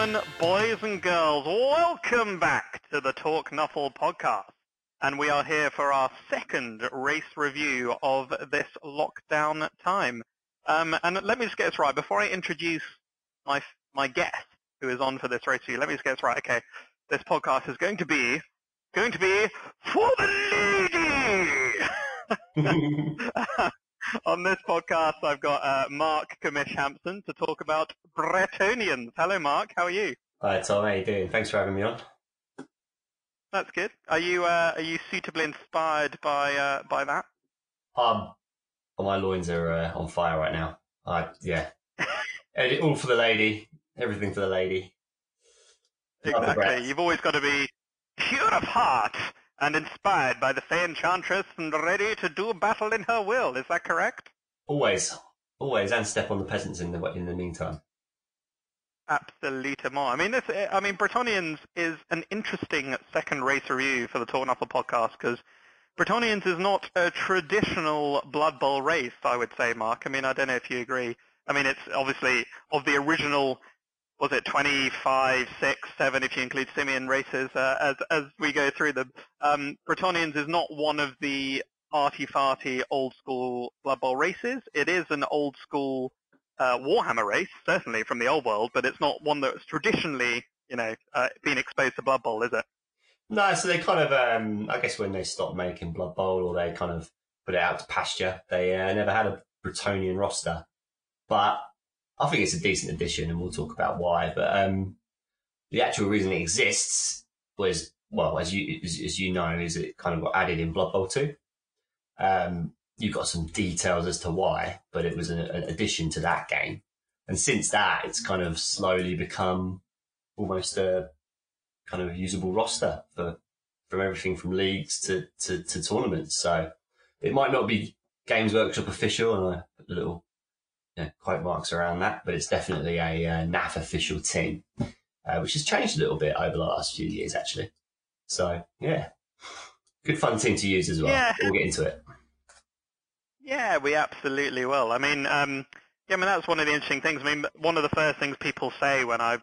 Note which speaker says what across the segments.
Speaker 1: gentlemen, boys and girls, welcome back to the Talk Nuffle podcast. And we are here for our second race review of this lockdown time. Um, and let me just get this right. Before I introduce my my guest who is on for this race review, let me just get this right. Okay, this podcast is going to be going to be for the lady. on this podcast, I've got uh, Mark Kamish Hampson to talk about Bretonnians. Hello, Mark. How are you?
Speaker 2: Hi, Tom. How are you doing? Thanks for having me on.
Speaker 1: That's good. Are you uh, are you suitably inspired by uh, by that?
Speaker 2: Um, my loins are uh, on fire right now. I yeah, all for the lady. Everything for the lady.
Speaker 1: Exactly. You've always got to be pure of heart and inspired by the Fey Enchantress and ready to do battle in her will. Is that correct?
Speaker 2: Always, always, and step on the peasants in the in the meantime.
Speaker 1: Absolutely. more. I mean, this. I mean, Bretonnians is an interesting second race review for the Talk Nuffle podcast because Bretonnians is not a traditional Blood Bowl race. I would say, Mark. I mean, I don't know if you agree. I mean, it's obviously of the original was it 25, 6, 7 if you include Simian races uh, as, as we go through them. Um, Bretonnians is not one of the arty-farty old school Blood Bowl races. It is an old school uh, Warhammer race, certainly from the old world, but it's not one that's traditionally, you know, uh, been exposed to Blood Bowl, is it?
Speaker 2: No, so they kind of, um, I guess when they stopped making Blood Bowl or they kind of put it out to pasture, they uh, never had a Bretonnian roster. But I think it's a decent addition, and we'll talk about why. But um, the actual reason it exists was, well, as you as, as, you know, is it kind of got added in Blood Bowl two. Um, you've got some details as to why, but it was an, an addition to that game. And since that, it's kind of slowly become almost a kind of usable roster for from everything from leagues to, to, to tournaments. So it might not be Games Workshop official, and a little you know, quote marks around that, but it's definitely a uh, NAF official team, uh, which has changed a little bit over the last few years, actually. So yeah, good fun team to use as well. Yeah. We'll get into it.
Speaker 1: Yeah, we absolutely will. I mean, um, yeah, I mean that's one of the interesting things. I mean, one of the first things people say when I,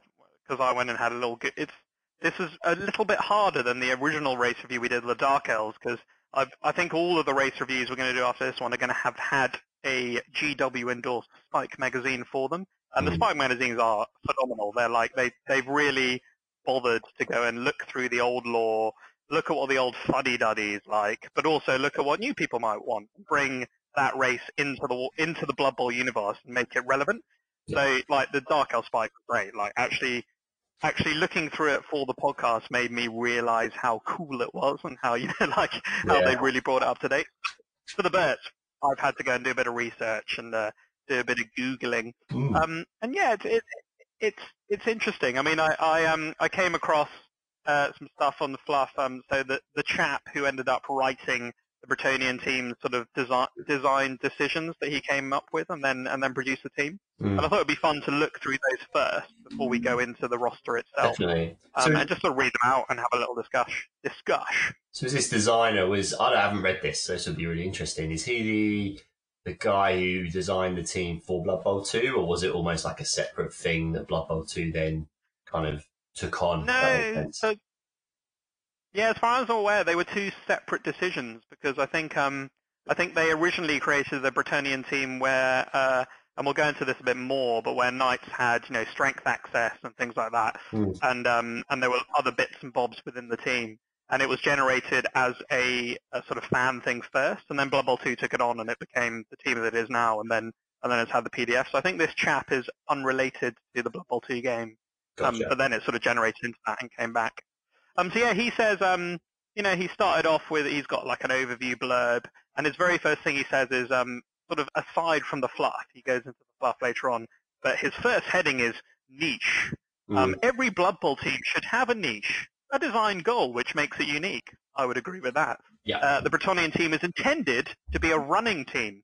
Speaker 1: because I went and had a little, it's this is a little bit harder than the original race review we did, the Dark Elves, because I think all of the race reviews we're going to do after this one are going to have had a GW endorsed Spike magazine for them. And mm. the Spike magazines are phenomenal. They're like they they've really bothered to go and look through the old lore, look at what the old fuddy duddies like, but also look at what new people might want. Bring that race into the into the Blood Bowl universe and make it relevant. So like the Dark Elf Spike was great. Like actually actually looking through it for the podcast made me realize how cool it was and how you know like how yeah. they really brought it up to date. For the birds, I've had to go and do a bit of research and uh, do a bit of googling. Um, and yeah, it's it, it's it's interesting. I mean, I I um I came across uh, some stuff on the fluff. Um, so the the chap who ended up writing the Bretonnian team sort of design design decisions that he came up with, and then and then produce the team. Mm. And I thought it'd be fun to look through those first before we go into the roster itself,
Speaker 2: Definitely.
Speaker 1: Um, so, and just sort of read them out and have a little discuss. Discuss.
Speaker 2: So this designer was I haven't read this, so this would be really interesting. Is he the the guy who designed the team for Blood Bowl two, or was it almost like a separate thing that Blood Bowl two then kind of took on?
Speaker 1: No, so yeah, as far as I'm aware, they were two separate decisions because I think um, I think they originally created the Bretonnian team where, uh, and we'll go into this a bit more, but where knights had you know strength access and things like that, mm. and um, and there were other bits and bobs within the team, and it was generated as a, a sort of fan thing first, and then Blood Bowl 2 took it on, and it became the team that it is now, and then and then it's had the PDF. So I think this chap is unrelated to the Blood Bowl 2 game, um, gotcha. um, but then it sort of generated into that and came back. Um, so yeah, he says, um, you know, he started off with, he's got like an overview blurb, and his very first thing he says is, um, sort of aside from the fluff, he goes into the fluff later on, but his first heading is niche. Mm. Um, every Blood Bowl team should have a niche, a design goal which makes it unique. I would agree with that.
Speaker 2: Yeah. Uh,
Speaker 1: the Bretonnian team is intended to be a running team.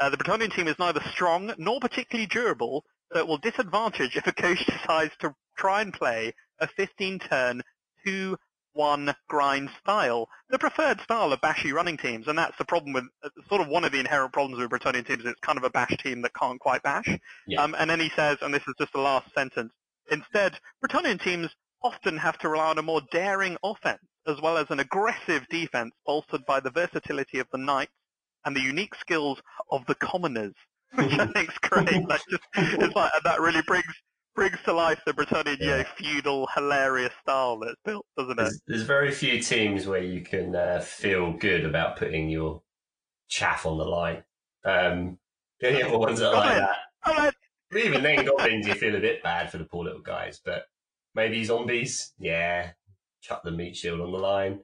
Speaker 1: Uh, the Bretonnian team is neither strong nor particularly durable, so it will disadvantage if a coach decides to try and play a 15-turn two one grind style, the preferred style of bashy running teams, and that's the problem with uh, sort of one of the inherent problems with Bretonnian teams. It's kind of a bash team that can't quite bash.
Speaker 2: Yeah.
Speaker 1: Um, and then he says, and this is just the last sentence: Instead, Bretonnian teams often have to rely on a more daring offense as well as an aggressive defense bolstered by the versatility of the knights and the unique skills of the commoners, which I think is great. Like just, it's like that really brings brings to life the know,
Speaker 2: Yeah.
Speaker 1: feudal hilarious style that's built, doesn't it?
Speaker 2: There's, there's very few teams where you can uh, feel good about putting your chaff on the line. Um, the only other ones that are like that,
Speaker 1: right.
Speaker 2: even then, goblins, you feel a bit bad for the poor little guys. But maybe zombies, yeah, chuck the meat shield on the line.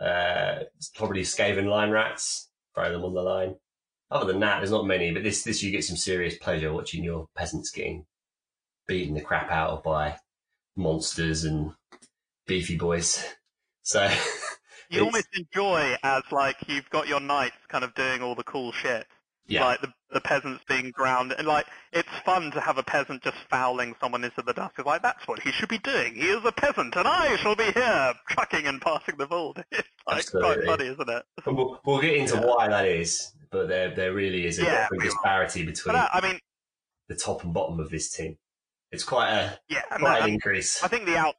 Speaker 2: Uh, probably Skaven line rats, throw them on the line. Other than that, there's not many. But this, this you get some serious pleasure watching your peasants getting beaten the crap out of by monsters and beefy boys. So
Speaker 1: You almost enjoy as like you've got your knights kind of doing all the cool shit.
Speaker 2: yeah,
Speaker 1: Like the the peasants being ground and like it's fun to have a peasant just fouling someone into the dust. It's like that's what he should be doing. He is a peasant and I shall be here trucking and passing the ball. It's like
Speaker 2: Absolutely.
Speaker 1: quite funny, isn't it?
Speaker 2: We'll, we'll get into
Speaker 1: Yeah.
Speaker 2: why that is. But there, there really is a
Speaker 1: Yeah,
Speaker 2: bit of a
Speaker 1: we will.
Speaker 2: disparity
Speaker 1: But
Speaker 2: between
Speaker 1: uh, I mean,
Speaker 2: the top and bottom of this team. It's quite a
Speaker 1: yeah,
Speaker 2: quite
Speaker 1: that,
Speaker 2: an increase.
Speaker 1: I think the out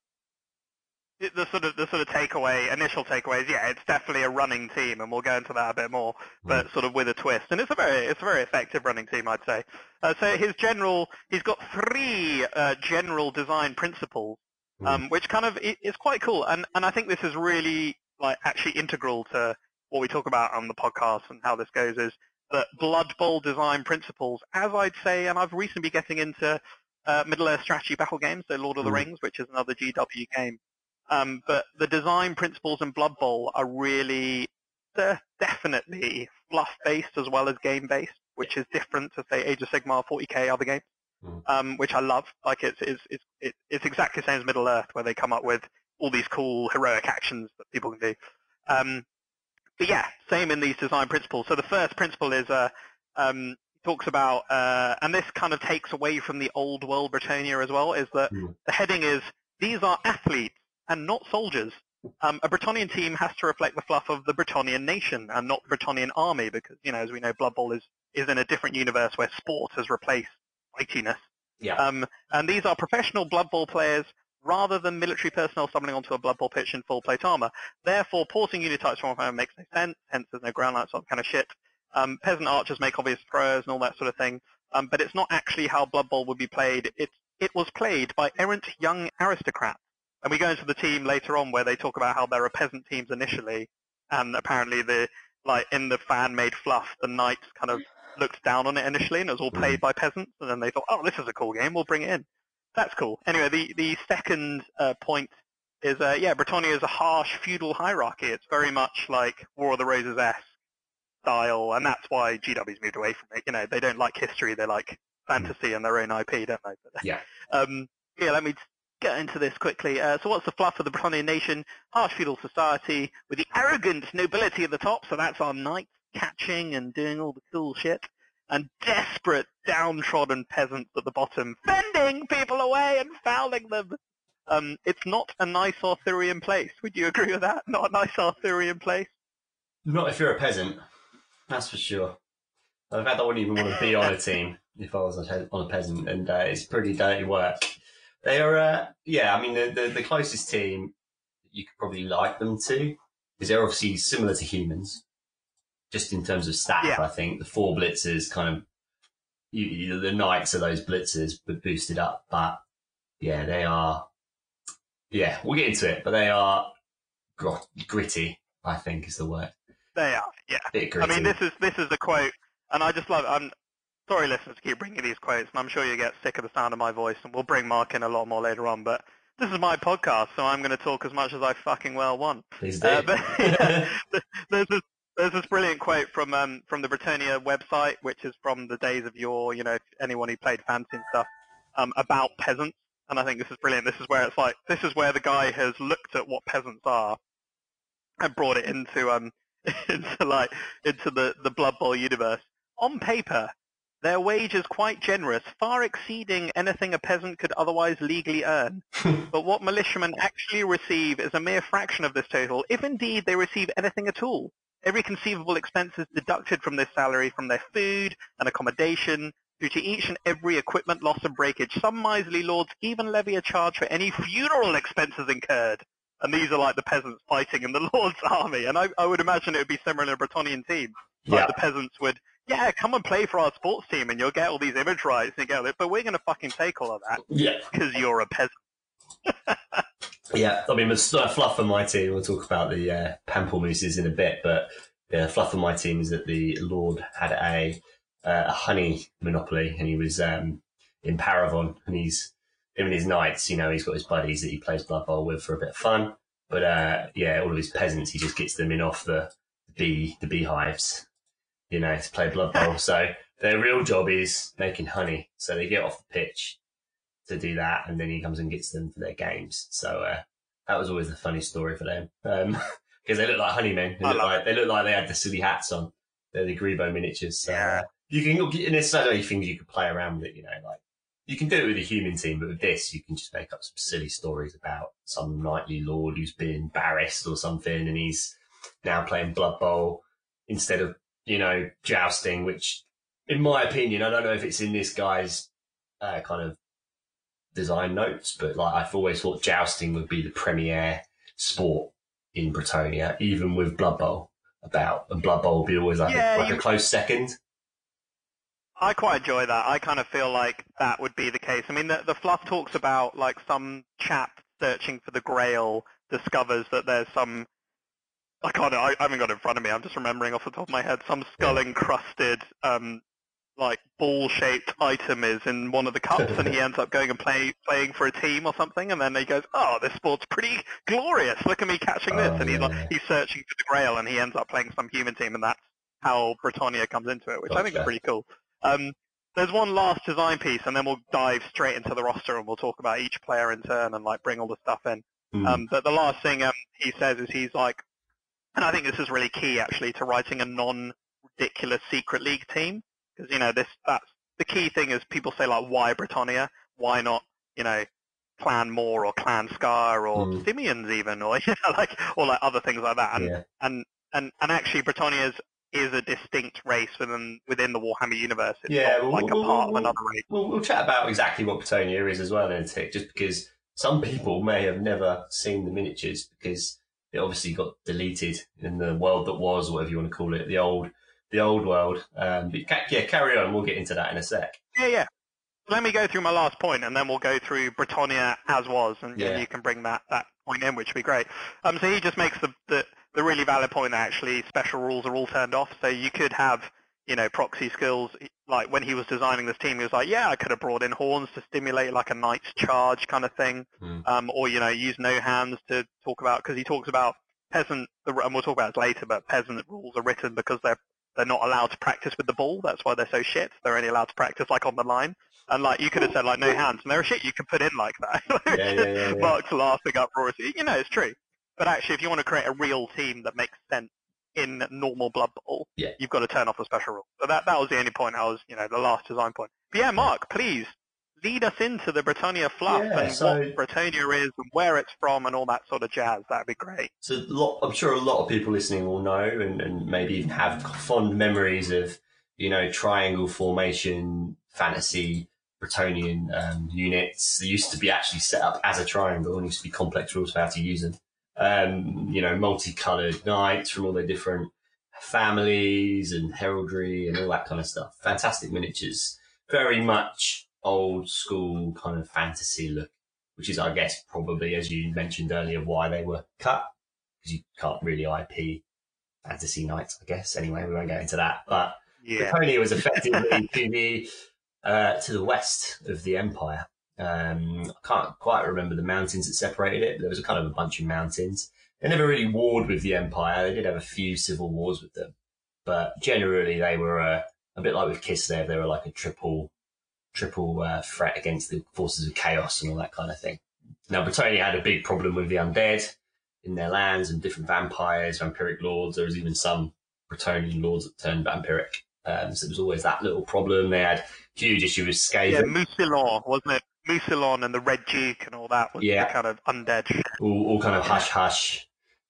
Speaker 1: the sort of the sort of takeaway, initial takeaway is yeah, it's definitely a running team, and we'll go into that a bit more, but sort of with a twist. And it's a very it's a very effective running team, I'd say. Uh, so his general, he's got three uh, general design principles, um, which kind of is quite cool. And and I think this is really like actually integral to what we talk about on the podcast and how this goes is that Blood Bowl design principles, as I'd say, and I've recently been getting into uh, Middle Earth strategy battle games, so Lord of the
Speaker 2: Mm.
Speaker 1: Rings, which is another GW game. Um, but the design principles in Blood Bowl are really, they're definitely fluff-based as well as game-based, which is different to, say, Age of Sigmar, 40k, other games,
Speaker 2: Mm.
Speaker 1: um, which I love. Like, it's, it's, it's, it's, it's exactly the same as Middle Earth, where they come up with all these cool heroic actions that people can do. Um, but yeah, same in these design principles. So the first principle is uh, um, talks about, uh, and this kind of takes away from the old world Bretonnia as well, is that
Speaker 2: Mm.
Speaker 1: the heading is these are athletes and not soldiers. Um, a Bretonnian team has to reflect the fluff of the Bretonnian nation and not the Bretonnian army because, you know, as we know, Blood Bowl is, is in a different universe where sport has replaced fightiness.
Speaker 2: Yeah.
Speaker 1: Um, and these are professional Blood Bowl players rather than military personnel stumbling onto a Blood Bowl pitch in full plate armor. Therefore, porting unit types from one makes no sense, hence there's no Grail Knights, all that kind of shit. Um, peasant archers make obvious throws and all that sort of thing, um, but it's not actually how Blood Bowl would be played. It, it was played by errant young aristocrats. And we go into the team later on where they talk about how there are peasant teams initially, and apparently the like in the fan-made fluff, the knights kind of looked down on it initially, and it was all played by peasants, and then they thought, oh, this is a cool game, we'll bring it in. That's cool. Anyway, the the second uh, point is, uh, yeah, Bretonnia is a harsh feudal hierarchy. It's very much like War of the Roses esque style, and that's why GW's moved away from it. You know, they don't like history; they like fantasy and their own IP, don't they? But,
Speaker 2: Yeah.
Speaker 1: Um, yeah, let me get into this quickly. Uh, so what's the fluff of the Bretonnian nation? Harsh feudal society with the arrogant nobility at the top, so that's our knights catching and doing all the cool shit, and desperate downtrodden peasants at the bottom, fending people away and fouling them. Um, it's not a nice Arthurian place. Would you agree with that? Not a nice Arthurian place.
Speaker 2: Not if you're a peasant, that's for sure. In fact, I wouldn't even want to be on a team if I was on a peasant, and uh, it's pretty dirty work. They are, uh, yeah. I mean, the, the the closest team you could probably like them to is they're obviously similar to humans, just in terms of staff.
Speaker 1: Yeah.
Speaker 2: I think the four blitzers kind of you, you, the knights are those blitzers, but boosted up. But yeah, they are. Yeah, we'll get into it, but they are gr- gritty. I think is the word.
Speaker 1: They are, yeah. I mean, this is this is a quote, and I just love. I'm sorry, listeners, to keep bringing these quotes, and I'm sure you get sick of the sound of my voice, and we'll bring Mark in a lot more later on. But this is my podcast, so I'm going to talk as much as I fucking well want.
Speaker 2: Please do.
Speaker 1: Uh, but yeah, there's this there's this brilliant quote from um from the Bretonnia website, which is from the days of your, you know, anyone who played fantasy and stuff, um, about peasants. And I think this is brilliant. This is where it's like this is where the guy has looked at what peasants are and brought it into um into like into the the Blood Bowl universe. On paper, their wage is quite generous, far exceeding anything a peasant could otherwise legally earn. but what militiamen actually receive is a mere fraction of this total, if indeed they receive anything at all. Every conceivable expense is deducted from their salary from their food and accommodation, due to each and every equipment loss and breakage. Some miserly lords even levy a charge for any funeral expenses incurred. And these are like the peasants fighting in the lord's army. And I, I would imagine it would be similar in a Bretonnian team. Like
Speaker 2: Yeah.
Speaker 1: the peasants would, yeah, come and play for our sports team and you'll get all these image rights and get it, but we're going to fucking take all of that
Speaker 2: Yeah.
Speaker 1: because you're a peasant.
Speaker 2: Yeah, I mean, uh, Fluff and my team, we'll talk about the uh, Pamplemooses in a bit, but yeah, Fluff and my team is that the Lord had a, uh, a honey monopoly and he was um, in Parravon and he's, and his knights, you know, he's got his buddies that he plays Blood Bowl with for a bit of fun. But uh, yeah, all of his peasants, he just gets them in off the bee, the beehives, you know, to play Blood Bowl. so their real job is making honey. So they get off the pitch to do that, and then he comes and gets them for their games. So uh, that was always a funny story for them because they look like honeymen. They
Speaker 1: I
Speaker 2: look like they look like they had the silly hats on. They're the Grebo miniatures. So,
Speaker 1: Yeah.
Speaker 2: uh, you can and there's so many things you could play around with it. You know, like you can do it with a human team, but with this, you can just make up some silly stories about some knightly lord who's been barrassed or something, and he's now playing Blood Bowl instead of you know jousting, which, in my opinion, I don't know if it's in this guy's uh, kind of design notes, but like I've always thought jousting would be the premier sport in Bretonnia, even with Blood Bowl about, and Blood Bowl would be always like,
Speaker 1: Yeah,
Speaker 2: a, like
Speaker 1: you-
Speaker 2: a close second.
Speaker 1: I quite enjoy that. I kind of feel like that would be the case. I mean, the, the fluff talks about like some chap searching for the Grail discovers that there's some. I can't. I, I haven't got it in front of me. I'm just remembering off the top of my head. Some skull encrusted, um, like ball-shaped item is in one of the cups, and he ends up going and play, playing for a team or something. And then he goes, "Oh, this sport's pretty glorious. Look at me catching this."
Speaker 2: Oh,
Speaker 1: and he's
Speaker 2: yeah,
Speaker 1: like,
Speaker 2: yeah.
Speaker 1: he's searching for the Grail, and he ends up playing some human team, and that's how Bretonnia comes into it, which I think is pretty cool. Um, there's one last design piece, and then we'll dive straight into the roster, and we'll talk about each player in turn and like bring all the stuff in.
Speaker 2: Hmm.
Speaker 1: Um, but the last thing um, he says is he's like, and I think this is really key actually to writing a non-ridiculous secret league team because you know this that's the key thing is people say like why Bretonnia, why not you know Clan Moore or Clan Scar or
Speaker 2: Mm.
Speaker 1: Simeons even or you know like or like other things like that and
Speaker 2: yeah.
Speaker 1: and and and actually Bretonnia is a distinct race within within the Warhammer universe. It's
Speaker 2: Yeah,
Speaker 1: not
Speaker 2: well,
Speaker 1: like a
Speaker 2: well,
Speaker 1: part of another race.
Speaker 2: We'll, we'll chat about exactly what Bretonnia is as well in a tick, just because some people may have never seen the miniatures because it obviously got deleted in the world that was, whatever you want to call it, the old, the old world. Um, but ca- yeah, carry on. We'll get into that in a sec.
Speaker 1: Yeah, yeah. Let me go through my last point, and then we'll go through Bretonnia as was, and, and
Speaker 2: Yeah.
Speaker 1: you can bring that, that point in, which would be great. Um, so he just makes the, the, the really valid point that actually special rules are all turned off. So you could have, you know, proxy skills. Like when he was designing this team, he was like, yeah, I could have brought in horns to stimulate like a knight's charge kind of thing.
Speaker 2: Hmm.
Speaker 1: Um, or, you know, use no hands to talk about, because he talks about peasant, and we'll talk about it later, but peasant rules are written because they're they're not allowed to practice with the ball. That's why they're so shit. They're only allowed to practice like on the line. And like you could have said like no hands, and they're shit you can put in like that.
Speaker 2: Yeah, yeah, yeah, yeah.
Speaker 1: Mark's laughing uproariously. You know, it's true. But actually, if you want to create a real team that makes sense in normal Blood Bowl,
Speaker 2: Yeah.
Speaker 1: you've got to turn off the special rule. So that that was the only point. I was, you know, the last design point. But yeah, Mark, please lead us into the Bretonnia fluff
Speaker 2: Yeah,
Speaker 1: and
Speaker 2: so-
Speaker 1: what Bretonnia is and where it's from and all that sort of jazz. That'd be great.
Speaker 2: So lot, I'm sure a lot of people listening will know and, and maybe even have fond memories of, you know, triangle formation, fantasy, Bretonnian um, units. They used to be actually set up as a triangle and used to be complex rules for how to use them. Um, you know, multicolored knights from all their different families and heraldry and all that kind of stuff. Fantastic miniatures. Very much old school kind of fantasy look which is, I guess, probably, as you mentioned earlier, why they were cut, because you can't really IP Fantasy Knights, I guess. Anyway, we won't go into that. But
Speaker 1: Yeah.
Speaker 2: Draconia was effectively to the, uh, to the west of the Empire. Um, I can't quite remember the mountains that separated it. There was a kind of a bunch of mountains. They never really warred with the Empire. They did have a few civil wars with them. But generally, they were uh, a bit like with Kislev. They were like a triple triple uh, threat against the forces of chaos and all that kind of thing. Now, Bretonnia had a big problem with the undead in their lands and different vampires, vampiric lords. There was even some Bretonnian lords that turned vampiric. Um, so there was always that little problem. They had huge issue with
Speaker 1: Yeah,
Speaker 2: Skaven,
Speaker 1: Mousillon, wasn't it? Mousillon and the Red Duke and all that was
Speaker 2: Yeah.
Speaker 1: the kind of undead
Speaker 2: all, all kind of hush hush.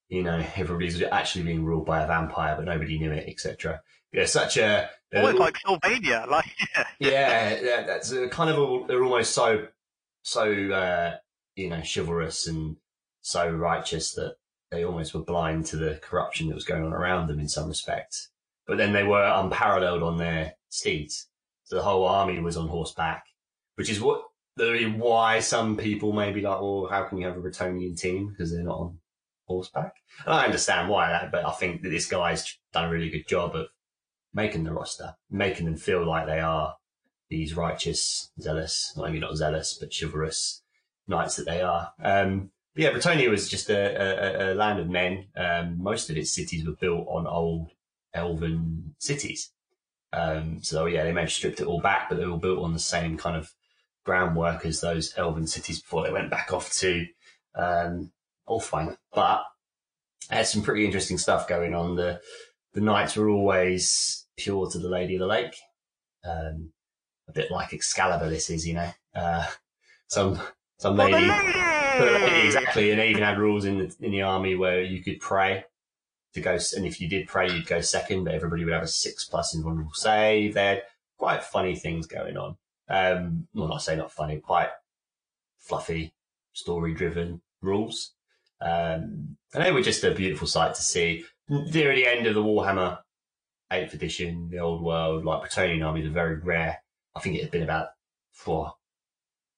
Speaker 2: You know, everybody's actually being ruled by a vampire, but nobody knew it, etc. yeah, such a
Speaker 1: almost like Sylvania, like yeah,
Speaker 2: yeah, yeah that's a kind of a, they're almost so so uh, you know chivalrous and so righteous that they almost were blind to the corruption that was going on around them in some respects. But then they were unparalleled on their steeds, so the whole army was on horseback, which is what why some people may be like, well, how can you have a Bretonnian team because they're not on horseback? And I understand why that, but I think that this guy's done a really good job of making the roster, making them feel like they are these righteous, zealous, not maybe not zealous, but chivalrous knights that they are. Um, but yeah, Bretonnia was just a, a, a land of men. Um, most of its cities were built on old elven cities. Um, so yeah, they may have stripped it all back, but they were built on the same kind of groundwork as those elven cities before they went back off to um, Ulthuan. But had some pretty interesting stuff going on. The the knights were always pure to the Lady of the Lake, um, a bit like Excalibur. This is, you know, uh, some some lady, lady, exactly, and they even had rules in the in the army where you could pray to go, and if you did pray, you'd go second, but everybody would have a six plus invulnerable save. They had quite funny things going on. Um, well, not say not funny, quite fluffy, story driven rules. Um, and they were just a beautiful sight to see. Near the end of the Warhammer 8th edition, the old world, like Bretonnian armies are very rare. I think it had been about four,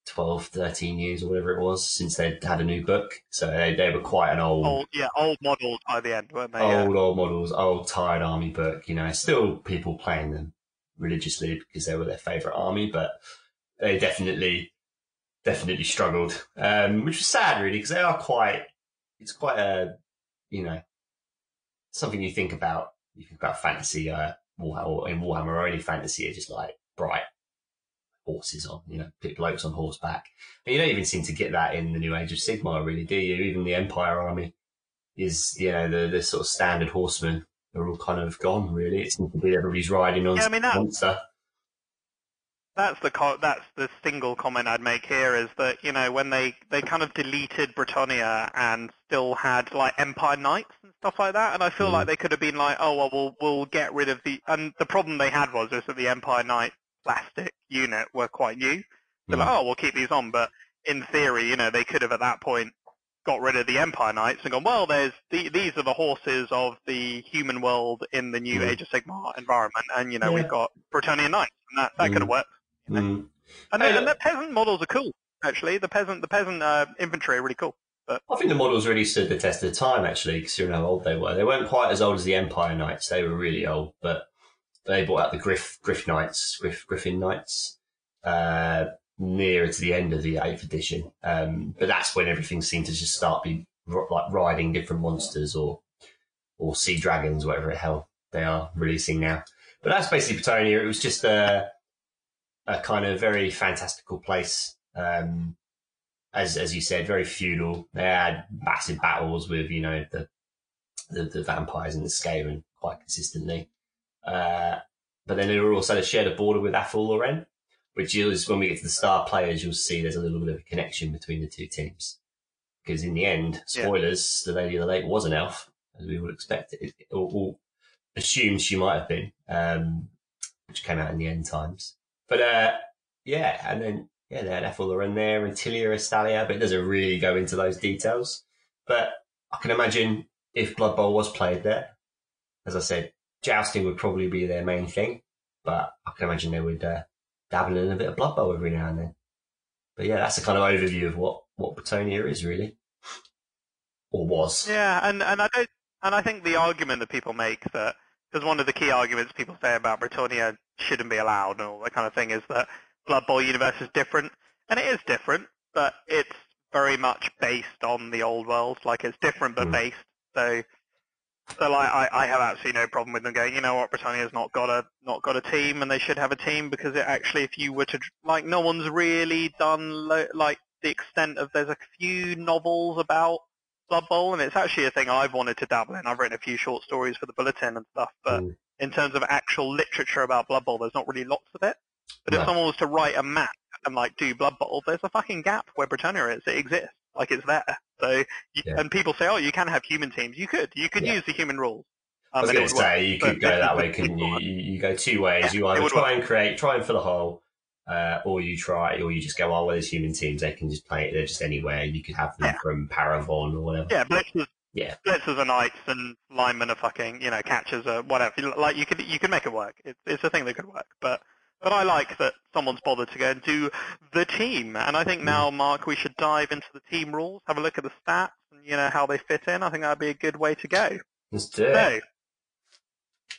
Speaker 2: 12, 13 years or whatever it was since they'd had a new book. So they, they were quite an old,
Speaker 1: old, yeah, old models by the end, weren't they?
Speaker 2: Old, yeah. old models, old tired army book. You know, still people playing them religiously because they were their favourite army, but they definitely, definitely struggled, um, which was sad really because they are quite, it's quite a, you know, something you think about. You think about fantasy, uh, or in Warhammer or any fantasy, are just like bright horses on, you know, blokes on horseback. And you don't even seem to get that in the New Age of Sigmar, really, do you? Even the Empire army is, you know, the, the sort of standard horsemen are all kind of gone, really. It seems to be everybody's riding on
Speaker 1: yeah, I mean, that,
Speaker 2: monster.
Speaker 1: That's the co- that's the single comment I'd make here is that you know when they they kind of deleted Britannia and still had like Empire Knights and stuff like that, and I feel mm. like they could have been like, oh well, we'll we'll get rid of the and the problem they had was is that the Empire Knight plastic unit were quite new. They're mm. like, oh, we'll keep these on, but in theory, you know, they could have at that point got rid of the Empire Knights and gone, well, there's the, these are the horses of the human world in the new mm. Age of Sigmar environment, and you know, yeah. we've got Bretonnian Knights, and that, that mm. could have worked. You know? mm. And, hey, and the peasant models are cool, actually. The peasant the peasant uh, infantry are really cool. But
Speaker 2: I think the models really stood the test of time, actually, considering how old they were. They weren't quite as old as the Empire Knights; they were really old, but they brought out the Griff Griff Knights, Griff Griffin Knights, uh, nearer to the end of the eighth edition. Um, but that's when everything seemed to just start be like riding different monsters or or sea dragons, whatever the hell they are releasing now. But that's basically Bretonnia. It was just a a kind of very fantastical place. Um, as as you said, very feudal. They had massive battles with you know the the, the vampires and the Skaven quite consistently. Uh, but then they were also they shared a border with Athel Loren, which is when we get to the star players, you'll see there's a little bit of a connection between the two teams. Because in the end, spoilers, yeah. the Lady of the Lake was an elf, as we would expect it, or, or assumed she might have been, um, which came out in the end times. But uh, yeah, and then yeah, they had Athel Loren there and Tilea Estalia, but it doesn't really go into those details. But I can imagine if Blood Bowl was played there, as I said, jousting would probably be their main thing, but I can imagine they would uh, dabble in a bit of Blood Bowl every now and then. But yeah, that's a kind of overview of what what Bretonnia is really, or was.
Speaker 1: Yeah, and and I don't, and I think the argument that people make that because one of the key arguments people say about Bretonnia shouldn't be allowed and all that kind of thing is that Blood Bowl universe is different, and it is different, but it's very much based on the old world. Like it's different but mm. based. So so like, I, I have absolutely no problem with them going. You know what, Bretonnia's not got a not got a team, and they should have a team because it actually, if you were to like, no one's really done lo- like the extent of. There's a few novels about Blood Bowl, and it's actually a thing I've wanted to dabble in. I've written a few short stories for the Bulletin and stuff, but mm. in terms of actual literature about Blood Bowl, there's not really lots of it. But if someone was to write a map and like do Blood Bowl, there's a fucking gap where Bretonnia is. It exists. Like it's there. So, you, yeah. and people say, oh, you can have human teams. You could. You could yeah. use the human rules.
Speaker 2: I was
Speaker 1: and
Speaker 2: going to
Speaker 1: would work.
Speaker 2: say you could go that way, couldn't you? You, you go two ways.
Speaker 1: Yeah,
Speaker 2: you either try
Speaker 1: work.
Speaker 2: and create, try and fill a hole, uh, or you try, or you just go, oh, well, there's human teams. They can just play it. They're just anywhere. You could have them from Parravon or whatever.
Speaker 1: Yeah, blitzers,
Speaker 2: Yeah.
Speaker 1: blitzers are knights and linemen are fucking, you know, catchers are whatever. Like you could you could make it work. It's it's a thing that could work. But but I like that someone's bothered to go and do the team. And I think
Speaker 2: Mm.
Speaker 1: now, Mark, we should dive into the team rules, have a look at the stats and you know how they fit in. I think that'd be a good way to go.
Speaker 2: Let's do it.
Speaker 1: So,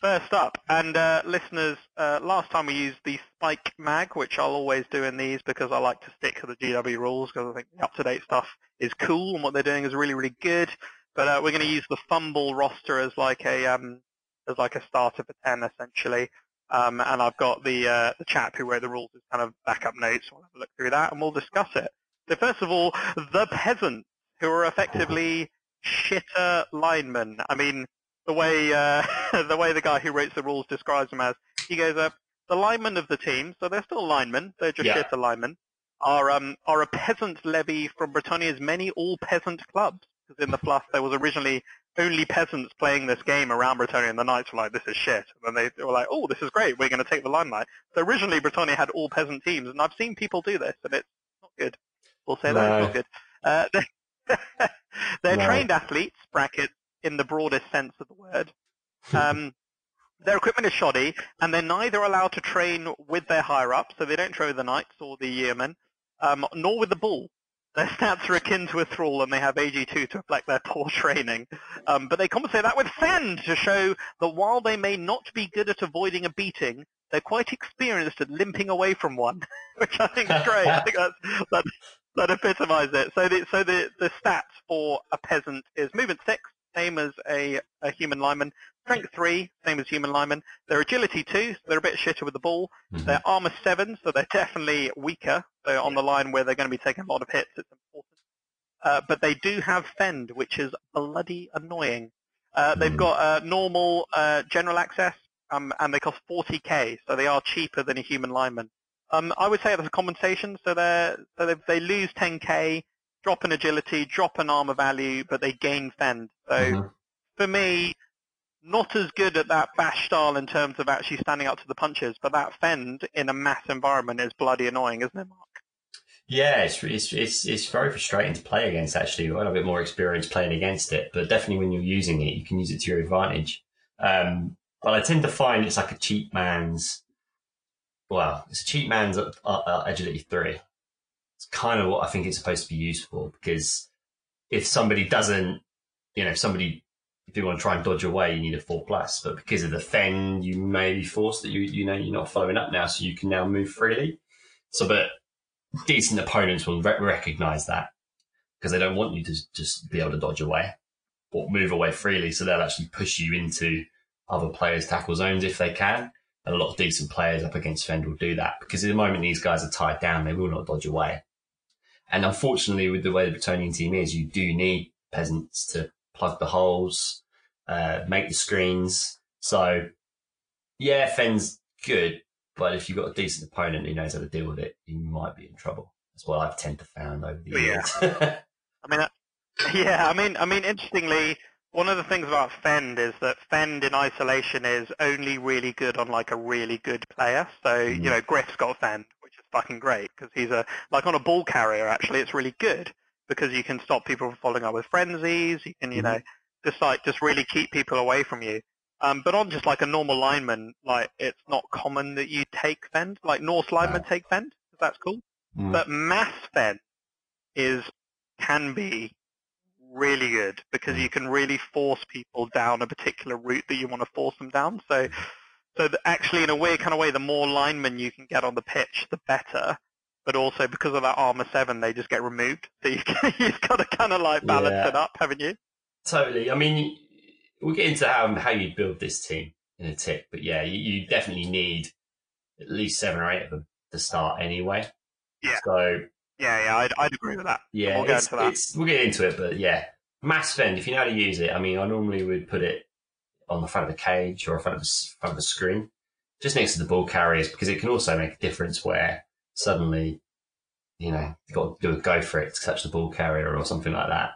Speaker 1: first up, and uh, listeners, uh, last time we used the Spike Mag, which I'll always do in these because I like to stick to the GW rules because I think the up-to-date stuff is cool and what they're doing is really, really good. But uh, we're going to use the FUMBBL roster as like a um, as like a starter for ten essentially. Um, and I've got the uh, the chap who wrote the rules as kind of backup notes. We'll have a look through that and we'll discuss it. So first of all, the peasants who are effectively shitter linemen. I mean, the way uh, the way the guy who writes the rules describes them as, he goes up, the linemen of the team, so they're still linemen, they're just
Speaker 2: Yeah.
Speaker 1: shitter linemen, are um are a peasant levy from Bretonnia's many all peasant clubs. Because in the fluff there was originally only peasants playing this game around Bretonnia, and the knights were like, "This is shit." And they were like, "Oh, this is great. We're going to take the limelight." So originally Bretonnia had all peasant teams, and I've seen people do this, and it's not good. We'll say that it's not good. Uh, they're they're
Speaker 2: No.
Speaker 1: trained athletes, bracket in the broadest sense of the word. Um, their equipment is shoddy, and they're neither allowed to train with their higher ups, so they don't train with the knights or the yeomen, um, nor with the bull. Their stats are akin to a thrall, and they have AG2 to reflect their poor training. Um, but they compensate that with Fend to show that while they may not be good at avoiding a beating, they're quite experienced at limping away from one, which I think is great. I think that's, that, that epitomises it. So the, so the, the stats for a peasant is movement 6, same as a, a human lineman. Strength 3, same as human lineman. Their agility 2, so they're a bit shitter with the ball.
Speaker 2: Mhm.
Speaker 1: They're armor 7, so they're definitely weaker. So on the line where they're going to be taking a lot of hits, it's important. Uh, but they do have fend, which is bloody annoying. Uh, they've
Speaker 2: Mhm.
Speaker 1: got uh, normal uh, general access, um, and they cost 40k, so they are cheaper than a human lineman. Um, I would say that's a compensation, so they so they, they lose 10k, drop an agility, drop an armor value, but they gain fend. So
Speaker 2: Mhm.
Speaker 1: for me, not as good at that bash style in terms of actually standing up to the punches, but that fend in a mass environment is bloody annoying, isn't it, Mark?
Speaker 2: Yeah, it's, it's it's it's very frustrating to play against. Actually, I've a bit more experience playing against it, but definitely when you're using it, you can use it to your advantage. Um, but I tend to find it's like a cheap man's. Well, it's a cheap man's uh, uh, agility three. It's kind of what I think it's supposed to be used for because if somebody doesn't, you know, if somebody you want to try and dodge away, you need a four plus. But because of the fend, you may be forced that you you know you're not following up now, so you can now move freely. So, but decent opponents will re- recognize that because they don't want you to just be able to dodge away or move away freely. So they'll actually push you into other players' tackle zones if they can. And a lot of decent players up against Fend will do that because at the moment these guys are tied down, they will not dodge away. And unfortunately, with the way the Bretonnian team is, you do need peasants to plug the holes, uh, make the screens. So, yeah, Fend's good, but if you've got a decent opponent who knows how to deal with it, you might be in trouble. That's what I've tend to found over the
Speaker 1: Yeah.
Speaker 2: years.
Speaker 1: I mean, that- yeah, I mean, I mean, interestingly, one of the things about Fend is that Fend in isolation is only really good on like a really good player. So
Speaker 2: Mm.
Speaker 1: you know, Griff's got Fend, which is fucking great because he's a like on a ball carrier. Actually, it's really good because you can stop people from following up with frenzies. You can, you
Speaker 2: Mhm.
Speaker 1: know, just like just really keep people away from you. Um, but on just like a normal lineman, like it's not common that you take Fend. Like Norse linemen
Speaker 2: No.
Speaker 1: take Fend. That's cool.
Speaker 2: Mm.
Speaker 1: But mass fend is can be really good because
Speaker 2: Mm.
Speaker 1: you can really force people down a particular route that you want to force them down. So, so that actually, in a weird kind of way, the more linemen you can get on the pitch, the better. But also because of that armor seven, they just get removed. So you you've got to kind of like balance
Speaker 2: Yeah.
Speaker 1: it up, haven't you?
Speaker 2: Totally. I mean, we'll get into how how you build this team in a tick, but yeah, you, you definitely need at least seven or eight of them to start anyway.
Speaker 1: Yeah.
Speaker 2: So
Speaker 1: Yeah, yeah, I'd, I'd agree with that.
Speaker 2: yeah,
Speaker 1: we'll into that.
Speaker 2: we'll get into it, but yeah, mass fend. If you know how to use it, I mean, I normally would put it on the front of the cage or in front of the front of the screen, just next to the ball carriers, because it can also make a difference where suddenly, you know, you've got to do a go for it to touch the ball carrier or something like that.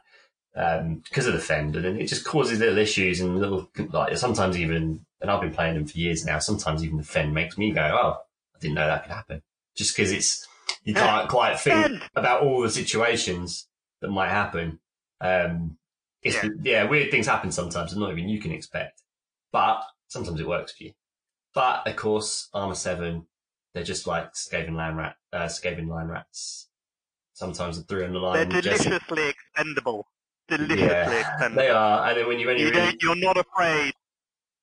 Speaker 2: Um, because of the fend, and it just causes little issues and little like sometimes even. And I've been playing them for years now. Sometimes even the fend makes me go, "Oh, I didn't know that could happen," just because it's you can't quite think about all the situations that might happen. Um, it's,
Speaker 1: Yeah.
Speaker 2: yeah. weird things happen sometimes, and not even you can expect. But sometimes it works for you. But of course, Armor Seven, they're just like Skaven land rat, uh, Skaven line rats. Sometimes the three on the line.
Speaker 1: They're
Speaker 2: line. will just-
Speaker 1: deliciously expendable. Deliciously
Speaker 2: yeah,
Speaker 1: expendable.
Speaker 2: they are. And then when you when you,
Speaker 1: You
Speaker 2: really,
Speaker 1: you're not afraid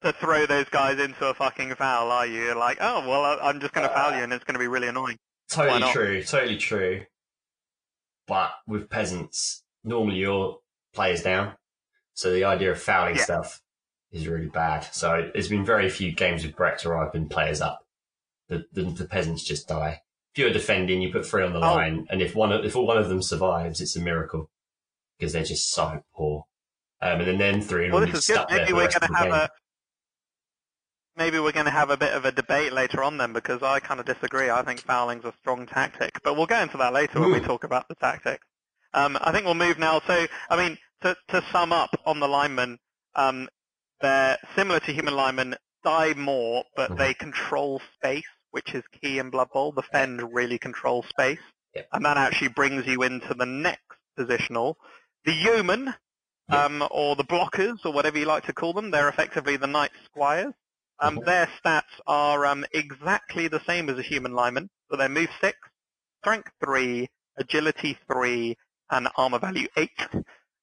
Speaker 1: to throw those guys into a fucking foul, are you? You're like, oh, well, I'm just going to foul you and it's going to be really annoying.
Speaker 2: totally true, totally true. But with peasants, normally your players down, so the idea of fouling
Speaker 1: Yeah.
Speaker 2: stuff is really bad. So there's been very few games with Brecht where I've been players up. The, the the peasants just die. If you're defending, you put three on the
Speaker 1: Oh.
Speaker 2: line, and if one of, if all one of them survives, it's a miracle because they're just so poor. Um, and then then three
Speaker 1: Well, this is good.
Speaker 2: stuck there
Speaker 1: Maybe we're going to have
Speaker 2: game.
Speaker 1: a. Maybe we're going to have a bit of a debate later on then, because I kind of disagree. I think fouling's a strong tactic, but we'll go into that later when we talk about the tactics. Um, I think we'll move now. So, I mean, to, to sum up on the linemen, um, they're similar to human linemen, die more, but
Speaker 2: Mhm.
Speaker 1: they control space, which is key in Blood Bowl. The Fend really controls space,
Speaker 2: Yep.
Speaker 1: and that actually brings you into the next positional. The Yeoman,
Speaker 2: Yep.
Speaker 1: um, or the blockers, or whatever you like to call them, they're effectively the Knight Squires. Um,
Speaker 2: Mhm.
Speaker 1: Their stats are um, exactly the same as a human lineman, so they're move 6, strength 3, agility 3, and armor value 8.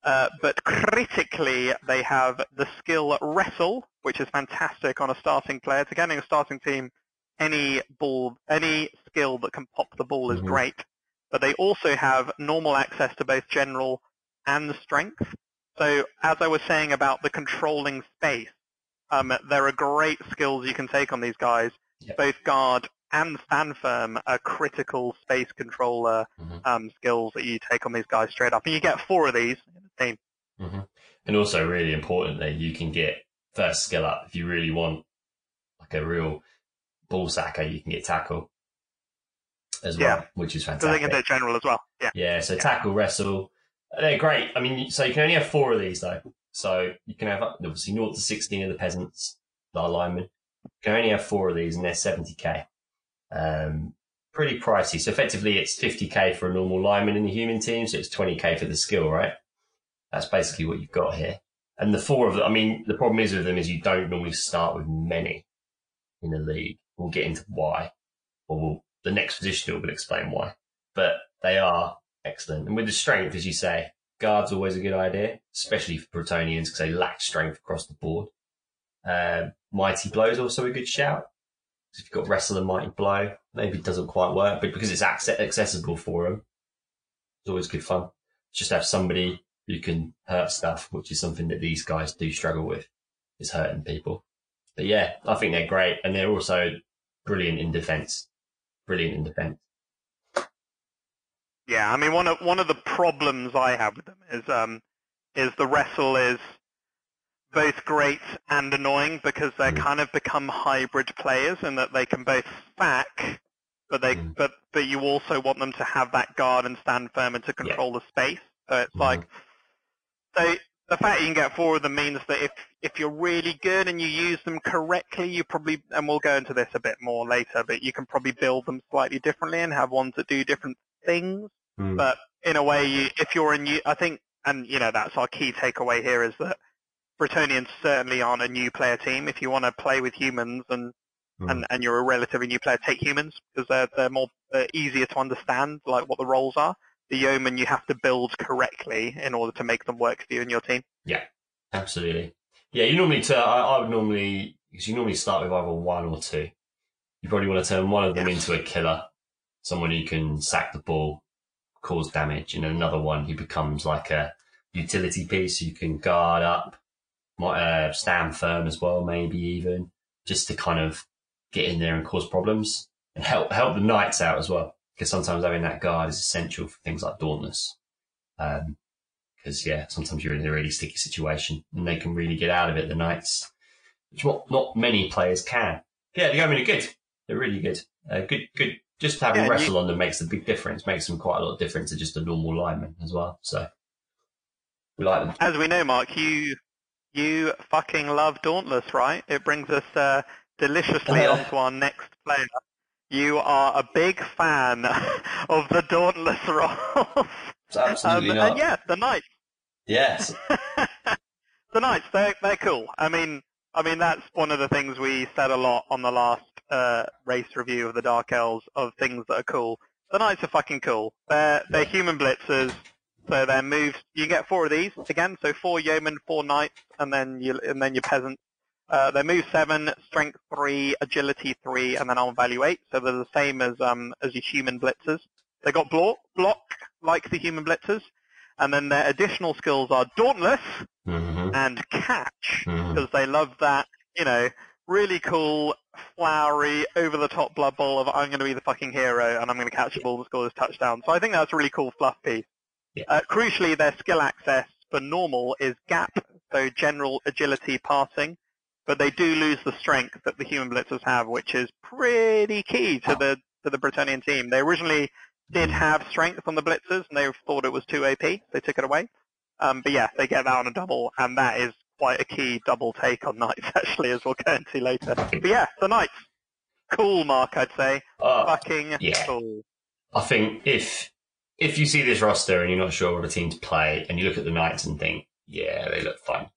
Speaker 1: Uh, but critically, they have the skill wrestle, which is fantastic on a starting player. To getting a starting team, any ball, any skill that can pop the ball is
Speaker 2: Mhm.
Speaker 1: great. But they also have normal access to both general and the strength. So as I was saying about the controlling space, um, there are great skills you can take on these guys.
Speaker 2: Yep.
Speaker 1: Both guard and stand firm are critical space controller
Speaker 2: Mhm.
Speaker 1: um, skills that you take on these guys straight up. And you get four of these in the team.
Speaker 2: hmm And also, really importantly, you can get first skill up if you really want like a real ball sacker. You can get tackle as well,
Speaker 1: Yeah.
Speaker 2: which is fantastic.
Speaker 1: So they can take general as well. Yeah.
Speaker 2: Yeah, so
Speaker 1: Yeah.
Speaker 2: tackle, wrestle, they're great. I mean, so you can only have four of these though. So you can have obviously 0 to 16 of the peasants, the linemen. You can only have four of these and they're 70k. Um, pretty pricey. So effectively it's 50k for a normal lineman in the human team. So it's 20k for the skill, right? That's basically what you've got here. And the four of them, I mean, the problem is with them is you don't normally start with many in the league. We'll get into why, or we'll, the next position will explain why. But they are excellent. And with the strength, as you say, guard's always a good idea, especially for Bretonnians because they lack strength across the board. Um, mighty blow is also a good shout. If you've got wrestle and mighty blow, maybe it doesn't quite work, but because it's acce- accessible for them, it's always good fun. Just have somebody who can hurt stuff, which is something that these guys do struggle with, is hurting people. But yeah, I think they're great, and they're also brilliant in defense. Brilliant in defense.
Speaker 1: Yeah, I mean one of one of the problems I have with them is um is the wrestle is both great and annoying because they
Speaker 2: Mm.
Speaker 1: kind of become hybrid players in that they can both stack, but they
Speaker 2: Mm.
Speaker 1: but but you also want them to have that guard and stand firm and to control the space. So it's
Speaker 2: Mhm.
Speaker 1: like so the fact you can get four of them means that if if you're really good and you use them correctly, you probably and we'll go into this a bit more later, but you can probably build them slightly differently and have ones that do different things
Speaker 2: Mm.
Speaker 1: but in a way, if you're a new, I think, and you know, that's our key takeaway here is that Bretonnians certainly aren't a new player team. If you want to play with humans and,
Speaker 2: Mm.
Speaker 1: and, and you're a relatively new player, take humans because they're, they're more they're easier to understand, like what the roles are. The yeoman you have to build correctly in order to make them work for you and your team.
Speaker 2: Yeah, absolutely. Yeah, you normally turn, I, I would normally, because you normally start with either one or two. You probably want to turn one of them
Speaker 1: Yeah.
Speaker 2: into a killer, someone who can sack the ball, cause damage, and another one who becomes like a utility piece who can guard up, might uh, stand firm as well, maybe even, just to kind of get in there and cause problems and help help the knights out as well. Because sometimes having that guard is essential for things like Dauntless. Um, because yeah, sometimes you're in a really sticky situation and they can really get out of it. The knights, which not not many players can. Yeah, the Yeomen are good. They're really good. Uh, good, good. Just having
Speaker 1: Yeah,
Speaker 2: wrestle on them makes a big difference. Makes them quite a lot of difference to just a normal lineman as well. So We like them.
Speaker 1: As we know, Mark, you you fucking love Dauntless, right? It brings us uh, deliciously
Speaker 2: Uh.
Speaker 1: onto our next player. You are a big fan of the Dauntless roles.
Speaker 2: It's absolutely
Speaker 1: um,
Speaker 2: not.
Speaker 1: and yeah, the Knights.
Speaker 2: Yes.
Speaker 1: the Knights, they're, they're cool. I mean, I mean that's one of the things we said a lot on the last uh, race review of the Dark Elves of things that are cool. The Knights are fucking cool. They're they're human blitzers, so they're moves. You get four of these again, so four yeomen, four knights, and then you and then your peasants. Uh, they move seven, strength three, agility three, and then on value eight. So they're the same as um as your human blitzers. They got block, block like the human blitzers, and then their additional skills are dauntless
Speaker 2: hmm
Speaker 1: and catch
Speaker 2: hmm
Speaker 1: because they love that, you know, really cool, flowery, over-the-top Blood Bowl of I'm going to be the fucking hero and I'm going to catch the ball and score this touchdown. So I think that's a really cool fluff piece.
Speaker 2: Yeah.
Speaker 1: Uh, crucially, their skill access for normal is gap, so general agility passing, but they do lose the strength that the human blitzers have, which is pretty key to the to the Bretonnian team. They originally did have strength on the blitzers, and they thought it was too AP. They took it away. Um, but yeah, they get that on a double, and that is quite a key double take on Knights, actually, as we'll go into later. But yeah, the Knights. Cool, Mark, I'd say.
Speaker 2: Oh,
Speaker 1: Fucking
Speaker 2: yeah.
Speaker 1: cool.
Speaker 2: I think if if you see this roster and you're not sure what a team to play, and you look at the Knights and think, yeah, they look fun,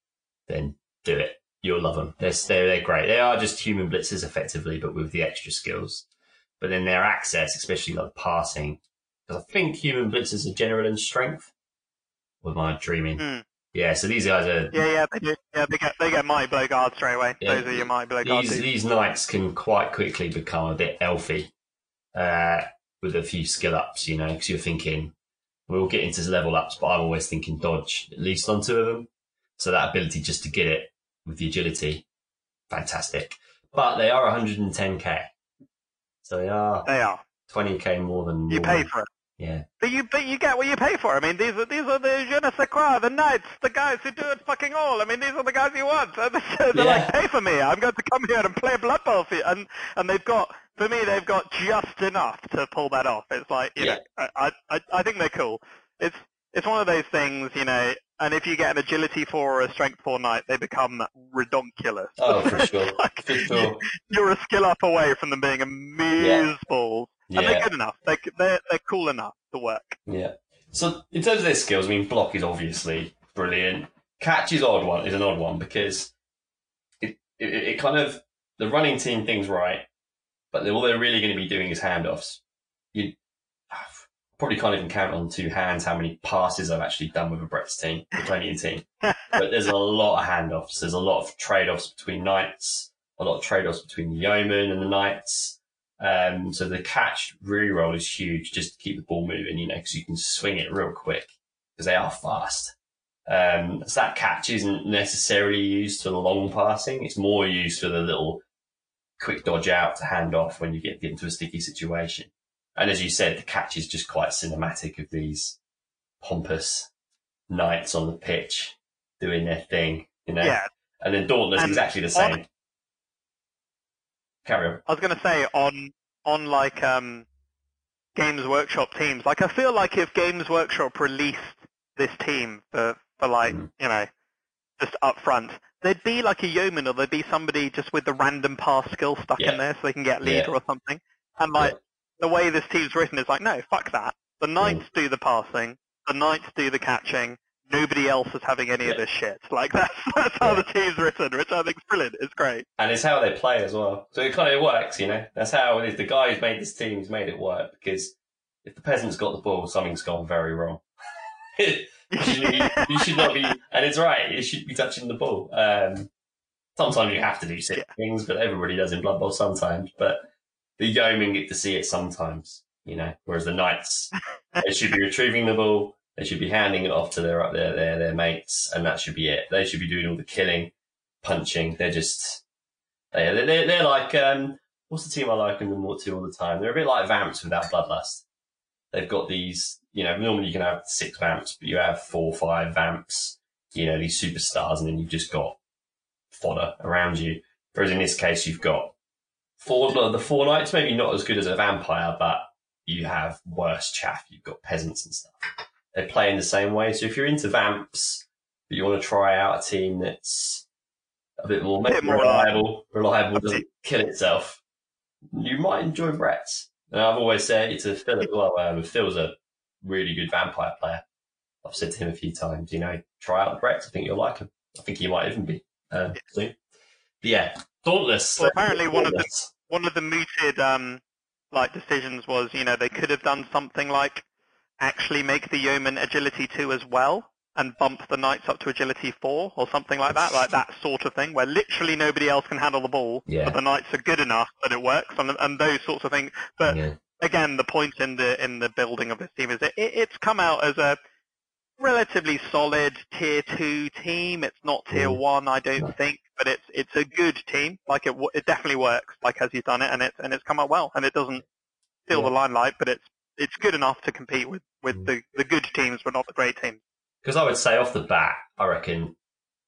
Speaker 2: then do it. You'll love them. They're they're, they're great. They are just human blitzers, effectively, but with the extra skills. But then their access, especially like passing, because I think human blitzers are general in strength. Or am I dreaming?
Speaker 1: Hmm.
Speaker 2: Yeah. So these guys are
Speaker 1: Yeah, yeah, they do. Yeah, they get they get mighty blow guards straight away.
Speaker 2: Yeah,
Speaker 1: Those are your mighty blow guards.
Speaker 2: these these knights can quite quickly become a bit elfy uh, with a few skill ups, you know, because you're thinking we'll get into level ups, but I'm always thinking dodge at least on two of them. So that ability just to get it with the agility, fantastic. But they are 110k, so they are
Speaker 1: They are.
Speaker 2: 20k more than
Speaker 1: You pay for it.
Speaker 2: Yeah,
Speaker 1: But you but you get what you pay for. I mean, these are these are the je ne sais quoi, the knights, the guys who do it fucking all. I mean, these are the guys you want. They're
Speaker 2: Yeah.
Speaker 1: like, pay for me. I'm going to come here and play Blood Bowl for you. And and they've got for me, they've got just enough to pull that off. It's like you
Speaker 2: Yeah.
Speaker 1: know, I, I I think they're cool. It's it's one of those things, you know. And if you get an agility four or a strength four knight, they become redonkulous.
Speaker 2: Oh, for sure.
Speaker 1: Like,
Speaker 2: for sure.
Speaker 1: You're a skill up away from them being a amuse balls. And they're good enough. They, they're, they're cool enough to work.
Speaker 2: yeah. So in terms of their skills, I mean, block is obviously brilliant. Catch is odd one is an odd one because it, it it kind of the running team things right, but all they're really going to be doing is handoffs. You probably can't even count on two hands how many passes I've actually done with a Brett's team, the Tonian team. but there's a lot of handoffs. There's a lot of trade offs between knights, a lot of trade offs between the yeomen and the knights. Um, so the catch re-roll is huge just to keep the ball moving, you know, because you can swing it real quick because they are fast. Um, so that catch isn't necessarily used for the long passing. It's more used for the little quick dodge out to hand off when you get, get into a sticky situation. And as you said, the catch is just quite cinematic of these pompous knights on the pitch doing their thing, you know.
Speaker 1: Yeah.
Speaker 2: And then Dauntless
Speaker 1: And
Speaker 2: exactly the same. Carry on.
Speaker 1: I was going to say on on like um, Games Workshop teams. Like I feel like if Games Workshop released this team for for like
Speaker 2: Mhm.
Speaker 1: you know just up front, there'd be like a yeoman or there'd be somebody just with the random pass skill stuck
Speaker 2: Yeah.
Speaker 1: in there so they can get leader
Speaker 2: Yeah.
Speaker 1: or something. And like the way this team's written is like, no, fuck that. The knights
Speaker 2: Mm.
Speaker 1: do the passing, the knights do the catching. Nobody else is having any of this shit. Like that's that's how
Speaker 2: Yeah.
Speaker 1: the team's written, which I think is brilliant. It's great.
Speaker 2: And it's how they play as well. So it kind of works, you know. That's how it is. The guy who's made this team has made it work because if the peasant's got the ball, something's gone very wrong. you, should, you, should not be, and it's right. You should be touching the ball. Um, sometimes you have to do certain things, but everybody does in Blood Bowl sometimes. But the yeomen get to see it sometimes, you know. Whereas the knights, they should be retrieving the ball. They should be handing it off to their their their, their mates, and that should be it. They should be doing all the killing, punching. They're just they they're, they're like um, what's the team I like them more to all the time? They're a bit like Vamps without Bloodlust. They've got these, you know, normally you can have six Vamps, but you have four, five Vamps, you know, these superstars, and then you've just got fodder around you. Whereas in this case, you've got four the four knights, maybe not as good as a vampire, but you have worse chaff. You've got peasants and stuff. They play in the same way. So if you're into Vamps but you want to try out a team that's a bit more,
Speaker 1: A bit more
Speaker 2: reliable, reliable, doesn't kill itself, you might enjoy Brett's. And I've always said it to Phil as well. Um, Phil's a really good vampire player. I've said to him a few times, you know, try out the Brett's. I think you'll like him. I think he might even be um, soon. But yeah, Dauntless.
Speaker 1: Well, apparently one of the- one of the mooted um, like decisions was, you know, they could have done something like actually make the yeoman agility two as well and bump the knights up to agility four or something like that, like that sort of thing, where literally nobody else can handle the ball,
Speaker 2: Yeah.
Speaker 1: but the knights are good enough that it works, and, and those sorts of things. But
Speaker 2: yeah.
Speaker 1: again, the point in the in the building of this team is it, it, it's come out as a relatively solid tier two team. It's not tier
Speaker 2: Mm.
Speaker 1: one, I don't
Speaker 2: No.
Speaker 1: think, but it's it's a good team. Like it w- it definitely works. Like as he's done it, and it's and it's come out well, and it doesn't steal the limelight, but it's it's good enough to compete with with
Speaker 2: Mm.
Speaker 1: the the good teams, but not the great teams.
Speaker 2: Because I would say off the bat, I reckon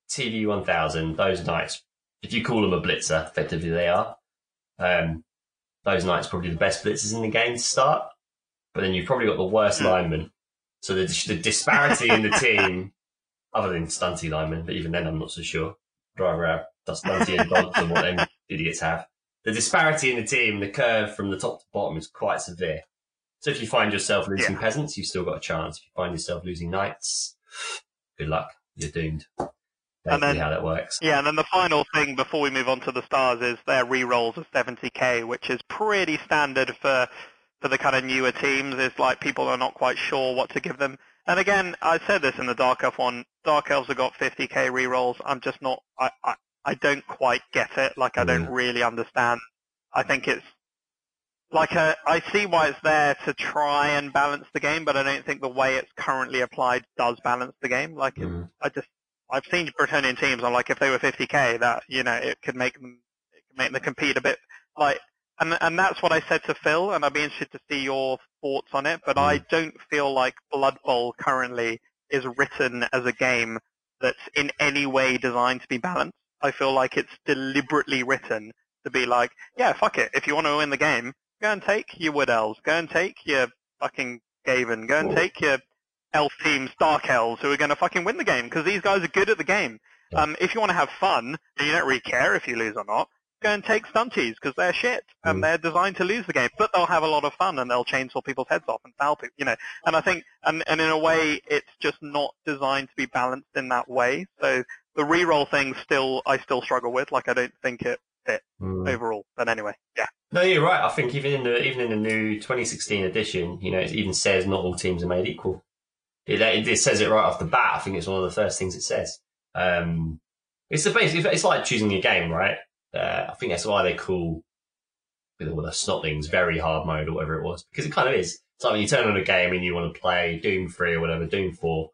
Speaker 2: TV 1000, those knights, if you call them a blitzer, effectively they are. Um, those knights are probably the best blitzers in the game to start. But then you've probably got the worst
Speaker 1: Hmm.
Speaker 2: linemen. So the, the disparity in the team, other than stunty linemen, but even then I'm not so sure. Driver out, does stunty and dodge and what them idiots have. The disparity in the team, the curve from the top to bottom is quite severe. So if you find yourself losing
Speaker 1: Yeah.
Speaker 2: peasants, you've still got a chance. If you find yourself losing knights, good luck. You're doomed.
Speaker 1: And then-
Speaker 2: how that works.
Speaker 1: Yeah, and then the final thing before we move on to the stars is their re-rolls of 70k, which is pretty standard for for the kind of newer teams. It's like people are not quite sure what to give them. And again, I said this in the Dark Elf one. Dark Elves have got 50k re-rolls. I'm just not. I I, I don't quite get it. Like I don't
Speaker 2: Mm.
Speaker 1: really understand. I think it's like a, I see why it's there to try and balance the game, but I don't think the way it's currently applied does balance the game. Like it,
Speaker 2: Mm.
Speaker 1: I just I've seen Bretonnian teams. I'm like, if they were 50k, that you know, it could make them it could make them compete a bit like, and and that's what I said to Phil, and I'd be interested to see your thoughts on it. But I don't feel like Blood Bowl currently is written as a game that's in any way designed to be balanced. I feel like it's deliberately written to be like, yeah, fuck it. If you want to win the game, go and take your Wood Elves, go and take your fucking Gaven, go and take your elf teams, Dark Elves, who are going to fucking win the game because these guys are good at the game. Um, if you want to have fun and you don't really care if you lose or not, go and take stunties because they're shit and
Speaker 2: Mm.
Speaker 1: they're designed to lose the game, but they'll have a lot of fun and they'll chainsaw people's heads off and foul people, you know. And I think, and, and in a way, it's just not designed to be balanced in that way. So the reroll thing still, I still struggle with. Like I don't think it
Speaker 2: Mm.
Speaker 1: overall. But anyway, yeah.
Speaker 2: No, you're right. I think even in the even in the new 2016 edition, you know, it even says not all teams are made equal. It, it, it says it right off the bat. I think it's one of the first things it says. Um, it's the basic. It's like choosing a game, right? Uh, I think that's why they call with all the snotlings very hard mode or whatever it was because it kind of is. It's like when you turn on a game and you want to play Doom three or whatever, Doom four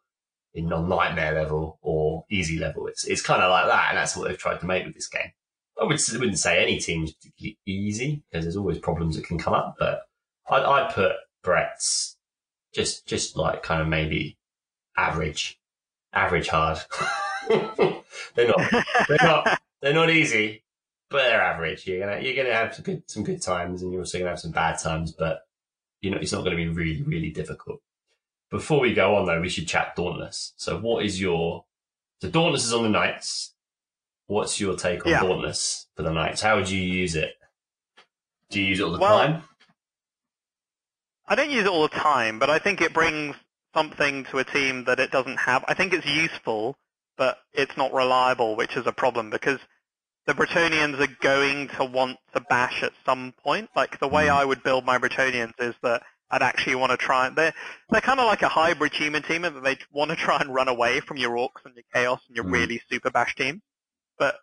Speaker 2: in non nightmare level or easy level. It's it's kind of like that, and that's what they've tried to make with this game. I would, wouldn't say any team's particularly easy because there's always problems that can come up, but I'd, I'd put Brett's just, just like kind of maybe average, average hard. they're not, they're not, they're not easy, but they're average. You're gonna, you're gonna have some good, some good times and you're also gonna have some bad times, but you know, it's not to be really, really difficult. Before we go on though, we should chat Dauntless. So what is your, so Dauntless is on the Knights. What's your take on
Speaker 1: Yeah.
Speaker 2: Dauntless for the Knights? How would you use it? Do you use it all the
Speaker 1: Well,
Speaker 2: time?
Speaker 1: I don't use it all the time, but I think it brings something to a team that it doesn't have. I think it's useful, but it's not reliable, which is a problem because the Bretonnians are going to want to bash at some point. Like the way
Speaker 2: Mm.
Speaker 1: I would build my Bretonnians is that I'd actually want to try and they're they're kind of like a hybrid human team in that they want to try and run away from your orcs and your chaos and your
Speaker 2: Mm.
Speaker 1: really super bash team. But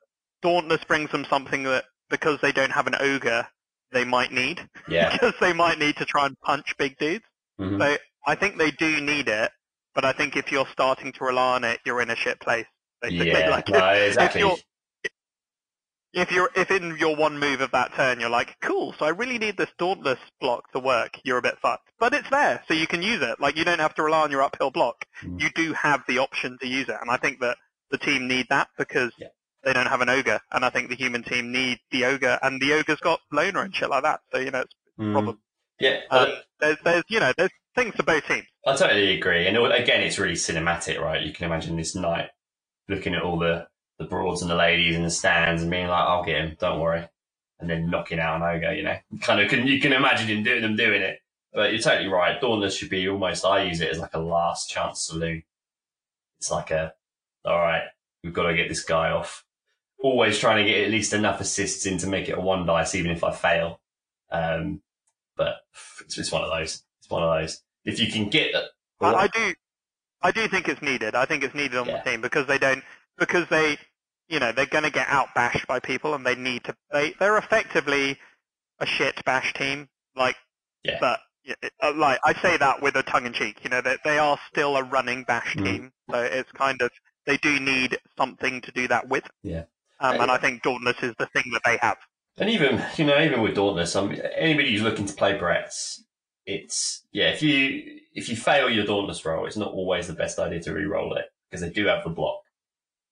Speaker 1: Dauntless brings them something that because they don't have an ogre, they might need
Speaker 2: Yeah.
Speaker 1: because they might need to try and punch big dudes.
Speaker 2: Mhm.
Speaker 1: So I think they do need it, but I think if you're starting to rely on it, you're in a shit place. Basically.
Speaker 2: Yeah.
Speaker 1: Like,
Speaker 2: no,
Speaker 1: if,
Speaker 2: exactly.
Speaker 1: you're- if you're if in your one move of that turn you're like, cool, so I really need this dauntless block to work, you're a bit fucked. But it's there, so you can use it. Like you don't have to rely on your uphill block.
Speaker 2: Mm.
Speaker 1: You do have the option to use it, and I think that the team need that because
Speaker 2: Yeah.
Speaker 1: They don't have an ogre, and I think the human team need the ogre, and the ogre's got loner and shit like that. So you know, it's
Speaker 2: Mm.
Speaker 1: problem.
Speaker 2: Yeah.
Speaker 1: Um, there's there's you know there's things for both teams.
Speaker 2: I totally agree. And again, it's really cinematic, right? You can imagine this knight looking at all the, the broads and the ladies in the stands and being like, I'll get him, don't worry. And then knocking out an ogre, you know. Kind of can you can imagine him doing them doing it. But you're totally right. Dauntless should be almost I use it as like a last chance saloon. It's like a all right, we've got to get this guy off. Always trying to get at least enough assists in to make it a one dice, even if I fail. Um, but it's, it's one of those. It's one of those. If you can get it,
Speaker 1: I, I do, I do think it's needed. I think it's needed on
Speaker 2: Yeah.
Speaker 1: the team because they don't, because they, you know, they're going to get out bashed by people, and they need to. They they're effectively a shit bash team. Like,
Speaker 2: Yeah.
Speaker 1: but uh, like I say that with a tongue in cheek. You know, they they are still a running bash
Speaker 2: Mm.
Speaker 1: team, so it's kind of they do need something to do that with.
Speaker 2: Yeah.
Speaker 1: Um, and I think Dauntless is the thing that they have.
Speaker 2: And even you know, even with Dauntless, um, anybody who's looking to play Brett's, it's yeah. If you if you fail your Dauntless roll, it's not always the best idea to re-roll it because they do have the block.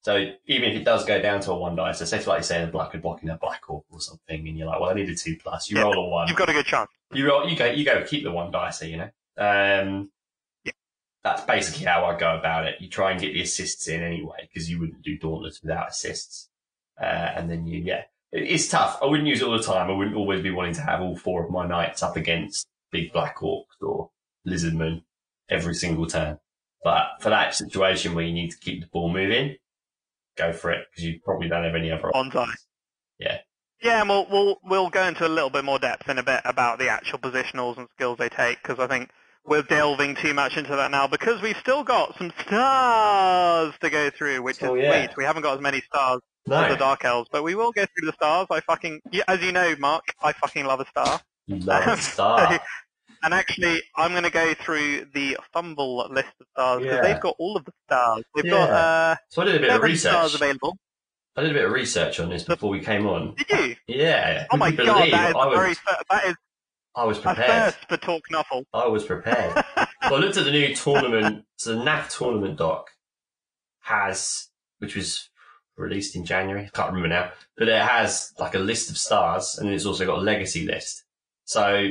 Speaker 2: So even if it does go down to a one dice, so say like you say the black are blocking a black orc or something, and you're like, well, I need a two plus. You
Speaker 1: Yeah,
Speaker 2: roll a one.
Speaker 1: You've got a good chance.
Speaker 2: You roll, you go, you go, keep the one dice, you know. Um,
Speaker 1: Yeah.
Speaker 2: That's basically how I go about it. You try and get the assists in anyway, because you wouldn't do Dauntless without assists. Uh, and then you, yeah, It- it's tough. I wouldn't use it all the time. I wouldn't always be wanting to have all four of my knights up against big black orcs or lizardmen every single turn. But for that situation where you need to keep the ball moving, go for it, because you probably don't have any other
Speaker 1: On time.
Speaker 2: Yeah.
Speaker 1: Yeah, and we'll, we'll, we'll go into a little bit more depth in a bit about the actual positionals and skills they take, because I think we're delving too much into that now, because we've still got some stars to go through, which
Speaker 2: Oh,
Speaker 1: is
Speaker 2: yeah.
Speaker 1: sweet. We haven't got as many stars
Speaker 2: No,
Speaker 1: the Dark Elves, but we will go through the stars. I fucking, yeah, as you know, Mark, I fucking love a star.
Speaker 2: you love a star.
Speaker 1: And actually, I'm going to go through the FUMBBL list of stars, because
Speaker 2: Yeah.
Speaker 1: they've got all of the stars. They've got uh,
Speaker 2: So I did a bit of
Speaker 1: seven stars
Speaker 2: research.
Speaker 1: available.
Speaker 2: I did a bit of research on this before we came on.
Speaker 1: Did you?
Speaker 2: Yeah.
Speaker 1: Oh my god,
Speaker 2: believe
Speaker 1: that is
Speaker 2: I
Speaker 1: a
Speaker 2: was,
Speaker 1: very that is
Speaker 2: I was
Speaker 1: a
Speaker 2: prepared.
Speaker 1: first for Talk Nuffle.
Speaker 2: I was prepared. so I looked at the new tournament. So the NAF tournament doc has, which was released in January. I can't remember now, but it has like a list of stars, and it's also got a legacy list. So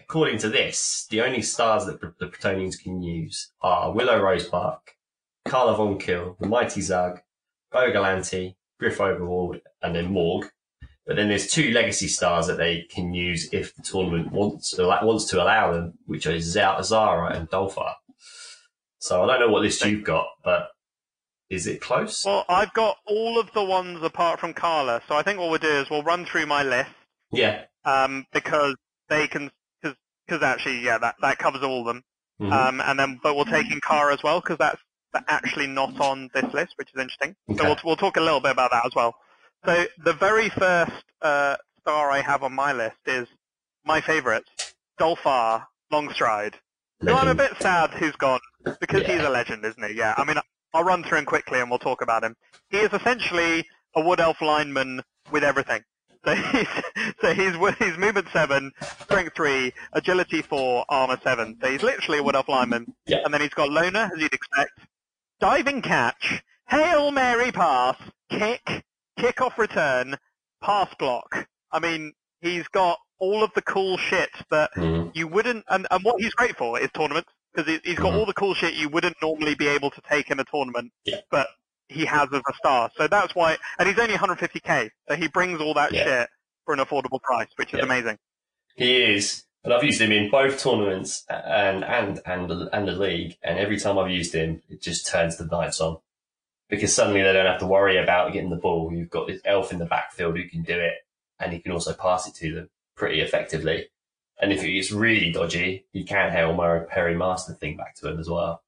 Speaker 2: according to this, the only stars that the Bretonnians can use are Willow Rosebark, Karla Von Kill, the Mighty Zug, Bo Gallante, Griff Oberwald, and then Morg. But then there's two legacy stars that they can use if the tournament wants uh, wants to allow them, which are Zara and Dolfar. So I don't know what list you've got, but is it close?
Speaker 1: Well, I've got all of the ones apart from Karla, so I think what we'll do is we'll run through my list
Speaker 2: Yeah.
Speaker 1: um, because they can because actually yeah that that covers all of them.
Speaker 2: Mhm.
Speaker 1: Um, and then but we'll take in Cara as well because that's actually not on this list, which is interesting.
Speaker 2: Okay.
Speaker 1: So we'll we'll talk a little bit about that as well. So the very first uh, star I have on my list is my favourite, Dolfar Longstride. who I'm a bit sad who's gone because
Speaker 2: Yeah.
Speaker 1: he's a legend, isn't he? Yeah. I mean, I'll run through him quickly and we'll talk about him. He is essentially a wood elf lineman with everything. So he's so he's he's movement seven, strength three, agility four, armor seven. So he's literally a wood elf lineman.
Speaker 2: Yeah.
Speaker 1: And then he's got loner, as you'd expect, diving catch, hail mary pass, kick, kick off return, pass block. I mean, he's got all of the cool shit that
Speaker 2: Mhm.
Speaker 1: you wouldn't, and, and what he's great for is tournaments, because he, he's got
Speaker 2: Mhm.
Speaker 1: all the cool shit you wouldn't normally be able to take in a tournament,
Speaker 2: Yeah.
Speaker 1: but he has as a star. So that's why, and he's only 150k, so he brings all that
Speaker 2: Yeah.
Speaker 1: shit for an affordable price, which is
Speaker 2: Yeah.
Speaker 1: amazing.
Speaker 2: He is, and I've used him in both tournaments and and and the, and the league. And every time I've used him, it just turns the lights on because suddenly they don't have to worry about getting the ball. You've got this elf in the backfield who can do it, and he can also pass it to them pretty effectively. And if it gets really dodgy, he can hail Mary Perry Master thing back to him as well.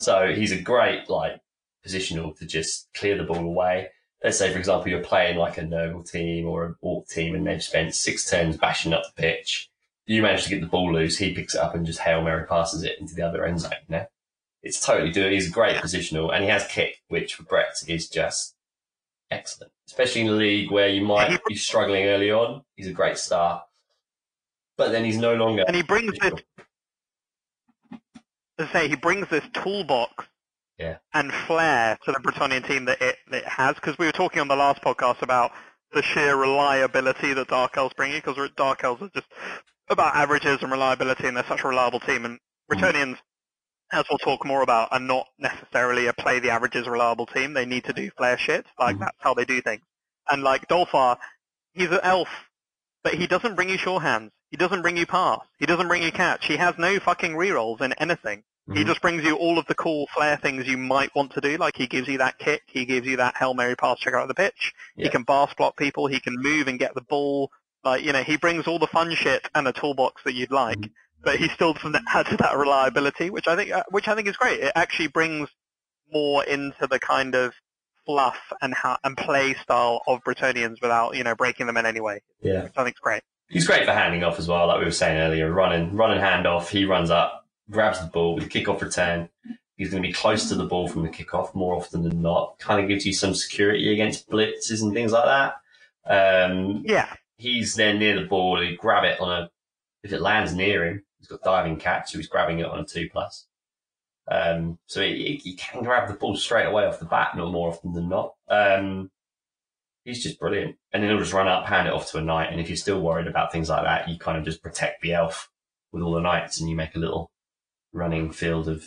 Speaker 2: So he's a great like positional to just clear the ball away let's say, for example, you're playing like a Nurgle team or an Orc team and they've spent six turns bashing up the pitch. You manage to get the ball loose, he picks it up and just Hail Mary passes it into the other end zone, you know? It's totally doing, he's a great positional and he has kick, which for Brett is just excellent. Especially in a league where you might be struggling early on, he's a great start. But then he's no longer.
Speaker 1: And he brings this, as I say, he brings this toolbox
Speaker 2: Yeah.
Speaker 1: and flair to the Bretonnian team that it, it has, because we were talking on the last podcast about the sheer reliability that Dark Elves bring you, because Dark Elves are just about averages and reliability, and they're such a reliable team, and
Speaker 2: Mm.
Speaker 1: Bretonnians as we'll talk more about, are not necessarily a play the averages reliable team. They need to do flair shit. Like
Speaker 2: Mhm.
Speaker 1: that's how they do things. And like Dolfar, he's an elf, but he doesn't bring you sure hands. He doesn't bring you pass. He doesn't bring you catch. He has no fucking rerolls in anything. He
Speaker 2: Mhm.
Speaker 1: just brings you all of the cool flair things you might want to do. Like he gives you that kick. He gives you that Hail Mary pass check out of the pitch. He can pass block people. He can move and get the ball. Like, you know, he brings all the fun shit and a toolbox that you'd like,
Speaker 2: Mhm.
Speaker 1: but he still doesn't add to that reliability, which I think, uh, which I think is great. It actually brings more into the kind of fluff and ha- and play style of Bretonnians without, you know, breaking them in any way.
Speaker 2: Yeah.
Speaker 1: Which I think's great.
Speaker 2: He's great for handing off as well, like we were saying earlier. Running, running hand off. He runs up, grabs the ball with a kick-off return. He's going to be close to the ball from the kick-off more often than not. Kind of gives you some security against blitzes and things like that. Um,
Speaker 1: Yeah.
Speaker 2: he's then near the ball. He grab it on a. If it lands near him, he's got diving catch, so he's grabbing it on a two plus. Um, so he, he can grab the ball straight away off the bat, not more often than not. Um, he's just brilliant. And then he'll just run up, hand it off to a knight. And if you're still worried about things like that, you kind of just protect the elf with all the knights, and you make a little running field of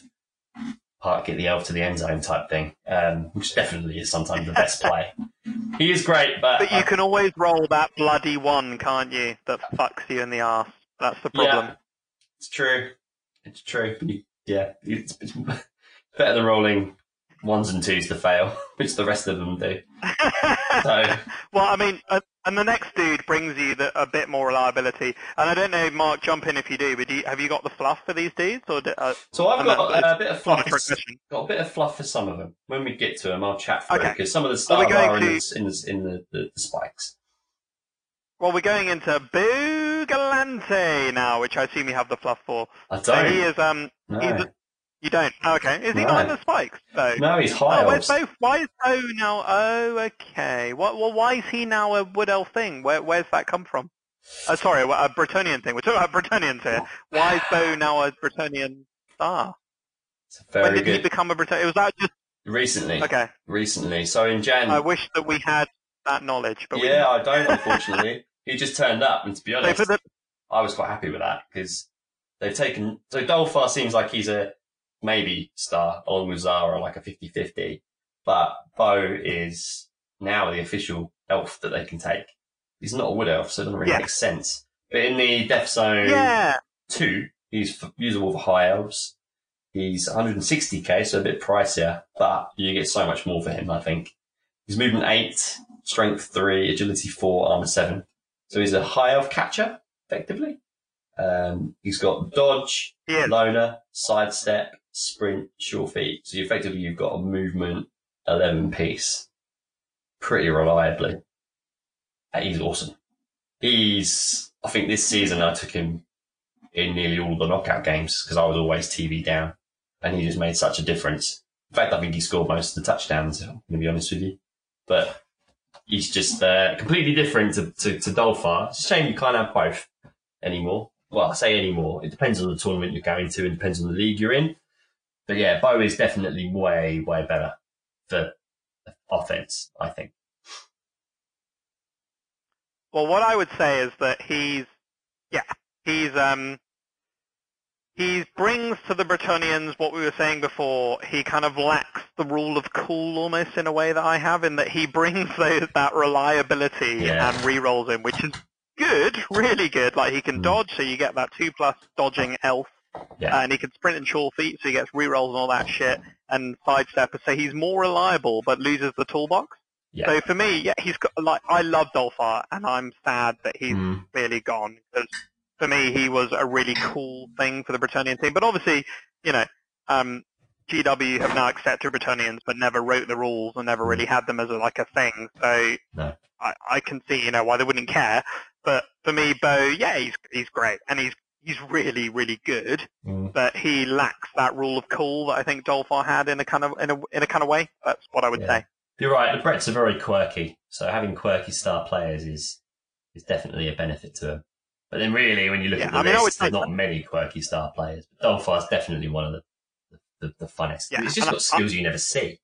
Speaker 2: park get the elf to the end zone type thing, um, which definitely is sometimes the best play. He is great, but,
Speaker 1: But you can always roll that bloody one, can't you? That fucks you in the ass. That's the problem.
Speaker 2: Yeah, it's true. It's true. But you, yeah, it's, it's better than rolling ones and twos to fail, which the rest of them do. So
Speaker 1: well, I mean, uh, and the next dude brings you the, a bit more reliability. And I don't know, Mark, jump in if you do, but do you, have you got the fluff for these dudes? Or do, uh,
Speaker 2: So I've got uh, a bit of fluff.
Speaker 1: a question.
Speaker 2: Got a bit of fluff for some of them. When we get to them, I'll chat through
Speaker 1: Okay.
Speaker 2: because some of the
Speaker 1: Well, we're
Speaker 2: are in,
Speaker 1: to-
Speaker 2: the, in, the, in the, the, the spikes.
Speaker 1: Well, we're going into Bo Gallante now, which I assume you have the fluff for.
Speaker 2: I
Speaker 1: So
Speaker 2: don't.
Speaker 1: he is, um,
Speaker 2: no.
Speaker 1: he's, you don't. Oh, okay. Is he
Speaker 2: No.
Speaker 1: not in the spikes, though?
Speaker 2: no, he's oh, high
Speaker 1: Oh, where's
Speaker 2: elves.
Speaker 1: Bo? Why is Bo now? Oh, okay. What? Well, why is he now a Wood Elf thing? Where, where's that come from? Oh, sorry, a Bretonnian thing. We're talking about Bretonnians here. Why is Bo now a Bretonnian star?
Speaker 2: It's very good.
Speaker 1: when did he become a Bretonnian? Was that just
Speaker 2: Recently,
Speaker 1: okay?
Speaker 2: recently. So in Jan,
Speaker 1: I wish that we had that knowledge, but
Speaker 2: yeah, I don't. Unfortunately, he just turned up, and to be honest,
Speaker 1: for the
Speaker 2: I was quite happy with that because they've taken. So Dolfar seems like he's a maybe star along with Zara, like a 50-50. But Bo is now the official elf that they can take. He's not a wood elf, so it doesn't really
Speaker 1: Yeah.
Speaker 2: make sense. But in the Death Zone
Speaker 1: yeah,
Speaker 2: 2, he's f- usable for high elves. He's 160k, so a bit pricier, but you get so much more for him, I think. He's movement 8, strength 3, agility 4, armor 7. So he's a high elf catcher, effectively. Um, he's got dodge,
Speaker 1: is.
Speaker 2: loner, sidestep, sprint, sure feet. So effectively you've got a movement 11 piece pretty reliably. He's awesome. He's, I think this season I took him in nearly all the knockout games because I was always TV down and he just made such a difference. In fact, I think he scored most of the touchdowns, I'm going to be honest with you. But he's just uh, completely different to, to, to Dolfar. It's a shame you can't have both anymore. Well, I say anymore. It depends on the tournament you're going to It depends on the league you're in. But yeah, Bo is definitely way, way better for offense, I think.
Speaker 1: Well, what I would say is that he's, yeah, he's um, he brings to the Bretonnians what we were saying before. He kind of lacks the rule of cool almost in a way that I have, in that he brings those, that reliability
Speaker 2: Yeah.
Speaker 1: and re-rolls in, which is good, really good. Like he can
Speaker 2: Mm.
Speaker 1: dodge, so you get that two plus dodging elf.
Speaker 2: Yeah.
Speaker 1: And he can sprint and sure feet, so he gets re-rolls and all that shit, and sidestep. So he's more reliable, but loses the toolbox.
Speaker 2: Yeah.
Speaker 1: So for me, yeah, he's got like I love Dolfar, and I'm sad that he's
Speaker 2: Mm.
Speaker 1: really gone because for me he was a really cool thing for the Bretonnian team. But obviously, you know, um, GW have now accepted Bretonnians, but never wrote the rules and never really had them as a, like a thing. So
Speaker 2: No.
Speaker 1: I, I can see, you know, why they wouldn't care. But for me, Bo, yeah, he's he's great, and he's he's really really good.
Speaker 2: Mm.
Speaker 1: But he lacks that rule of cool that I think Dolfar had in a kind of in a in a kind of way. That's what I would
Speaker 2: Yeah.
Speaker 1: say.
Speaker 2: You're right. The Brets are very quirky, so having quirky star players is is definitely a benefit to them. But then, really, when you look
Speaker 1: Yeah,
Speaker 2: at the
Speaker 1: I mean,
Speaker 2: list, there's
Speaker 1: say-
Speaker 2: not many quirky star players. But Dolfar's definitely one of the the, the funnest.
Speaker 1: Yeah,
Speaker 2: He's just
Speaker 1: and
Speaker 2: got
Speaker 1: I-
Speaker 2: skills you never see.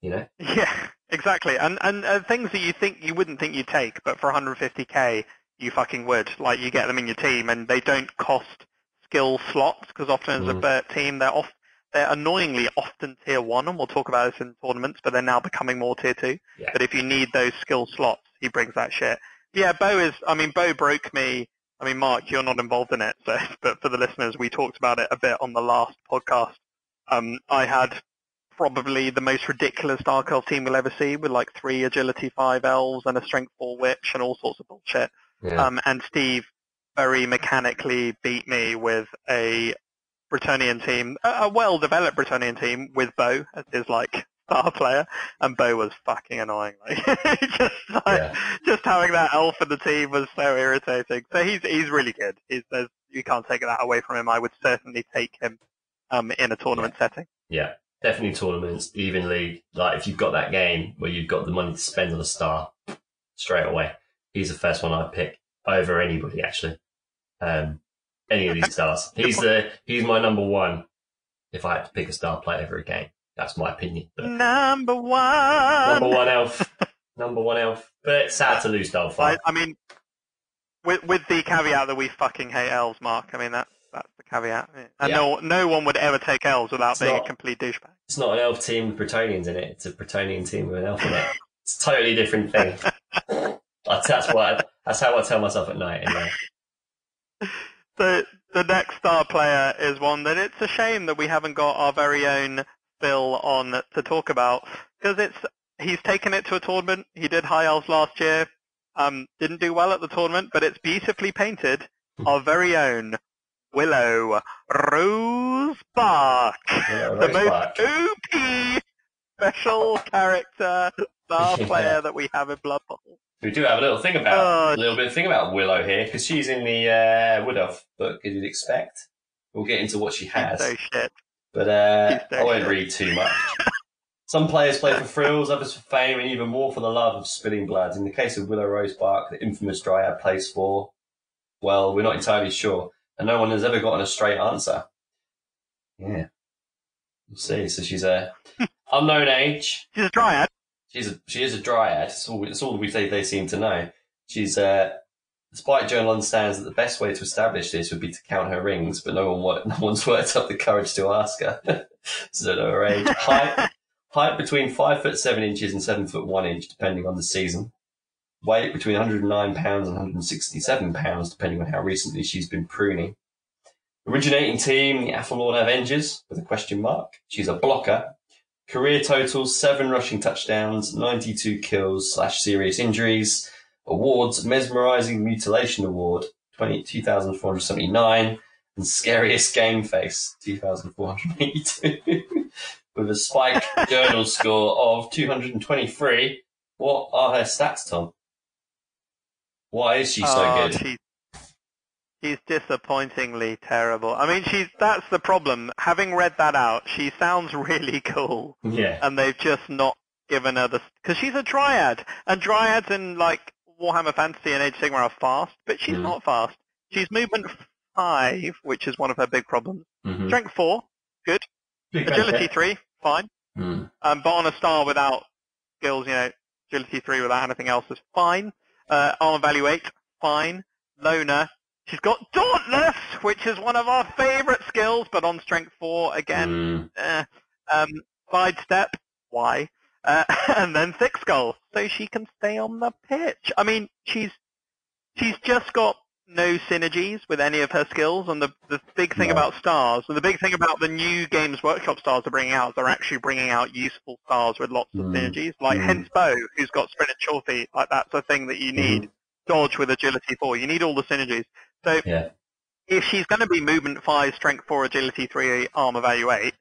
Speaker 2: You know,
Speaker 1: Yeah, exactly. And and uh, things that you think you wouldn't think you'd take, but for 150k you fucking would. Like you get them in your team, and they don't cost skill slots because often as a
Speaker 2: Mm.
Speaker 1: Bert team they're off they're annoyingly often tier one, and we'll talk about this in tournaments, but they're now becoming more tier two.
Speaker 2: Yeah.
Speaker 1: But if you need those skill slots, he brings that shit. Yeah, Bo is. I mean, Bo broke me. I mean, Mark, you're not involved in it, so but for the listeners, we talked about it a bit on the last podcast. Um, I had probably the most ridiculous Dark Elf team we'll ever see, with like three agility five elves and a strength four witch and all sorts of bullshit.
Speaker 2: Yeah.
Speaker 1: Um, and Steve very mechanically beat me with a Bretonnian team, a, well-developed Bretonnian team with Bo as his like star player, and Bo was fucking annoying. Like, just like,
Speaker 2: Yeah.
Speaker 1: just having that elf in the team was so irritating. So he's he's really good. He's there's, you can't take that away from him. I would certainly take him um, in a tournament setting.
Speaker 2: Yeah, definitely tournaments, even league. Like if you've got that game where you've got the money to spend on a star straight away, he's the first one I'd pick over anybody actually. Um, any of these stars. He's the he's my number one. If I had to pick a star player a game, that's my opinion. But
Speaker 1: Number one.
Speaker 2: number one elf, number one elf. But it's sad to lose
Speaker 1: I, I mean, with with the caveat that we fucking hate elves, Mark. I mean that's that's the caveat. And
Speaker 2: Yeah.
Speaker 1: no no one would ever take elves without
Speaker 2: It's
Speaker 1: being
Speaker 2: not-
Speaker 1: a complete douchebag.
Speaker 2: It's not an elf team with Bretonnians in it. It's a Bretonnian team with an elf in it. It's a totally different thing. that's that's what I, that's how I tell myself at night. Anyway.
Speaker 1: the the next star player is one that it's a shame that we haven't got our very own Phil on to talk about because it's he's taken it to a tournament. He did High Elves last year. Um, didn't do well at the tournament, but it's beautifully painted. Our very own Willow Rosebark, the most
Speaker 2: Rosebark.
Speaker 1: OP special character star
Speaker 2: Yeah.
Speaker 1: player that we have in Blood Bowl.
Speaker 2: We do have a little thing about
Speaker 1: Oh.
Speaker 2: a little bit of thing about Willow here because she's in the uh, Wood Elf book, as you'd expect. We'll get into what she has,
Speaker 1: So
Speaker 2: but uh,
Speaker 1: so
Speaker 2: I won't
Speaker 1: shit.
Speaker 2: read too much. Some players play for thrills, others for fame, and even more for the love of spilling blood. In the case of Willow Rosebark, the infamous Dryad plays for, well, we're not entirely sure, and no one has ever gotten a straight answer. Yeah, we'll see. So she's a unknown age.
Speaker 1: She's a dryad.
Speaker 2: She's a, she is a dryad. It's all, it's all we they, they seem to know. She's uh, despite journal understands that the best way to establish this would be to count her rings, but no one no one's worked up the courage to ask her. so her age, height, height between five foot seven inches and seven foot one inch, depending on the season. Weight between 109 pounds and 167 pounds, depending on how recently she's been pruning. Originating team, the Athelorn Avengers, with a question mark. She's a blocker, Career totals, seven rushing touchdowns, 92 kills slash serious injuries. Awards, Mesmerizing Mutilation Award, 20, 2,479. And Scariest Game Face, 2,482. With a spike journal score of 223. What are her stats, Tom? Why is she so
Speaker 1: Oh,
Speaker 2: good?
Speaker 1: She's, she's disappointingly terrible. I mean, she's that's the problem. Having read that out, she sounds really cool,
Speaker 2: Yeah.
Speaker 1: and they've just not given her the because she's a dryad, and dryads in like Warhammer Fantasy and Age of Sigmar are fast, but she's
Speaker 2: Mhm.
Speaker 1: not fast. She's movement five, which is one of her big problems.
Speaker 2: Mhm.
Speaker 1: Strength four,
Speaker 2: Big
Speaker 1: agility three, fine.
Speaker 2: Mm.
Speaker 1: Um, but on a star without skills, you know, agility three without anything else is fine. Uh, armor value eight, fine. Loner, she's got dauntless, which is one of our favourite skills, but on strength four again.
Speaker 2: Mm.
Speaker 1: Eh. Um, sidestep, why? Uh, and then thick skull, so she can stay on the pitch. I mean, she's she's just got no synergies with any of her skills, and the the big thing
Speaker 2: No.
Speaker 1: about stars, and the big thing about the new Games Workshop stars they're bringing out, they're actually bringing out useful stars with lots of
Speaker 2: Mm.
Speaker 1: synergies, like
Speaker 2: Mm.
Speaker 1: hence Bo, who's got sprint and short like that's a thing that you need. Dodge with agility four, you need all the synergies. So
Speaker 2: Yeah.
Speaker 1: if she's going to be movement five, strength four, agility three, armor value eight,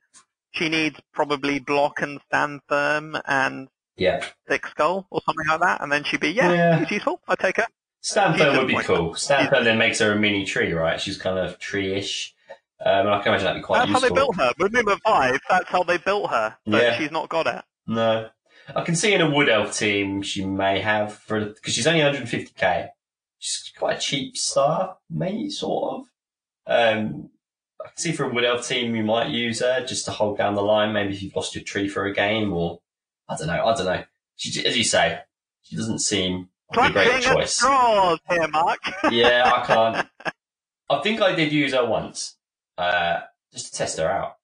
Speaker 1: she needs probably block and stand firm and
Speaker 2: Yeah.
Speaker 1: thick skull or something like that, and then she'd be yeah,
Speaker 2: Yeah.
Speaker 1: she's useful. I'd take her.
Speaker 2: Stand
Speaker 1: firm
Speaker 2: would be
Speaker 1: just
Speaker 2: cool. firm then makes her a mini tree, right? She's kind of tree-ish. Um, I can imagine that'd be quite
Speaker 1: That's how they built her. With movement five, that's how they built her, but
Speaker 2: Yeah.
Speaker 1: she's not got it.
Speaker 2: No, I can see in a wood elf team she may have for because she's only 150k. She's quite a cheap star, maybe sort of. Um, I can see for a wood elf team you might use her just to hold down the line. Maybe if you've lost your tree for a game, or I don't know. I don't know. She, as you say, she doesn't seem like a great choice.
Speaker 1: straws here, Mark.
Speaker 2: yeah, I can't. I think I did use her once, uh, just to test her out.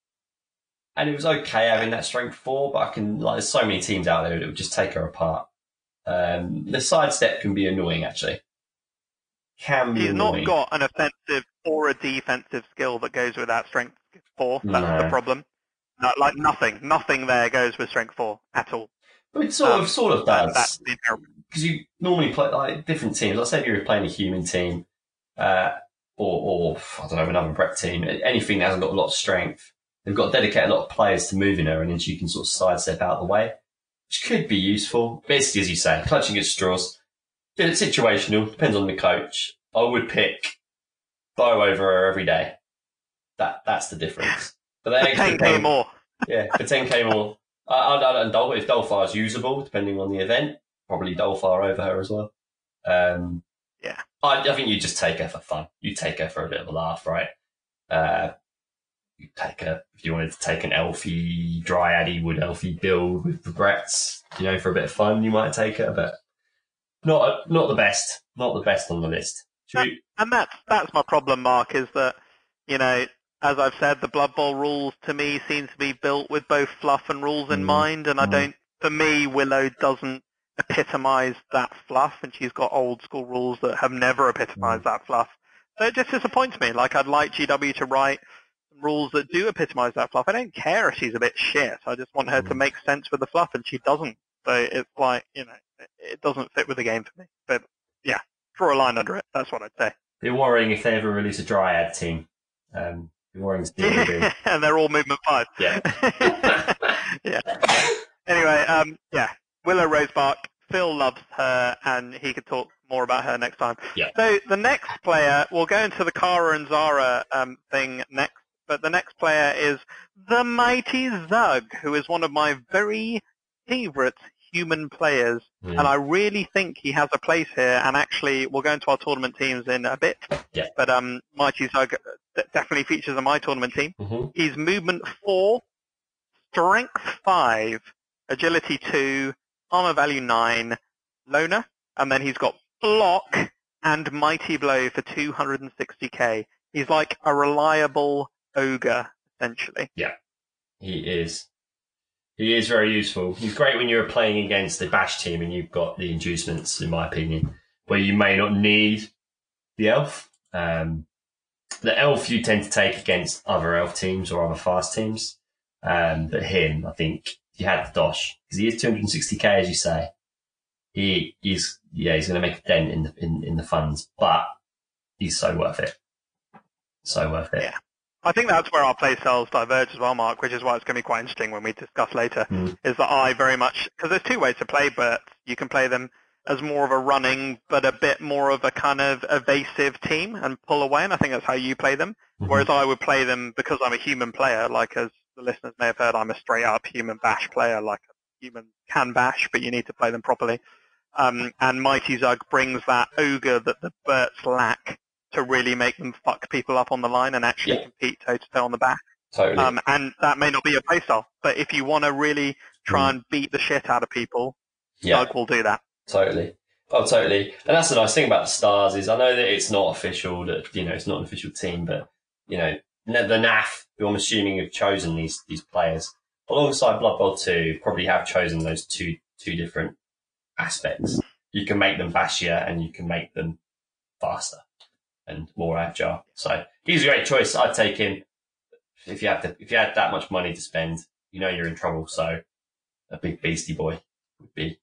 Speaker 2: And it was okay having that strength four, but I can like there's so many teams out there that would just take her apart. Um, the sidestep can be annoying actually. Can be
Speaker 1: She's not got an offensive or a defensive skill that goes with that strength four. That's
Speaker 2: No.
Speaker 1: the problem. No, like nothing, nothing there goes with strength four at all.
Speaker 2: but it sort
Speaker 1: Um,
Speaker 2: of sort of does.
Speaker 1: that's the inherent
Speaker 2: because you normally play like different teams. Let's say if you're playing a human team, uh, or, or I don't know another prep team, anything that hasn't got a lot of strength, they've got to dedicate a lot of players to moving her, and then she can sort of sidestep out of the way, which could be useful. Basically, as you say, clutching at straws. Of situational, depends on the coach. I would pick Bo over her every day. That that's the difference. But then
Speaker 1: ten k more.
Speaker 2: yeah, for 10k more. I, I, and Dol- if Dolfar is usable, depending on the event, probably Dolfar over her as well. Um,
Speaker 1: Yeah.
Speaker 2: I, I think you just take her for fun. You take her for a bit of a laugh, right? Uh, you take her if you wanted to take an elfy, dryady, wood elfy build with regrets, you know, for a bit of fun, you might take her, but not not the best, not the best on the list. Should we,
Speaker 1: And that's that's my problem, Mark, is that you know, as I've said, the Blood Bowl rules to me seem to be built with both fluff and rules in
Speaker 2: Mm.
Speaker 1: mind, and I
Speaker 2: Mm.
Speaker 1: don't. For me, Willow doesn't epitomise that fluff, and she's got old school rules that have never epitomised that fluff. So it just disappoints me. Like I'd like GW to write rules that do epitomise that fluff. I don't care if she's a bit shit. I just want her to
Speaker 2: Mm.
Speaker 1: make sense with the fluff, and she doesn't. So it's like you know, it- doesn't fit with the game for me. But yeah, draw a line under it. That's what I'd say.
Speaker 2: be worrying if they ever release a dryad team. Um, be worrying to see what they do.
Speaker 1: and they're all movement five.
Speaker 2: Yeah.
Speaker 1: yeah. Anyway, um, yeah, Willow Rosebark. Phil loves her, and he could talk more about her next time.
Speaker 2: Yeah.
Speaker 1: So the next player, we'll go into the Kara and Zara um, thing next, but the next player is the mighty Zug, who is one of my very favourite human players,
Speaker 2: Mm.
Speaker 1: and I really think he has a place here. And actually, we'll go into our tournament teams in a bit.
Speaker 2: Yeah.
Speaker 1: But um, mighty Zug uh, definitely features in my tournament team.
Speaker 2: Mhm.
Speaker 1: He's movement four, strength five, agility two, armor value nine, loner, and then he's got block and mighty blow for 260k. He's like a reliable ogre, essentially.
Speaker 2: Yeah, he is. He is very useful. He's great when you're playing against the bash team and you've got the inducements, in my opinion, where you may not need the elf. Um, the elf you tend to take against other elf teams or other fast teams. Um, but him, I think, you had the dosh because he is 260k, as you say. He is, yeah, he's going to make a dent in the in, in the funds, but he's so worth it. So worth it.
Speaker 1: Yeah. I think that's where our play styles diverge as well, Mark, which is why it's going to be quite interesting when we discuss later,
Speaker 2: Mm.
Speaker 1: is that I very much, because there's two ways to play Bert. You can play them as more of a running, but a bit more of a kind of evasive team and pull away, and I think that's how you play them.
Speaker 2: Mhm.
Speaker 1: Whereas I would play them because I'm a human player, like as the listeners may have heard, I'm a straight up human bash player, like a human can bash, but you need to play them properly. Um, and Mighty Zug brings that ogre that the Berts lack to really make them fuck people up on the line and actually
Speaker 2: Yeah.
Speaker 1: compete toe to toe on the back.
Speaker 2: Totally.
Speaker 1: Um, and that may not be your playstyle, but if you want to really try and beat the shit out of people,
Speaker 2: Mm. yeah.
Speaker 1: Zug will do that.
Speaker 2: Totally. Oh, totally. And that's the nice thing about the Stars is I know that it's not official, that, you know, it's not an official team, but, you know, the NAF, who I'm assuming have chosen these, these players, alongside Blood Bowl 2, probably have chosen those two, two different aspects. You can make them bashier and you can make them faster and more agile. So he's a great choice. I'd take him if you have to, if you had that much money to spend, you know you're in trouble. So a big beastie boy would be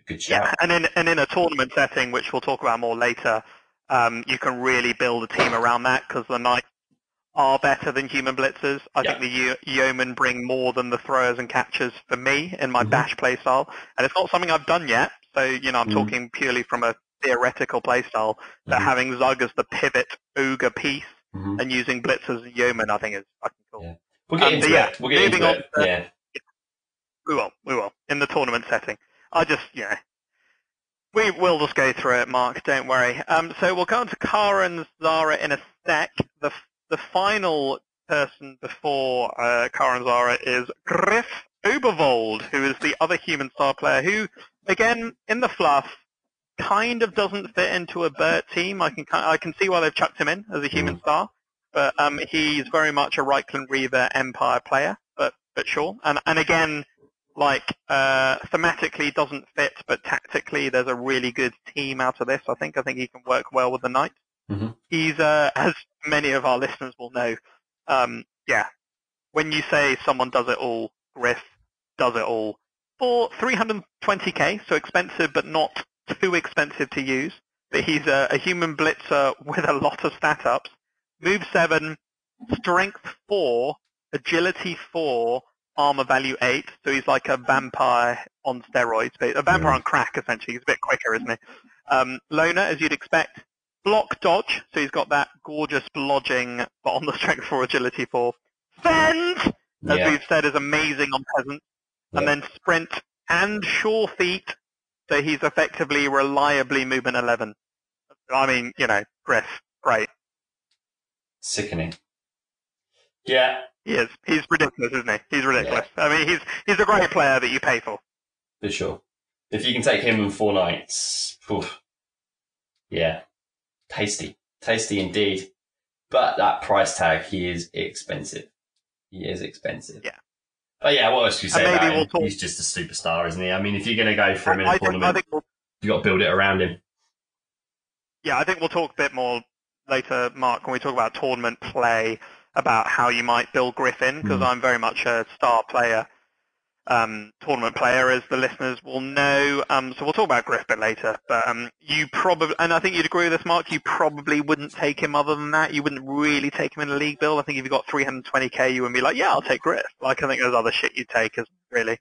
Speaker 2: a good shout.
Speaker 1: Yeah, and in and in a tournament setting, which we'll talk about more later, um, you can really build a team around that because the knights are better than human blitzers. I
Speaker 2: Yeah.
Speaker 1: think the Ye- yeomen bring more than the throwers and catchers for me in my
Speaker 2: Mhm.
Speaker 1: bash playstyle, and it's not something I've done yet. So you know, I'm
Speaker 2: Mhm.
Speaker 1: talking purely from a theoretical playstyle. But
Speaker 2: Mhm.
Speaker 1: having Zug as the pivot ogre piece
Speaker 2: Mhm.
Speaker 1: and using blitzers and yeoman, I think is fucking cool.
Speaker 2: Yeah. We'll get
Speaker 1: Um,
Speaker 2: into
Speaker 1: yeah,
Speaker 2: it. We'll get into it. yeah.
Speaker 1: We will, we will. In the tournament setting. I just, you know, we will just go through it, Mark, don't worry. Um, so we'll go on to Kara and Zara in a sec. The, the final person before uh, Kara and Zara is Griff Oberwald, who is the other human star player who, again, in the fluff, kind of doesn't fit into a Burt team. I can, I can see why they've chucked him in as a human star. but um, he's very much a Reikland Reaver Empire player. But but sure, and and again, like uh, thematically doesn't fit, but tactically there's a really good team out of this. I think I think he can work well with the knight.
Speaker 2: Mhm.
Speaker 1: He's uh, as many of our listeners will know. Um, yeah, when you say someone does it all, Griff does it all for 320k, so expensive but not too expensive to use. But he's a, a human blitzer with a lot of stat ups. Move 7, strength 4, agility 4, armor value 8. So he's like a vampire on steroids, but a vampire
Speaker 2: Yeah.
Speaker 1: on crack essentially. He's a bit quicker, isn't he? Um, loner, as you'd expect. Block dodge, so he's got that gorgeous blodging, but on the strength 4, agility 4. Fend, as
Speaker 2: Yeah.
Speaker 1: we've said, is amazing on peasants. And
Speaker 2: Yeah.
Speaker 1: then sprint and sure feet, so he's effectively reliably movement 11. I mean, you know, Griff, great.
Speaker 2: Sickening. Yeah,
Speaker 1: He is. He's ridiculous, isn't he? He's ridiculous. I mean, he's he's a great player that you pay for.
Speaker 2: for sure. If you can take him and four knights, oof. yeah, tasty, tasty indeed. But that price tag, he is expensive. He is expensive.
Speaker 1: Yeah.
Speaker 2: But yeah, what else can you say about
Speaker 1: we'll
Speaker 2: him?
Speaker 1: talk-
Speaker 2: He's just a superstar, isn't he? I mean, if you're going to go for him in a
Speaker 1: I think,
Speaker 2: tournament,
Speaker 1: think we'll,
Speaker 2: you got to build it around him.
Speaker 1: yeah, I think we'll talk a bit more later, Mark, when we talk about tournament play, about how you might build Griffin, because
Speaker 2: Mm.
Speaker 1: I'm very much a star player, um, tournament player, as the listeners will know. Um, so we'll talk about Griff a bit later. But um, you probably, and I think you'd agree with this, Mark, you probably wouldn't take him other than that. You wouldn't really take him in a league build. I think if you got 320k, you would be like, yeah, I'll take Griff. Like, I think there's other shit you'd take, as really.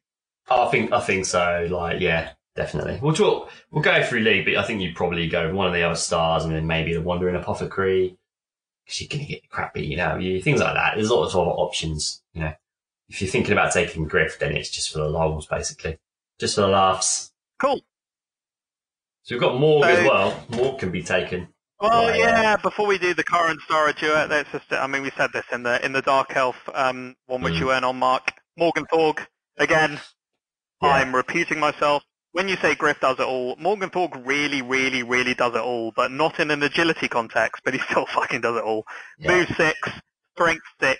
Speaker 2: I think I think so. Like, yeah, definitely. We'll talk. We'll go through league, but I think you'd probably go one of the other stars, and then maybe the Wandering Apothecary, because you're going to get crappy, you know, you. Things like that. There's lots of other options. You know, if you're thinking about taking Griff, then it's just for the lulls, basically, just for the laughs.
Speaker 1: Cool.
Speaker 2: So we've got Morg as well. Morg can be taken.
Speaker 1: Well,
Speaker 2: Right,
Speaker 1: yeah.
Speaker 2: yeah.
Speaker 1: Before we do the current star duet, let's just. I mean, we said this in the in the Dark Elf um, one, which
Speaker 2: Mm.
Speaker 1: you went on, Mark Morg 'n' Thorg. Again,
Speaker 2: Yeah.
Speaker 1: I'm repeating myself. When you say Griff does it all, Morg 'n' Thorg really, really, really does it all, but not in an agility context. But he still fucking does it all.
Speaker 2: Yeah.
Speaker 1: Move six, strength six,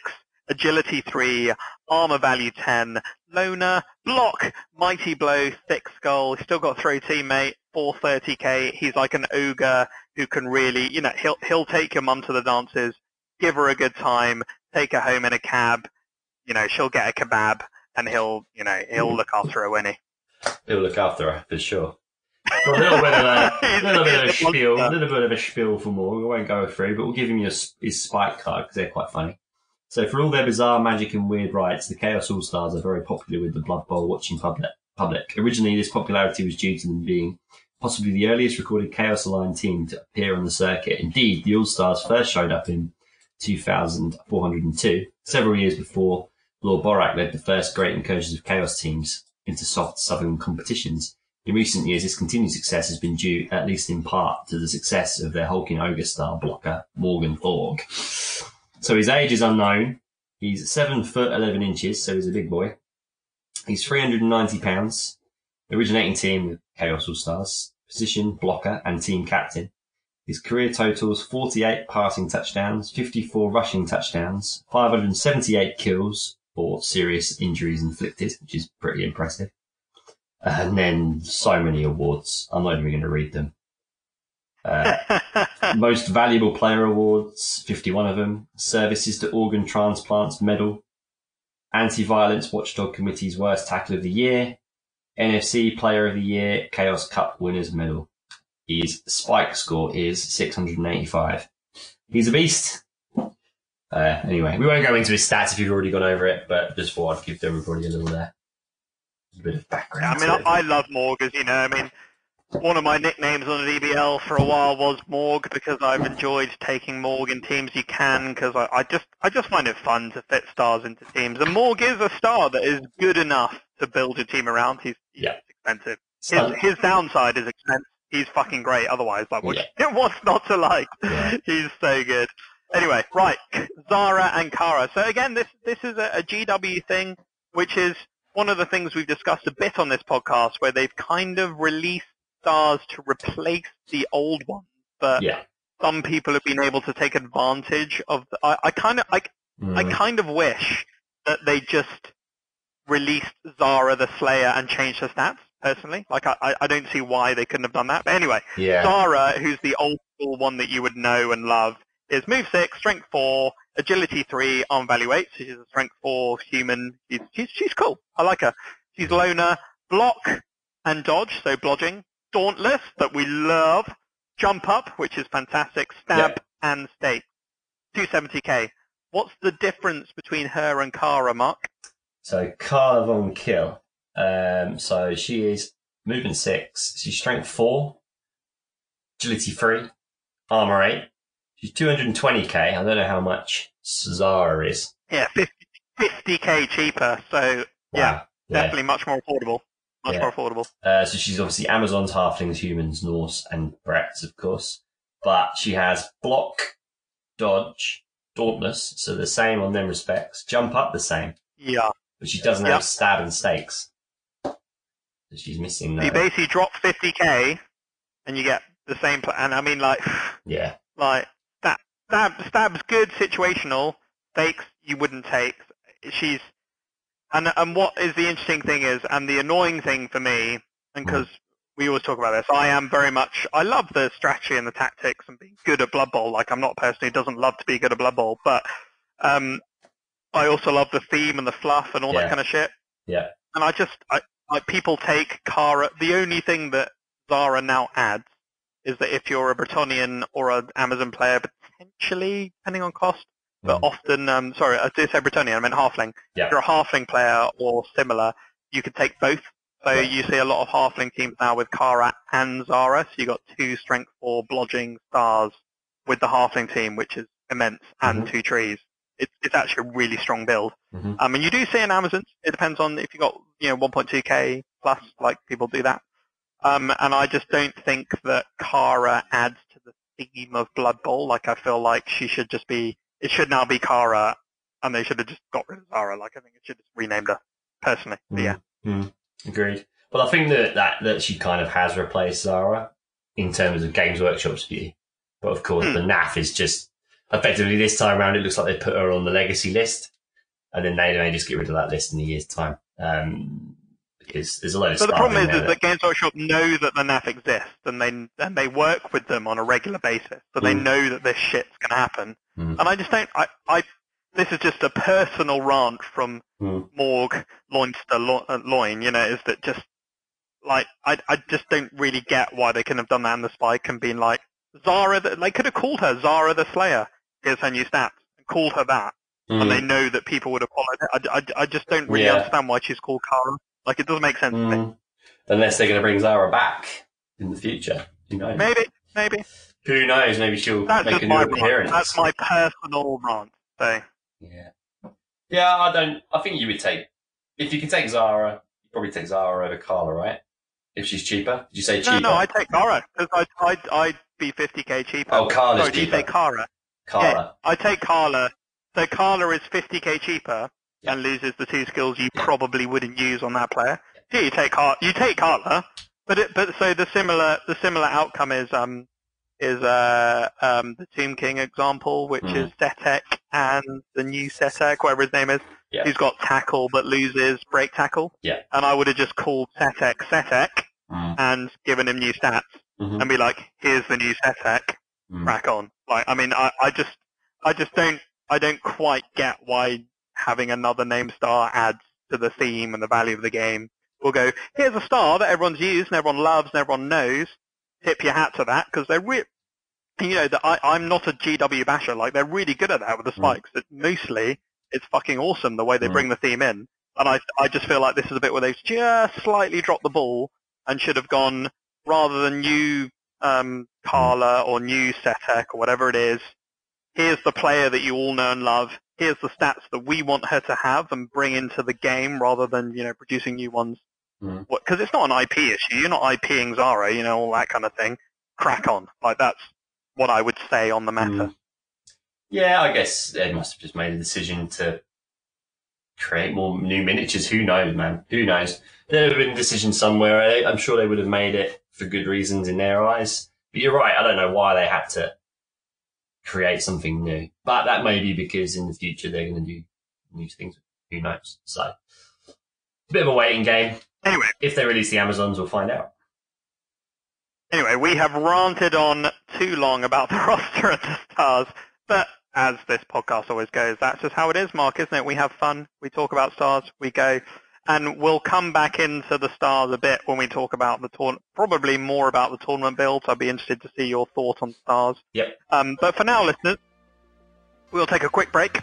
Speaker 1: agility three, armor value ten, loner, block, mighty blow, thick skull. He's still got throw teammate, 430k. He's like an ogre who can really, you know, he'll he'll take your mum to the dances, give her a good time, take her home in a cab. You know, she'll get a kebab, and he'll, you know, he'll hmm. look after her, won't he?
Speaker 2: He'll look after her for sure. A little bit of a,
Speaker 1: He's-
Speaker 2: little bit of a spiel, a little bit of a spiel for more. We won't go through, but we'll give him your, his spike card because they're quite funny. So for all their bizarre magic and weird rites, the Chaos All Stars are very popular with the Blood Bowl watching public. Public. Originally, this popularity was due to them being possibly the earliest recorded Chaos aligned team to appear on the circuit. Indeed, the All Stars first showed up in 2402, several years before Lord Borak led the first great incursions of Chaos teams into soft southern competitions. In recent years, this continued success has been due, at least in part, to the success of their hulking ogre style blocker, Morg 'n' Thorg. So his age is unknown. He's seven foot eleven inches, so he's a big boy. He's three hundred and ninety pounds. Originating team with Chaos All Stars, position blocker and team captain. His career totals 48 passing touchdowns, 54 rushing touchdowns, 578 kills for serious injuries inflicted, which is pretty impressive. And then so many awards. I'm not even going to read them. Uh, most valuable player awards, 51 of them. Services to organ transplants medal. Anti-violence watchdog committee's worst tackle of the year. NFC player of the year, Chaos Cup winners medal. His spike score is 685. He's a beast. Uh, anyway, we won't go into his stats if you've already gone over it, but just thought I'd give everybody a little uh, a bit of background.
Speaker 1: I mean, I. I love Morg, as you know. I mean, one of my nicknames on the DBL for a while was Morg because I've enjoyed taking Morg in teams you can because I, I just I just find it fun to fit stars into teams. And Morg is a star that is good enough to build a team around. He's, he's
Speaker 2: Yeah.
Speaker 1: expensive.
Speaker 2: So-
Speaker 1: His, his downside is expensive. He's fucking great. Otherwise, like, what,
Speaker 2: Yeah.
Speaker 1: what's not to like?
Speaker 2: Yeah.
Speaker 1: He's so good. Anyway, right, Zara and Kara. So again, this this is a, a GW thing, which is one of the things we've discussed a bit on this podcast, where they've kind of released stars to replace the old ones. But
Speaker 2: yeah,
Speaker 1: some people have been able to take advantage of. The, I, I kind of, I, I
Speaker 2: Mm.
Speaker 1: kind of wish that they just released Zara the Slayer and changed her stats. Personally, like I, I- I don't see why they couldn't have done that. But anyway,
Speaker 2: yeah.
Speaker 1: Zara, who's the old school one that you would know and love, is move six, strength four, agility three, arm value eight. So she's a strength four human. She's she's, she's cool. I like her. She's loner, block and dodge, so blodging. Dauntless that we love. Jump up, which is fantastic. Stab and stake. 270k. What's the difference between her and Kara, Mark?
Speaker 2: So Karla Von Kill. Um, so she is movement six. She's strength four, agility three, armor eight. She's 220k. I don't know how much Zara is.
Speaker 1: Yeah, 50, 50k cheaper. So
Speaker 2: Wow.
Speaker 1: Yeah, definitely much more affordable. Much
Speaker 2: Yeah.
Speaker 1: more affordable.
Speaker 2: Uh, so she's obviously Amazons, Halflings, Humans, Norse, and Bretts, of course. But she has block, dodge, dauntless, so the same on them respects. Jump up the same,
Speaker 1: Yeah.
Speaker 2: but she doesn't
Speaker 1: Yep.
Speaker 2: have stab and stakes. So she's missing
Speaker 1: So you basically drop 50k and you get the same. Pl- and I mean, like,
Speaker 2: Yeah.
Speaker 1: like that stab, stab's good situational. Stakes you wouldn't take. She's and and what is the interesting thing is, and the annoying thing for me, and because we always talk about this, I am very much. I love the strategy and the tactics and being good at Blood Bowl. Like I'm not a person who doesn't love to be good at Blood Bowl, but um, I also love the theme and the fluff and all
Speaker 2: Yeah.
Speaker 1: that kind of shit.
Speaker 2: Yeah.
Speaker 1: And I just, I, like people take Kara. The only thing that Zara now adds is that if you're a Bretonnian or an Amazon player, potentially, depending on cost, but
Speaker 2: Mm.
Speaker 1: often, um, sorry, I did say Bretonnian, I meant Halfling.
Speaker 2: Yeah.
Speaker 1: If you're a Halfling player or similar, you could take both. So
Speaker 2: Yeah.
Speaker 1: you see a lot of Halfling teams now with Kara and Zara, so you've got two Strength 4 blodging stars with the Halfling team, which is immense, and
Speaker 2: Mhm.
Speaker 1: two trees. It's, it's actually a really strong build.
Speaker 2: Mhm.
Speaker 1: I mean, you do see in Amazon. It depends on if you've got you know 1.2k plus, like people do that. Um, and I just don't think that Kara adds to the theme of Blood Bowl. Like I feel like she should just be. It should now be Kara, and they should have just got rid of Zara. Like I think it should have just renamed her personally. But yeah,
Speaker 2: Mm. Agreed. But I think that, that that she kind of has replaced Zara in terms of Games Workshop's view. But of course,
Speaker 1: Hmm.
Speaker 2: the NAF is just effectively this time around. It looks like they put her on the legacy list, and then they may just get rid of that list in a year's time. Um, because there's a load of
Speaker 1: but the problem is, is that Games Workshop know that the NAF exists, and they and they work with them on a regular basis, so they
Speaker 2: Mm.
Speaker 1: know that this shit's going to happen.
Speaker 2: Mm.
Speaker 1: And I just don't. I, I this is just a personal rant from
Speaker 2: Mm.
Speaker 1: Morg Loinster Lo- uh, Loin. You know, is that just like I I just don't really get why they couldn't have done that in the spike and been like Zara. The, they could have called her Zara the Slayer. Here's her new stats. And called her that,
Speaker 2: Mm.
Speaker 1: and they know that people would have followed it. I, I, I just don't really
Speaker 2: Yeah.
Speaker 1: understand why she's called Kara. Like it doesn't make sense to me.
Speaker 2: Mm. Unless they're going to bring Zara back in the future. Who knows?
Speaker 1: Maybe, maybe.
Speaker 2: Who knows? Maybe she'll
Speaker 1: That's
Speaker 2: make
Speaker 1: just
Speaker 2: a
Speaker 1: my
Speaker 2: new
Speaker 1: rant.
Speaker 2: appearance.
Speaker 1: That's my personal rant. So
Speaker 2: Yeah. Yeah, I don't. I think you would take if you can take Zara. You probably take Zara over Karla, right? If she's cheaper. Did you say cheaper?
Speaker 1: no, no, I take Kara because I'd, I'd I'd be 50k cheaper.
Speaker 2: Oh, Karla's
Speaker 1: Sorry, do you
Speaker 2: cheaper.
Speaker 1: say Kara?
Speaker 2: Karla.
Speaker 1: I take Karla. So Karla is 50k cheaper
Speaker 2: Yeah.
Speaker 1: and loses the two skills you
Speaker 2: Yeah.
Speaker 1: probably wouldn't use on that player. Yeah, you take Car- you take Karla, but it, but so the similar the similar outcome is um is uh um the Tomb King example, which
Speaker 2: Mhm.
Speaker 1: is Setekh and the new Setekh, whatever his name is,
Speaker 2: Yeah.
Speaker 1: who's got tackle but loses break tackle.
Speaker 2: Yeah.
Speaker 1: And I would have just called Setekh Setekh
Speaker 2: Mm.
Speaker 1: and given him new stats
Speaker 2: Mhm.
Speaker 1: and be like, here's the new Setekh
Speaker 2: Mm.
Speaker 1: crack on. Like, I mean, I, I just, I just don't, I don't quite get why having another name star adds to the theme and the value of the game. We'll go, here's a star that everyone's used and everyone loves and everyone knows. Tip your hat to that because they're re- you know, that I, I'm not a GW basher. Like, they're really good at that with the spikes. It, mostly, it's fucking awesome the way they
Speaker 2: Mm.
Speaker 1: bring the theme in. And I, I just feel like this is a bit where they've just slightly dropped the ball and should have gone rather than new um, Karla or new Setekh or whatever it is. Here's the player that you all know and love. Here's the stats that we want her to have and bring into the game rather than you know producing new ones.
Speaker 2: Mm.
Speaker 1: Because it's not an IP issue. You're not IPing Zara, you know all that kind of thing. Crack on. Like that's what I would say on the matter.
Speaker 2: Mm. Yeah, I guess they must have just made a decision to create more new miniatures. Who knows, man? Who knows? There would have been a decision somewhere. I- I'm sure they would have made it for good reasons in their eyes. But you're right. I don't know why they had to create something new. But that may be because in the future they're going to do new things. Who knows? So, a bit of a waiting game.
Speaker 1: Anyway,
Speaker 2: If they release the Amazons, we'll find out.
Speaker 1: Anyway, we have ranted on too long about the roster and the stars, but as this podcast always goes, that's just how it is, Mark, isn't it? We have fun, we talk about stars, we go, and we'll come back into the stars a bit when we talk about the tournament, probably more about the tournament builds. I'd be interested to see your thoughts on stars.
Speaker 2: Yep.
Speaker 1: Um, but for now, listeners, we'll take a quick break.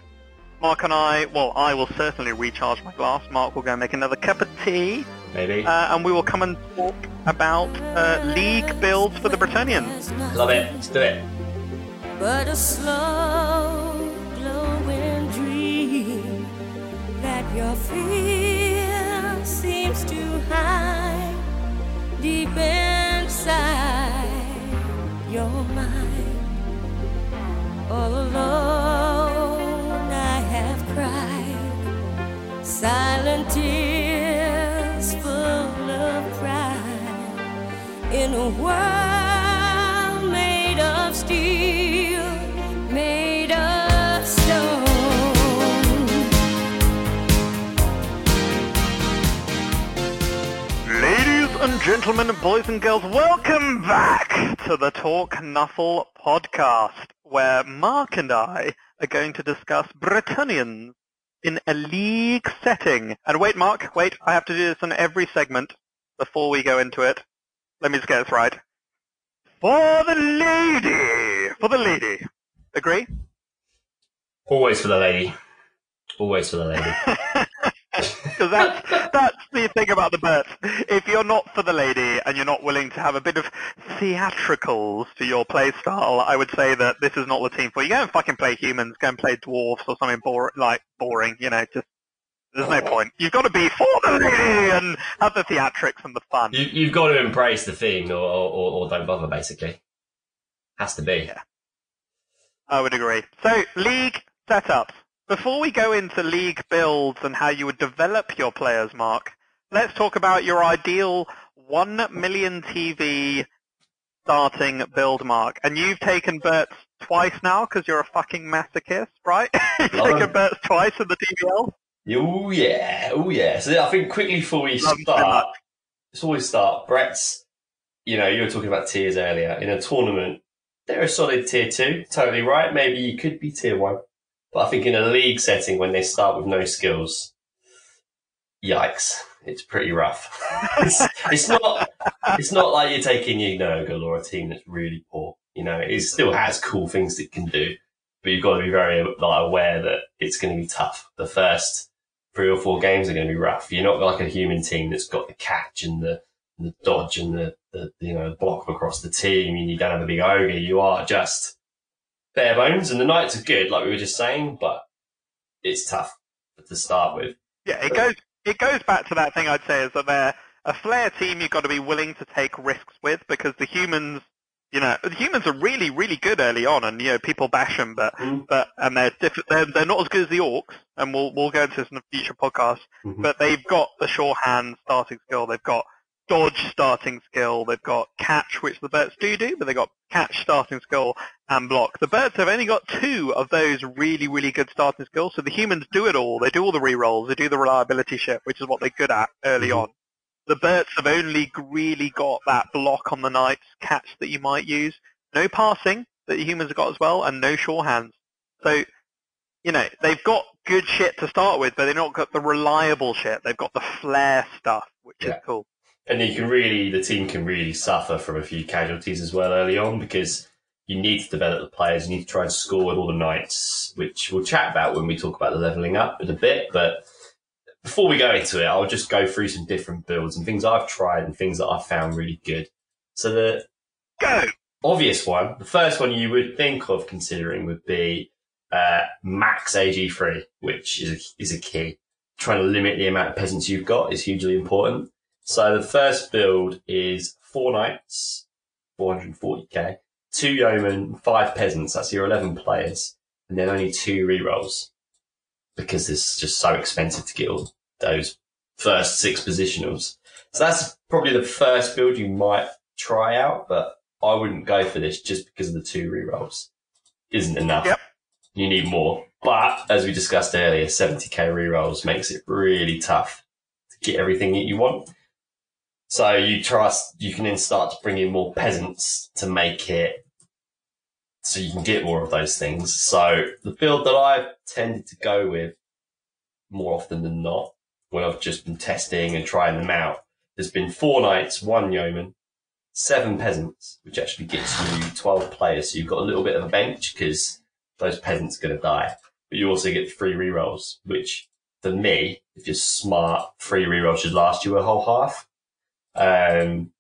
Speaker 1: Mark and I, well, I will certainly recharge my glass. Mark will go and make another cup of tea
Speaker 2: Maybe.
Speaker 1: uh, and we will come and talk about uh, league builds for the Bretonnians.
Speaker 2: Love it. Let's do it.
Speaker 3: but a slow glowing dream that your fear seems to hide deep inside your mind all alone silent tears full of pride in a world made of steel, made of stone.
Speaker 1: Ladies and gentlemen, boys and girls, welcome back to the Talk Nuffle podcast, where Mark and I are going to discuss Bretonnians in a league setting. And wait, Mark, wait, I have to do this in every segment before we go into it. Let me just get this right. For the lady! For the lady. Agree?
Speaker 2: Always for the lady. Always for the lady.
Speaker 1: Because that's, that's the thing about the Berts. If you're not for the lady and you're not willing to have a bit of theatricals to your play style, I would say that this is not the team for you. Go and fucking play humans, go and play dwarfs or something bore- like boring, you know, just there's no point. You've got to be for the lady and have the theatrics and the fun.
Speaker 2: you, you've got to embrace the thing or, or, or don't bother, basically. Has to be.
Speaker 1: Yeah. I would agree. So, league setups. Before we go into league builds and how you would develop your players, Mark, let's talk about your ideal 1 million TV starting build, Mark. And you've taken Bert's twice now because you're a fucking masochist, right? you've
Speaker 2: Love
Speaker 1: taken. Bert's twice in the TVL.
Speaker 2: Oh yeah, oh yeah. So I think quickly before we
Speaker 1: Love
Speaker 2: start, let's always start. Brett's, you know, you were talking about tiers earlier. In a tournament, they're a solid tier two, totally right. Maybe you could be tier one, but I think in a league setting when they start with no skills, yikes, it's pretty rough. it's, it's not, it's not like you're taking you or a team that's really poor. You know, it still has cool things it can do, but you've got to be very like aware that it's going to be tough. The first three or four games are going to be rough. You're not like a human team that's got the catch and the, the dodge and the, the you know block across the team, and you don't have a big ogre. You are just bare bones, and the knights are good, like we were just saying, but it's tough to start with.
Speaker 1: Yeah, it goes it goes back to that thing I'd say is that they're a flair team you've got to be willing to take risks with because the humans, you know, the humans are really really good early on, and you know people bash them, but
Speaker 2: Mm.
Speaker 1: but and they're diff- they're they're not as good as the orcs, and we'll we'll go into this in a future podcast.
Speaker 2: Mhm.
Speaker 1: But they've got the shorthand starting skill, they've got dodge starting skill, they've got catch, which the birds do do, but they've got catch starting skill and block. The birds have only got two of those really, really good starting skills, so the humans do it all. They do all the rerolls, they do the reliability shit, which is what they're good at early
Speaker 2: Mhm.
Speaker 1: on. The birds have only really got that block on the knights, catch that you might use. No passing that the humans have got as well, and no sure hands. So, you know, they've got good shit to start with, but they've not got the reliable shit. They've got the flair stuff, which
Speaker 2: Yeah.
Speaker 1: is cool.
Speaker 2: And you can really, the team can really suffer from a few casualties as well early on because you need to develop the players. You need to try and score with all the knights, which we'll chat about when we talk about the leveling up in a bit. But before we go into it, I'll just go through some different builds and things I've tried and things that I've found really good. So the
Speaker 1: Go!
Speaker 2: obvious one, the first one you would think of considering would be uh, max AG3, which is a, is a key. Trying to limit the amount of peasants you've got is hugely important. So the first build is four knights, 440k, two yeomen, five peasants. That's your 11 players, and then only two rerolls because it's just so expensive to get all those first six positionals. So that's probably the first build you might try out, but I wouldn't go for this just because of the two rerolls. isn't enough.
Speaker 1: Yep.
Speaker 2: You need more. But as we discussed earlier, 70k rerolls makes it really tough to get everything that you want. So you trust you can then start to bring in more peasants to make it so you can get more of those things. So the build that I've tended to go with more often than not, when I've just been testing and trying them out, there's been four knights, one yeoman, seven peasants, which actually gets you 12 players. So you've got a little bit of a bench because those peasants are going to die. But you also get free rerolls, which for me, if you're smart, free rerolls should last you a whole half. Um,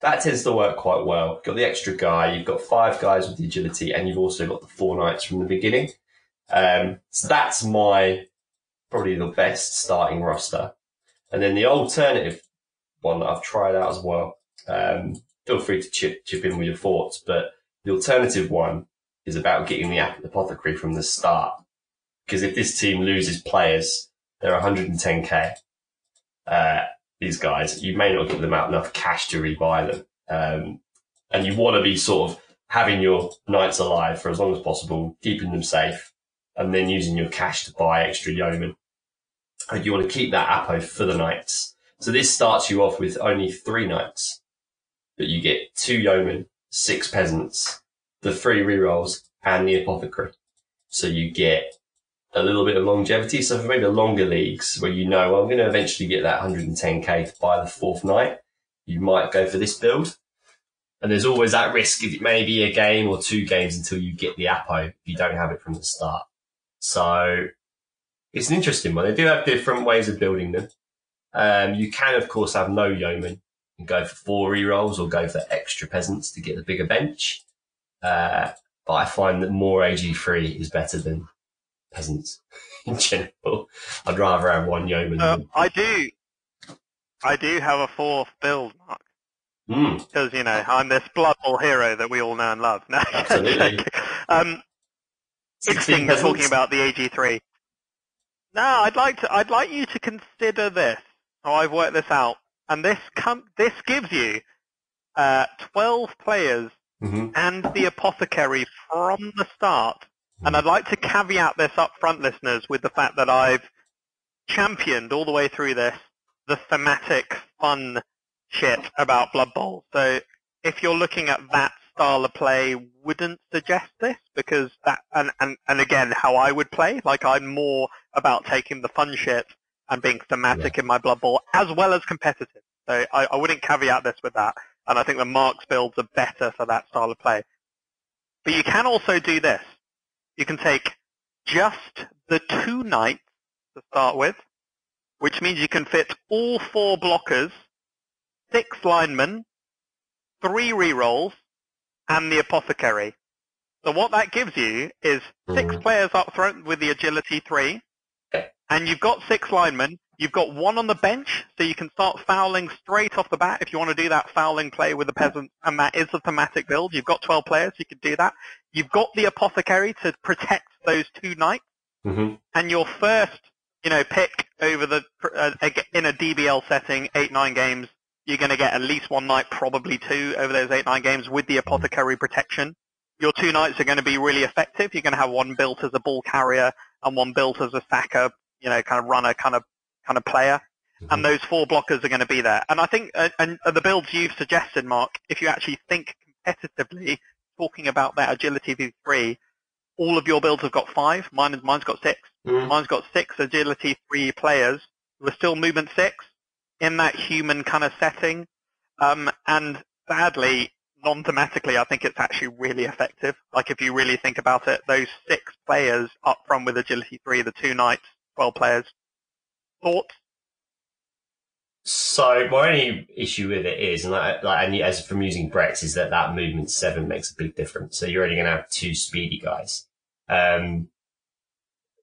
Speaker 2: that tends to work quite well. You've got the extra guy, you've got five guys with the agility, and you've also got the four knights from the beginning. Um, so that's my probably the best starting roster. And then the alternative one that I've tried out as well. Um, feel free to chip, chip in with your thoughts, but the alternative one is about getting the apothecary from the start. Because if this team loses players, they're 110k. Uh, these guys, you may not give them out enough cash to rebuy them. Um, and you want to be sort of having your knights alive for as long as possible, keeping them safe, and then using your cash to buy extra yeomen. And you want to keep that apo for the knights. So this starts you off with only three knights, but you get two yeomen, six peasants, the three rerolls, and the apothecary. So you get a little bit of longevity. So for maybe the longer leagues where you know, well, I'm going to eventually get that 110k by the fourth knight, you might go for this build. And there's always that risk of it may be a game or two games until you get the Apo if you don't have it from the start. So it's an interesting one. They do have different ways of building them. Um, you can, of course, have no yeoman and go for four rerolls or go for extra peasants to get the bigger bench. Uh, but I find that more AG3 is better than peasants in general. I'd rather have one yeoman.
Speaker 1: Uh. I do. I do have a fourth build, Mark.
Speaker 2: Mm,
Speaker 1: Because, you know, I'm this Blood Bowl hero that we all know and love. No,
Speaker 2: Absolutely.
Speaker 1: um,
Speaker 2: 16
Speaker 1: interesting you're talking about the AG3. No, I'd like to. I'd like you to consider this. How I've worked this out, and this com- this gives you uh, 12 players
Speaker 2: Mhm.
Speaker 1: and the apothecary from the start. And I'd like to caveat this up front, listeners, with the fact that I've championed all the way through this the thematic fun shit about Blood Bowl. So if you're looking at that style of play, wouldn't suggest this because that and, and, and again how I would play, like I'm more about taking the fun shit and being thematic in my Blood Bowl as well as competitive. So I, I wouldn't caveat this with that. And I think the Marks builds are better for that style of play. But you can also do this. You can take just the two knights to start with, which means you can fit all four blockers, six linemen, three rerolls, and the apothecary. So what that gives you is six
Speaker 2: Mhm.
Speaker 1: players up front with the agility three, and you've got six linemen. You've got one on the bench, so you can start fouling straight off the bat if you want to do that fouling play with the peasant, and that is a thematic build. You've got 12 players, you can do that. You've got the apothecary to protect those two knights
Speaker 2: Mhm.
Speaker 1: and your first, you know, pick over the uh, in a DBL setting, eight nine games, you're going to get at least one knight, probably two over those eight nine games with the apothecary protection. Your two knights are going to be really effective. You're going to have one built as a ball carrier and one built as a sacker, you know, kind of runner, kind of kind of player. And those four blockers are going to be there. And I think, uh, and the builds you've suggested, Mark, if you actually think competitively, talking about that agility v3, all of your builds have got five. Mine, is- mine's got six.
Speaker 2: Mhm.
Speaker 1: Mine's got six agility three players who are still movement six in that human kind of setting. Um, and sadly, non-thematically, I think it's actually really effective. Like if you really think about it, those six players up front with agility three, the two knights, 12 players. Thoughts?
Speaker 2: So my only issue with it is, and like, and as from using Brex, is that that movement seven makes a big difference. So you're only going to have two speedy guys. Um,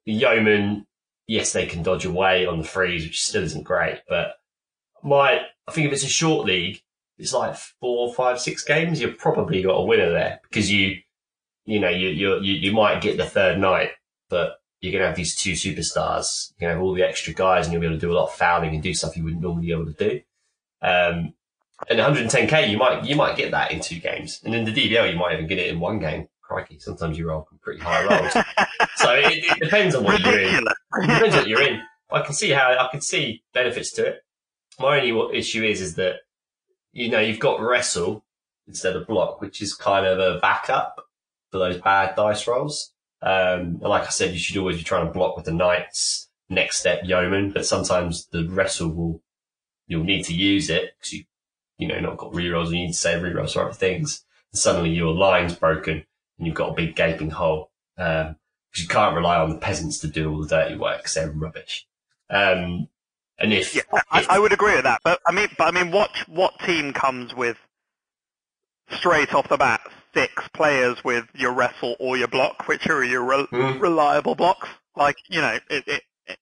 Speaker 2: the yeoman, yes, they can dodge away on the freeze, which still isn't great. But my, I think if it's a short league, it's like four, five, six games. You've probably got a winner there because you, you know, you you you, you might get the third knight, but you're going to have these two superstars. You're going to have all the extra guys and you'll be able to do a lot of fouling and do stuff you wouldn't normally be able to do. Um, and 110k, you might, you might get that in two games. And in the DBL, you might even get it in one game crikey, sometimes you roll pretty high rolls. so it, it depends on what you're in. It depends what you're in. I can see how I can see benefits to it. My only issue is is that you know you've got wrestle instead of block, which is kind of a backup for those bad dice rolls. Um, and like I said, you should always be trying to block with the knights. Next step, yeoman, but sometimes the wrestle will you'll need to use it because you you know not got rerolls. And you need to save rerolls for other things. And suddenly your line's broken and you've got a big gaping hole. Um, because you can't rely on the peasants to do all the dirty work 'cause they're rubbish. Um, and if,
Speaker 1: Yeah, I, I would agree with that. But I mean, but I mean, what what team comes with straight off the bat six players with your wrestle or your block, which are your re-
Speaker 2: Hmm.
Speaker 1: reliable blocks? Like you know, it, it, it,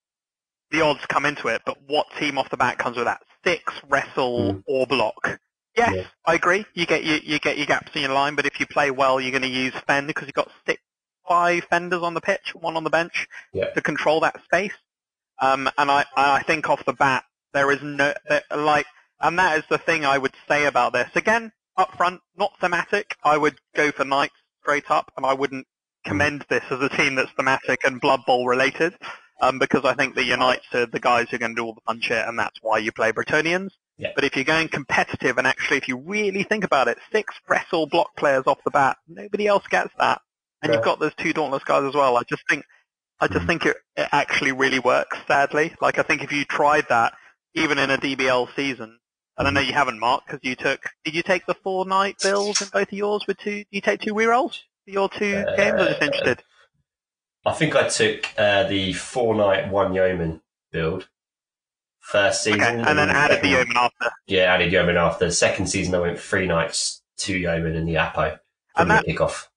Speaker 1: the odds come into it. But what team off the bat comes with that six wrestle
Speaker 2: Hmm.
Speaker 1: or block? Yes,
Speaker 2: Yeah.
Speaker 1: I agree. You get you, you get your gaps in your line, but if you play well, you're going to use fend because you've got six, five fenders on the pitch, one on the bench
Speaker 2: Yeah.
Speaker 1: to control that space. Um, and I, I think off the bat, there is no, there- like, and that is the thing I would say about this. Again, up front, not thematic. I would go for Knights straight up, and I wouldn't commend this as a team that's thematic and Blood Bowl related, um, because I think the Unites are the guys who are going to do all the fun shit, and that's why you play Bretonnians.
Speaker 2: Yeah.
Speaker 1: But if you're going competitive, and actually if you really think about it, six wrestle block players off the bat, nobody else gets that. And
Speaker 2: Yeah.
Speaker 1: you've got those two Dauntless guys as well. I just think I just
Speaker 2: Mhm.
Speaker 1: think it, it actually really works, sadly. Like, I think if you tried that, even in a DBL season, and I know you haven't, Mark, because you took, did you take the four knight bills in both of yours with two, did you take two rerolls for your two
Speaker 2: Uh,
Speaker 1: games? I'm just interested.
Speaker 2: I think I took uh, the four knight one yeoman build first season,
Speaker 1: Okay, and then added the Yeoman after.
Speaker 2: Yeah, added yeoman after. Second season, I went three knights, two yeoman, and the Apo from
Speaker 1: And that-
Speaker 2: the kickoff.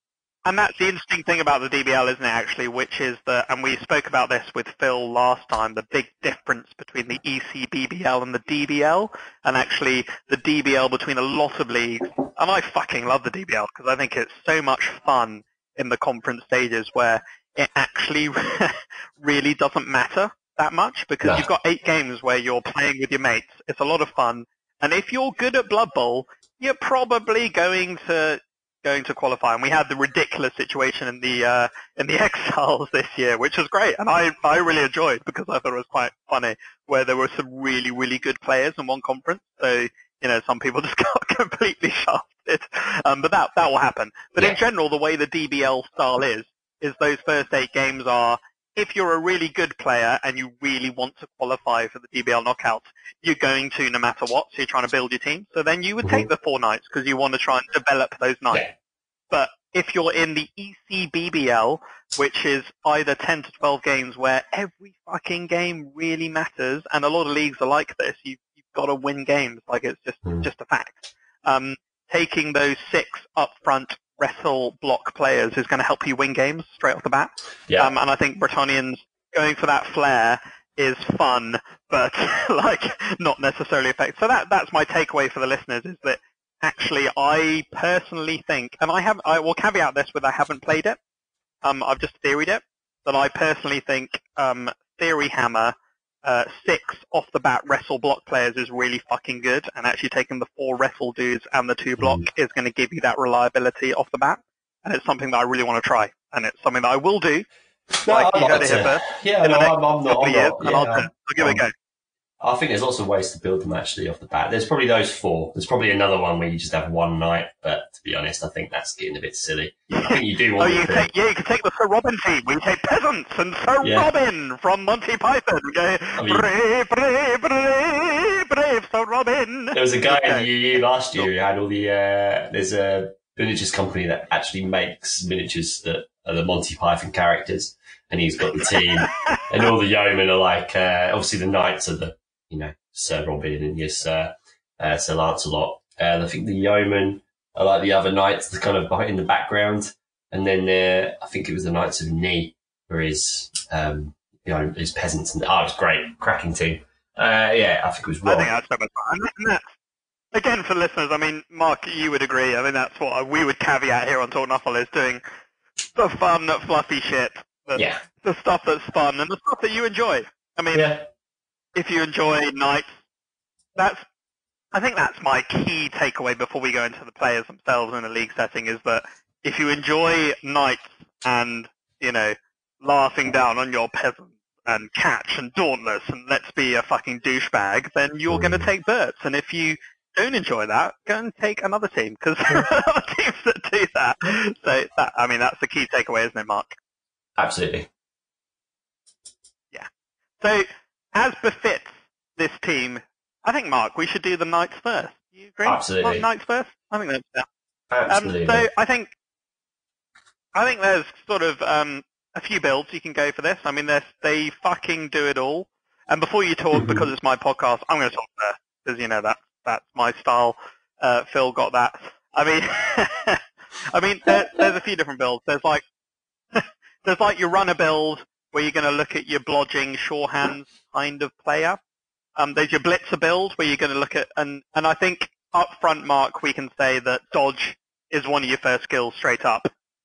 Speaker 1: And that's the interesting thing about the DBL, isn't it, actually, which is that, and we spoke about this with Phil last time, the big difference between the ECBBL and the DBL, and actually the DBL between a lot of leagues. And I fucking love the DBL because I think it's so much fun in the conference stages where it actually really doesn't matter that much because
Speaker 2: No.
Speaker 1: you've got eight games where you're playing with your mates. It's a lot of fun. And if you're good at Blood Bowl, you're probably going to going to qualify. And we had the ridiculous situation in the uh, in the Exiles this year, which was great, and I I really enjoyed because I thought it was quite funny where there were some really really good players in one conference. So you know some people just got completely shafted, um, but that that will happen. But
Speaker 2: Yeah.
Speaker 1: in general, the way the DBL style is is those first eight games are. If you're a really good player and you really want to qualify for the DBL knockouts, you're going to no matter what. So you're trying to build your team. So then you would take the four knights because you want to try and develop those knights.
Speaker 2: Yeah.
Speaker 1: But if you're in the ECBBL, which is either 10 to 12 games where every fucking game really matters, and a lot of leagues are like this, you've, you've got to win games, like it's just,
Speaker 2: Hmm.
Speaker 1: just a fact. Um, taking those six upfront wrestle block players is going to help you win games straight off the bat.
Speaker 2: Yeah.
Speaker 1: Um, and I think Bretonnians going for that flair is fun, but like not necessarily effective. So that that's my takeaway for the listeners is that actually I personally think, and I have I will caveat this with I haven't played it. Um, I've just theoried it. That I personally think um, Theory Hammer uh, six off the bat wrestle block players is really fucking good, and actually taking the four wrestle dudes and the two block is going to give you that reliability off the bat, and it's something that I really want to try, and it's something that I will do.
Speaker 2: No,
Speaker 1: like, you heard it here first.
Speaker 2: Yeah,
Speaker 1: in
Speaker 2: no,
Speaker 1: the next
Speaker 2: I'm, I'm not.
Speaker 1: couple
Speaker 2: I'm
Speaker 1: years,
Speaker 2: not
Speaker 1: and I'll, I'll give it a go.
Speaker 2: I think there's lots of ways to build them actually off the bat. There's probably those four. There's probably another one where you just have one knight, but to be honest, I think that's getting a bit silly. I think you do
Speaker 1: Oh, you
Speaker 2: to.
Speaker 1: can take, yeah, you can take the Sir Robin team. We take peasants and Sir
Speaker 2: Yeah.
Speaker 1: Robin from Monty Python. Go,
Speaker 2: mean-
Speaker 1: brave, brave, brave, brave Sir Robin.
Speaker 2: There was a guy in the UU last year who had all the. Uh, there's a miniatures company that actually makes miniatures that are the Monty Python characters, and he's got the team, and all the yeomen are like. Uh, obviously, the knights are the you know Sir Robin and your Sir uh, Sir Lancelot. And I think the yeomen are like the other knights, the kind of in the background, and then uh, I think it was the Knights of Ni, for his um, you know his peasants and oh, it was great, cracking team. Uh, yeah, I think it was
Speaker 1: I think that's so much fun. And that- that's, again, for listeners, I mean, Mark, you would agree. I mean, that's what we would caveat here on Talk Nuffle is doing the fun, that fluffy shit. The,
Speaker 2: yeah,
Speaker 1: the stuff that's fun and the stuff that you enjoy. I mean,
Speaker 2: yeah.
Speaker 1: If you enjoy knights, that's I think that's my key takeaway before we go into the players themselves in a league setting is that if you enjoy knights and you know laughing down on your peasants and catch and dauntless and let's be a fucking douchebag, then you're going to
Speaker 2: Mm.
Speaker 1: take Berts. And if you don't enjoy that, go and take another team because there are other teams that do that. So that, I mean, that's the key takeaway, isn't it, Mark?
Speaker 2: Absolutely. Yeah.
Speaker 1: So as befits this team, I think Mark, we should do the knights first. You agree?
Speaker 2: Absolutely.
Speaker 1: Knights first. I think that's yeah.
Speaker 2: Absolutely.
Speaker 1: Um, so I think I think there's sort of um, a few builds you can go for this. I mean, they fucking do it all. And before you talk,
Speaker 2: Mhm.
Speaker 1: because it's my podcast, I'm going to talk first because you know that that's my style. Uh, Phil got that. I mean, I mean, there, there's a few different builds. There's like there's like your runner build where you're going to look at your blodging sure hands kind of player. Um, there's your blitzer build where you're going to look at and and I think up front, Mark, we can say that dodge is one of your first skills straight up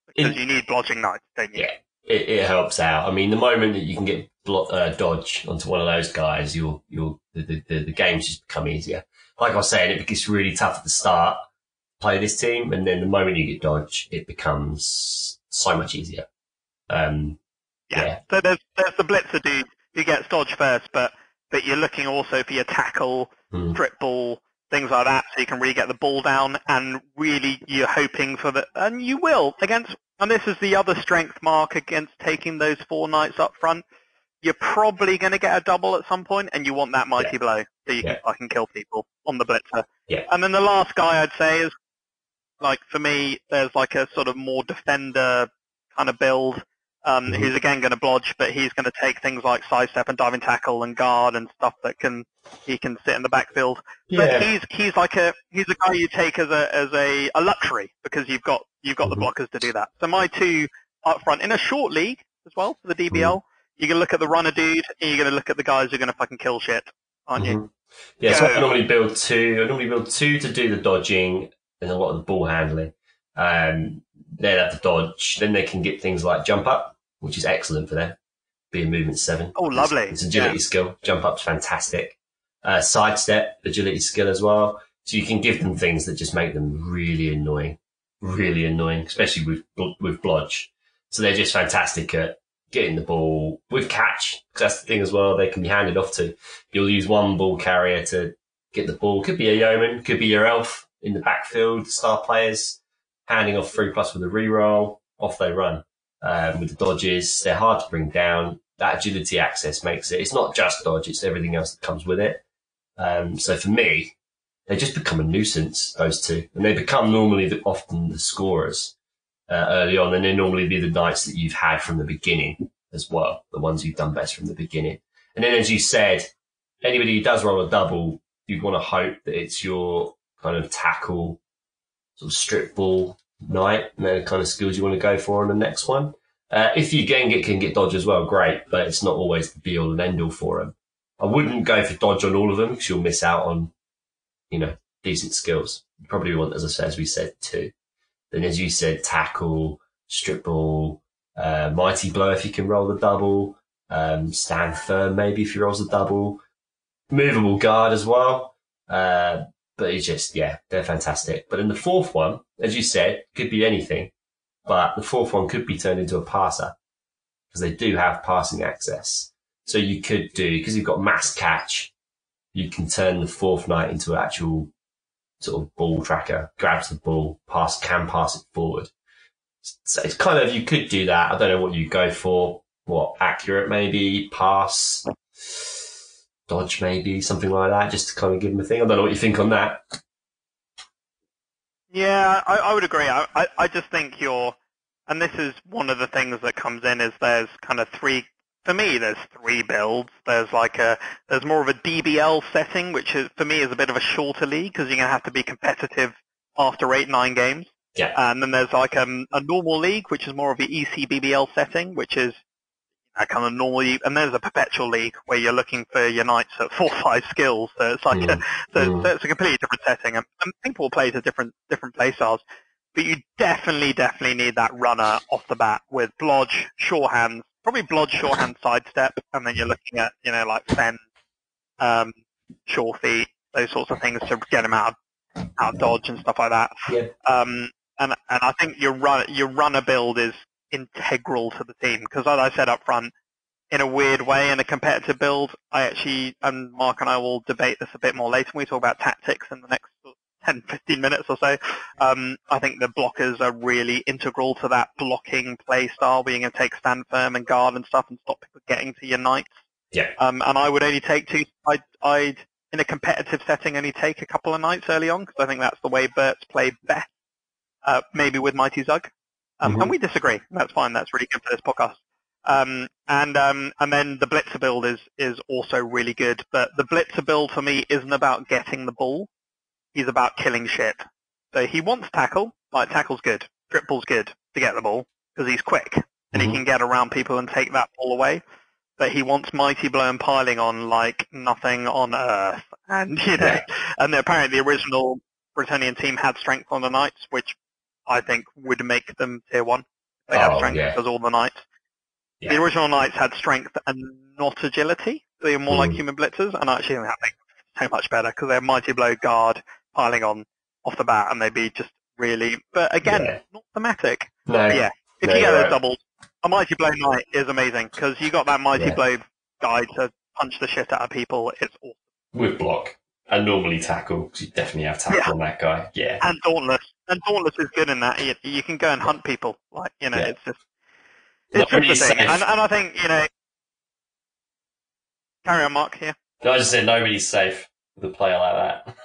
Speaker 1: because
Speaker 2: In-
Speaker 1: you need blodging knights, don't you?
Speaker 2: Yeah, it, it helps out. I mean, the moment that you can get blo- uh, dodge onto one of those guys, you'll you'll the, the, the, the games just become easier. Like I was saying, it gets really tough at the start. Play this team, and then the moment you get dodge, it becomes so much easier. Um,
Speaker 1: Yeah.
Speaker 2: Yeah.
Speaker 1: So there's there's the blitzer dude who gets dodge first, but but you're looking also for your tackle,
Speaker 2: hmm.
Speaker 1: strip ball, things like that, so you can really get the ball down. And really, you're hoping for the and you will against. And this is the other strength mark against taking those four knights up front. You're probably going to get a double at some point, and you want that mighty
Speaker 2: Yeah.
Speaker 1: blow so you
Speaker 2: Yeah.
Speaker 1: can fucking kill people on the blitzer.
Speaker 2: Yeah.
Speaker 1: And then the last guy I'd say is like for me, there's like a sort of more defender kind of build. Um,
Speaker 2: Mhm.
Speaker 1: Who's again going to blodge, but he's going to take things like sidestep and diving tackle and guard and stuff that can he can sit in the backfield. But
Speaker 2: yeah,
Speaker 1: he's he's like a he's a guy you take as a as a, a luxury because you've got you've got
Speaker 2: Mhm.
Speaker 1: the blockers to do that. So my two up front in a short league as well for the DBL. You're gonna look at the runner dude, and you're gonna look at the guys who are gonna fucking kill shit, aren't you?
Speaker 2: Mhm. Yeah, so I normally build two. I normally build two to do the dodging and a lot of the ball handling. Um, they'd have to dodge. Then they can get things like jump up, which is excellent for them. Being movement seven.
Speaker 1: Oh, lovely.
Speaker 2: It's, it's agility skill. Jump up's fantastic. Uh, sidestep, agility skill as well. So you can give them things that just make them really annoying, really annoying, especially with with blodge. So they're just fantastic at getting the ball with catch. Because that's the thing as well. They can be handed off to. You'll use one ball carrier to get the ball. Could be a yeoman, could be your elf in the backfield. Star players handing off three plus with a reroll. Off they run. Um, with the dodges, they're hard to bring down. That agility access makes it. It's not just dodge; it's everything else that comes with it. Um, so for me, they just become a nuisance. Those two, and they become normally the, often the scorers uh, early on, and they're normally be the knights that you've had from the beginning as well, the ones you've done best from the beginning. And then, as you said, anybody who does roll a double, you'd want to hope that it's your kind of tackle, sort of strip ball knight, and the kind of skills you want to go for on the next one. Uh, if you can get, can get dodge as well, great, but it's not always the be all and end all for them. I wouldn't go for dodge on all of them because you'll miss out on, you know, decent skills. You probably want, as I said, as we said, two. Then, as you said, tackle, strip ball, uh, mighty blow if you can roll the double, um, stand firm maybe if you rolls the double, movable guard as well. Uh, but it's just, yeah, they're fantastic. But in the fourth one, as you said, could be anything, but the fourth one could be turned into a passer because they do have passing access. So you could do, because you've got mass catch, you can turn the fourth knight into an actual sort of ball tracker, grabs the ball, pass, can pass it forward. So it's kind of, you could do that. I don't know what you go for. What, accurate maybe, pass, dodge maybe, something like that, just to kind of give them a thing. I don't know what you think on that.
Speaker 1: Yeah, I, I would agree. I, I, I just think you're, and this is one of the things that comes in is there's kind of three, for me there's three builds. There's like a, there's more of a DBL setting, which is, for me is a bit of a shorter league because you're going to have to be competitive after eight, nine games.
Speaker 2: Yeah.
Speaker 1: And then there's like um, a normal league, which is more of the ECBBL setting, which is a kind of normal, league. and there's a perpetual league where you're looking for your knights at four, five skills. So it's like a,
Speaker 2: Mm.
Speaker 1: so,
Speaker 2: Mm.
Speaker 1: so it's a completely different setting, and, and people play to different different play styles. But you definitely, definitely need that runner off the bat with blodge, sure hand, probably blodge, sure hand, sidestep, and then you're looking at you know like fend, um, sure feet, those sorts of things to get them out of, out of dodge and stuff like that.
Speaker 2: Yeah.
Speaker 1: Um, and and I think your run your runner build is integral to the team because, as I said up front, in a weird way, in a competitive build, I actually and Mark and I will debate this a bit more later when we talk about tactics in the next 10, 15 minutes or so. Um, I think the blockers are really integral to that blocking play style, being able to take stand firm and guard and stuff and stop people getting to your knights.
Speaker 2: Yeah.
Speaker 1: Um, and I would only take two. I'd, I'd in a competitive setting only take a couple of knights early on because I think that's the way Bert's play best. Uh, maybe with Mighty Zug. Um,
Speaker 2: Mhm.
Speaker 1: And we disagree. That's fine. That's really good for this podcast. Um, and um, and then the blitzer build is is also really good. But the blitzer build for me isn't about getting the ball. He's about killing shit. So he wants tackle. Like tackle's good. Dribbble's good to get the ball because he's quick and
Speaker 2: Mhm.
Speaker 1: he can get around people and take that ball away. But he wants mighty blow and piling on like nothing on earth. And you know, and apparently the original Bretonnian team had strength on the knights, which I think would make them tier one. They have
Speaker 2: Oh,
Speaker 1: strength
Speaker 2: yeah.
Speaker 1: because all the knights.
Speaker 2: Yeah.
Speaker 1: The original knights had strength and not agility. So they're more like
Speaker 2: Mm.
Speaker 1: human blitzers, and I actually think that makes so much better because they're mighty blow guard piling on off the bat, and they'd be just really. But again,
Speaker 2: Yeah.
Speaker 1: not thematic.
Speaker 2: No.
Speaker 1: Yeah. If
Speaker 2: No,
Speaker 1: you get those
Speaker 2: right.
Speaker 1: doubles, a mighty blow knight is amazing because you got that mighty
Speaker 2: Yeah.
Speaker 1: blow guy to punch the shit out of people. It's awesome.
Speaker 2: With block. And normally tackle because you definitely have tackle
Speaker 1: Yeah.
Speaker 2: on that guy. Yeah.
Speaker 1: and Dauntless. And Dauntless is good in that. You, you can go and hunt people. Like you know,
Speaker 2: Yeah.
Speaker 1: it's just it's just
Speaker 2: really
Speaker 1: the thing.
Speaker 2: safe.
Speaker 1: And, and I think you know. Carry on, Mark. Here,
Speaker 2: No, I just said nobody's safe with a player like that.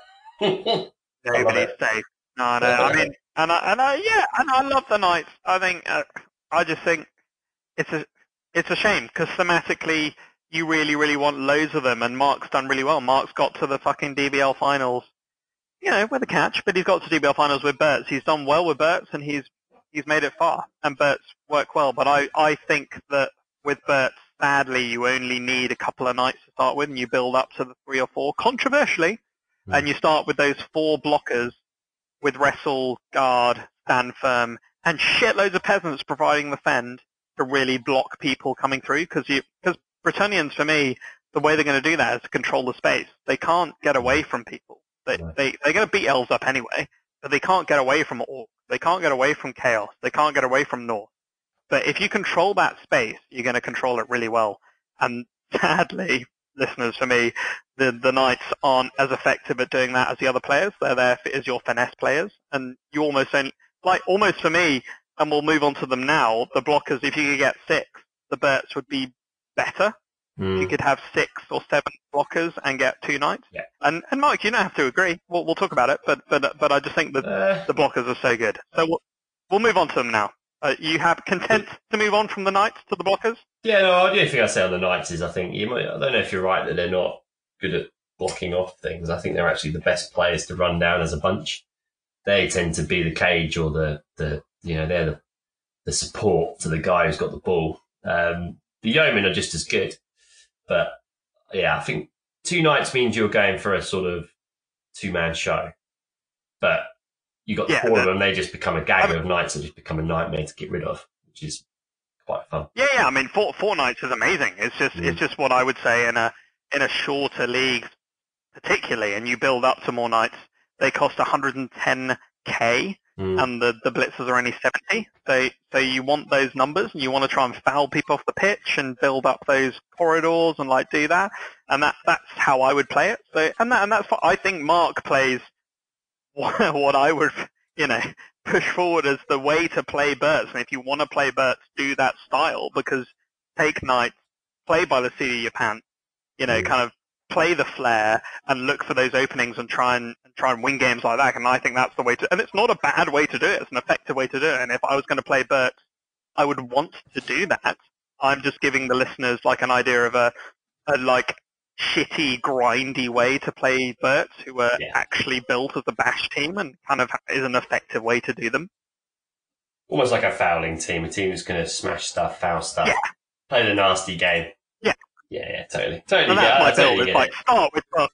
Speaker 2: love
Speaker 1: nobody's
Speaker 2: it.
Speaker 1: safe. No, no. I mean, and I, and I, yeah, and I love the Knights. I think uh, I just think it's a it's a shame because thematically you really really want loads of them, and Mark's done really well. Mark's got to the fucking DBL finals, you know, with a catch, but he's got to DBL finals with Berts. He's done well with Berts, and he's he's made it far, and Berts work well. But I I think that with Berts, sadly, you only need a couple of knights to start with, and you build up to the three or four. Controversially,
Speaker 2: Hmm.
Speaker 1: and you start with those four blockers with wrestle, guard, stand firm, and shitloads of peasants providing the fend to really block people coming through. Because you, because Bretonnians, for me, the way they're going to do that is to control the space. They can't get away from people. They they they're going to beat elves up anyway, but they can't get away from orcs. They can't get away from chaos. They can't get away from north. But if you control that space, you're going to control it really well. And sadly, listeners, for me, the the knights aren't as effective at doing that as the other players. They're there for, as your finesse players, and you almost don't like almost for me. And we'll move on to them now. The blockers, if you could get six, the Berts would be better. You
Speaker 2: Mm.
Speaker 1: could have six or seven blockers and get two knights.
Speaker 2: Yeah.
Speaker 1: And and Mark, you don't have to agree. We'll we'll talk about it, but but but I just think that
Speaker 2: Uh,
Speaker 1: the blockers are so good. So we'll we'll move on to them now. Uh, you have content to move on from the knights to the blockers?
Speaker 2: yeah, no, the only thing I say on the Knights is I think you might, I don't know if you're right that they're not good at blocking off things. I think they're actually the best players to run down as a bunch. They tend to be the cage or the, the you know, they're the, the support to the guy who's got the ball. Um, the Yeomen are just as good. But yeah, I think two knights means you're going for a sort of two man show. But you got the
Speaker 1: Yeah,
Speaker 2: four of them, they just become a gagger of knights that just become a nightmare to get rid of, which is quite fun.
Speaker 1: Yeah, yeah. I mean, four four knights is amazing. It's just
Speaker 2: Mm.
Speaker 1: it's just what I would say in a in a shorter league, particularly, and you build up to more knights. They cost 110k,
Speaker 2: Mm.
Speaker 1: and the the blitzers are only 70. So so you want those numbers, and you want to try and foul people off the pitch and build up those corridors and like do that. And that that's how I would play it. So and that and that's what I think Mark plays. What, what I would you know push forward as the way to play Berts. And if you want to play Berts, do that style because take knights, play by the seat of your pants, you know,
Speaker 2: Mm.
Speaker 1: kind of play the flair and look for those openings and try and try and win games like that. And I think that's the way to, and it's not a bad way to do it. It's an effective way to do it. And if I was going to play Berts, I would want to do that. I'm just giving the listeners like an idea of a, a like shitty, grindy way to play Berts who were
Speaker 2: Yeah.
Speaker 1: actually built as a bash team and kind of is an effective way to do them.
Speaker 2: almost like a fouling team, a team that's going to smash stuff, foul stuff,
Speaker 1: Yeah.
Speaker 2: play the nasty game.
Speaker 1: Yeah.
Speaker 2: yeah, yeah, totally, totally.
Speaker 1: And that's my
Speaker 2: totally
Speaker 1: build. It's like
Speaker 2: it.
Speaker 1: start with 12,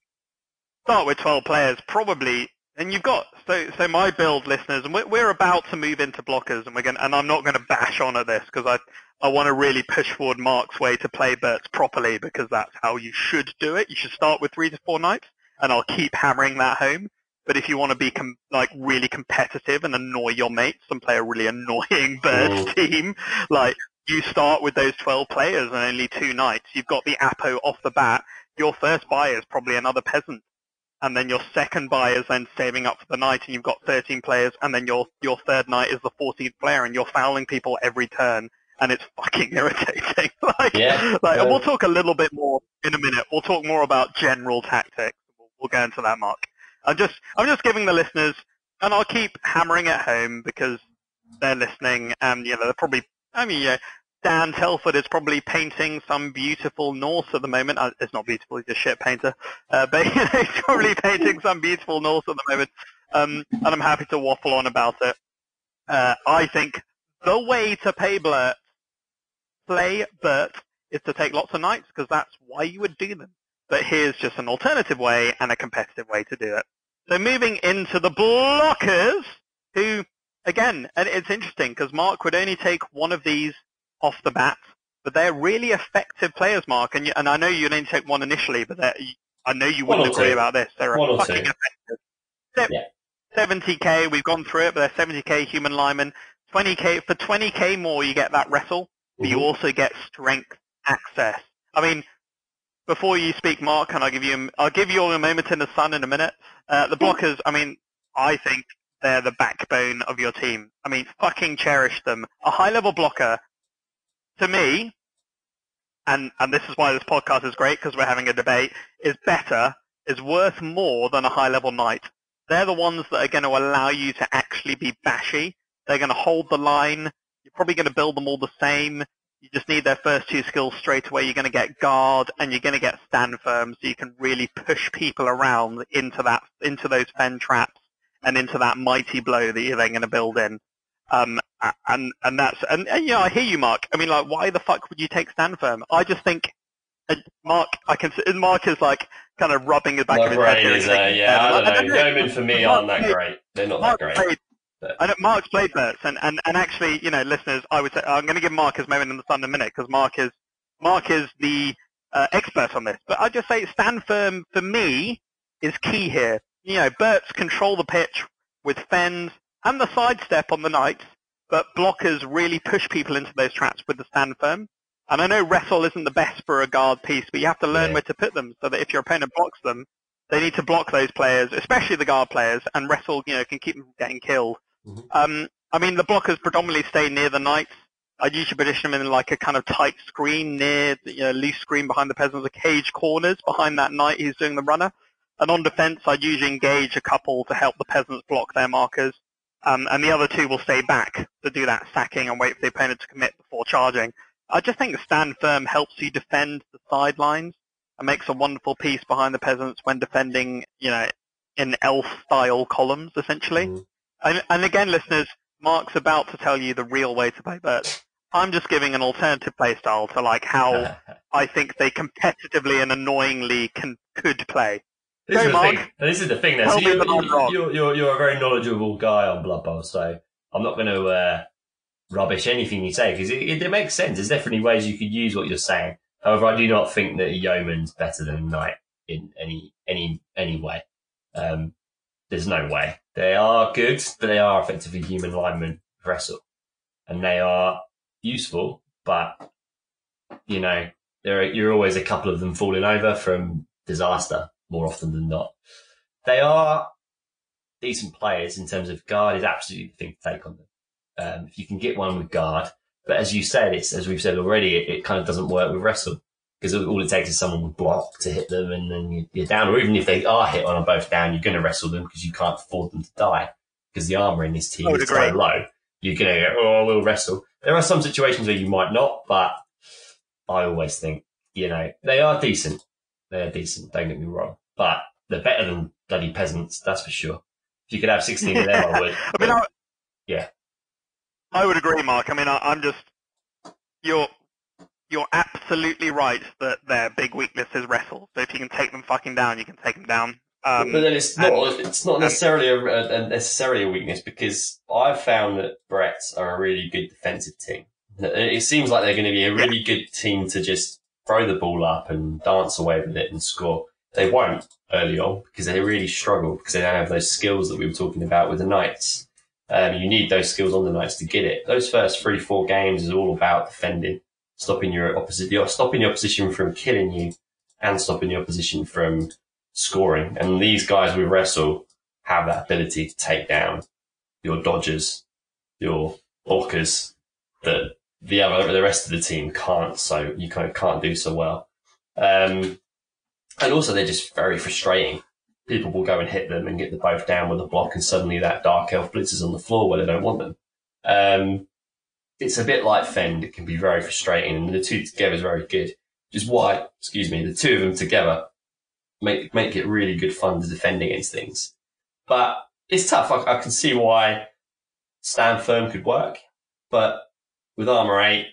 Speaker 1: start with 12 players, probably, and you've got so so my build listeners, and we're, we're about to move into blockers, and we're going, and I'm not going to bash on at this because I I want to really push forward Mark's way to play Berts properly because that's how you should do it. You should start with three to four knights, and I'll keep hammering that home But if you want to be com- like really competitive and annoy your mates and play a really annoying birds
Speaker 2: Mm.
Speaker 1: team, like you start with those 12 players and only two knights. You've got the Apo off the bat. Your first buy is probably another peasant. And then your second buy is then saving up for the knight, and you've got 13 players and then your, your third knight is the 14th player and you're fouling people every turn and it's fucking irritating. like,
Speaker 2: Yeah,
Speaker 1: like, and we'll talk a little bit more in a minute. We'll talk more about general tactics. We'll, we'll go into that, Mark. I'm just, I'm just giving the listeners, and I'll keep hammering at home because they're listening, and you know they're probably. I mean, yeah, Dan Telford is probably painting some beautiful Norse at the moment. Uh, it's not beautiful; he's a shit painter. Uh, but he's probably painting some beautiful Norse at the moment, um, and I'm happy to waffle on about it. Uh, I think the way to pay Blurt, play Bert, is to take lots of knights because that's why you would do them. But here's just an alternative way and a competitive way to do it. So moving into the blockers, who, again, and it's interesting because Mark would only take one of these off the bat, but they're really effective players, Mark. And, you, and I know you'd only take one initially, but I know you wouldn't agree
Speaker 2: two.
Speaker 1: about this. They're
Speaker 2: One
Speaker 1: fucking effective. Se-
Speaker 2: Yeah.
Speaker 1: 70k, we've gone through it, but they're 70k human linemen. 20k, for 20k more, you get that wrestle, but you
Speaker 2: Mhm.
Speaker 1: also get strength access. I mean, before you speak, Mark, and I'll give you, I'll give you all a moment in the sun in a minute. Uh, the blockers, I mean, I think they're the backbone of your team. I mean, fucking cherish them. A high-level blocker, to me, and and this is why this podcast is great because we're having a debate, is better, is worth more than a high-level knight. They're the ones that are going to allow you to actually be bashy. They're going to hold the line. You're probably going to build them all the same. You just need their first two skills straight away. You're going to get guard and you're going to get stand firm, so you can really push people around into that into those fend traps and into that mighty blow that you're then going to build in. Um, and and that's and, and yeah, I hear you, Mark. I mean, like, why the fuck would you take stand firm? I just think, uh, Mark, I can. Mark is like kind of rubbing the back
Speaker 2: My
Speaker 1: of his head. here
Speaker 2: is,
Speaker 1: and
Speaker 2: uh, yeah, I
Speaker 1: uh,
Speaker 2: don't know. Yeomen for me aren't that great. They're not that great.
Speaker 1: played,
Speaker 2: But-
Speaker 1: I know Mark's played Berts, and, and, and actually, you know, listeners, I would say I'm going to give Mark his moment in the sun in a minute because Mark is Mark is the uh, expert on this. But I just say stand firm for me is key here. You know, Berts control the pitch with fends and the sidestep on the knights, but blockers really push people into those traps with the stand firm. And I know wrestle isn't the best for a guard piece, but you have to learn
Speaker 2: Yeah.
Speaker 1: where to put them so that if your opponent blocks them, they need to block those players, especially the guard players, and wrestle, you know, can keep them from getting killed.
Speaker 2: Mhm.
Speaker 1: Um, I mean, the blockers predominantly stay near the knights. I'd usually position them in like a kind of tight screen near, the, you know, loose screen behind the peasants, the cage corners behind that knight who's doing the runner. And on defense, I'd usually engage a couple to help the peasants block their markers. Um, and the other two will stay back to do that sacking and wait for the opponent to commit before charging. I just think stand firm helps you defend the sidelines and makes a wonderful piece behind the peasants when defending, you know, in elf-style columns, essentially.
Speaker 2: Mhm.
Speaker 1: And, and again, listeners, Mark's about to tell you the real way to play Bert. I'm just giving an alternative playstyle to like how I think they competitively and annoyingly can could play.
Speaker 2: This
Speaker 1: Go,
Speaker 2: is, the
Speaker 1: Mark.
Speaker 2: thing. This is the thing. There. So you, you're, you're, you're a very knowledgeable guy on Blood Bowl, so I'm not going to uh, rubbish anything you say because it, it, it makes sense. There's definitely ways you could use what you're saying. However, I do not think that a yeoman's better than a knight in any any any way. Um, there's no way. They are good, but they are effectively human linemen wrestle, and they are useful. But you know, there are, you're always a couple of them falling over from disaster more often than not. They are decent players in terms of guard is absolutely the thing to take on them. Um, if you can get one with guard, but as you said, it's as we've said already, it, it kind of doesn't work with wrestle because all it takes is someone with block to hit them, and then you- you're down. Or even if they are hit on both down, you're going to wrestle them because you can't afford them to die because the armor in this team is so low. You're going to go, oh, we'll wrestle. There are some situations where you might not, but I always think, you know, they are decent. They're decent. Don't get me wrong, but they're better than bloody peasants. That's for sure. If you could have 16 of them, I would.
Speaker 1: I mean, I,
Speaker 2: Yeah.
Speaker 1: I would agree, Mark. I mean, I, I'm just you're you're absolutely right that their big weakness is wrestle. So if you can take them fucking down, you can take them down. Um,
Speaker 2: but then it's not.
Speaker 1: and-
Speaker 2: it's not necessarily a, a, a necessarily a weakness because I've found that Brett's are a really good defensive team. It seems like they're going to be a really good team to just throw the ball up and dance away with it and score. they won't early on because they really struggle because they don't have those skills that we were talking about with the Knights. Um, you need those skills on the Knights to get it. Those first three, four games is all about defending, stopping your opposite, you're stopping your opposition from killing you and stopping your opposition from scoring. And these guys with wrestle have that ability to take down your dodgers, your orcas that the other, the rest of the team can't. So you kind of can't do so well. Um, and also they're just very frustrating. People will go and hit them and get them both down with a block, and suddenly that dark elf blitzes on the floor where they don't want them. Um, it's a bit like Fend. It can be very frustrating, and the two together is very good. Just why, excuse me, the two of them together make make it really good fun to defend against things. But it's tough. I, I can see why stand firm could work, but with armor eight,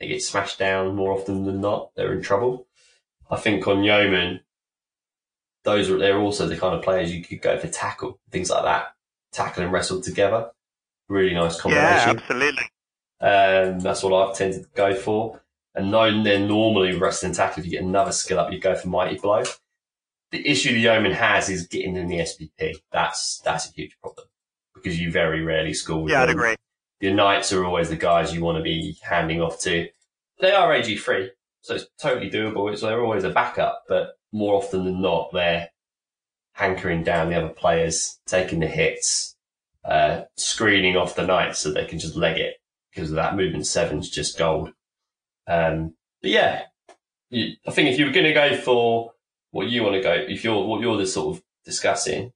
Speaker 2: they get smashed down more often than not. They're in trouble. I think on Yeoman, those are they're also the kind of players you could go for tackle, things like that. Tackle and wrestle together. Really nice combination.
Speaker 1: Yeah, absolutely.
Speaker 2: Um, that's what I've tended to go for. And then, then normally wrestling tackle, if you get another skill up, you go for mighty blow. The issue the yeoman has is getting in the SPP. That's that's a huge problem because you very rarely score. With
Speaker 1: Yeah, I'd agree.
Speaker 2: Your knights are always the guys you want to be handing off to. They are AG3, so it's totally doable. It's they're always a backup, but more often than not, they're hankering down the other players, taking the hits, uh, screening off the knights so they can just leg it because of that movement seven's just gold. Um, but yeah, you, I think if you were going to go for what you want to go, if you're what you're the sort of discussing,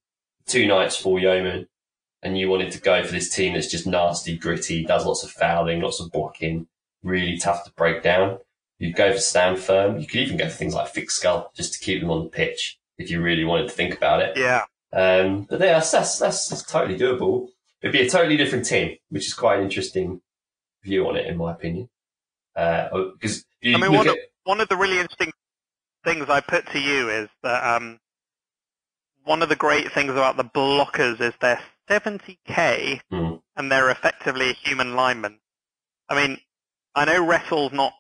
Speaker 2: two knights, four yeomen, and you wanted to go for this team that's just nasty, gritty, does lots of fouling, lots of blocking, really tough to break down. You'd go for stand firm. You could even go for things like thick skull just to keep them on the pitch if you really wanted to think about it.
Speaker 1: Yeah.
Speaker 2: Um, but yeah, that's, that's, that's, that's totally doable. It'd be a totally different team, which is quite an interesting view on it, in my opinion. Uh, because you
Speaker 1: I mean, one
Speaker 2: at,
Speaker 1: of, one of the really interesting things I put to you is that um, one of the great things about the blockers is they're 70k
Speaker 2: Mm.
Speaker 1: and they're effectively a human linemen. I mean, I know wrestle's not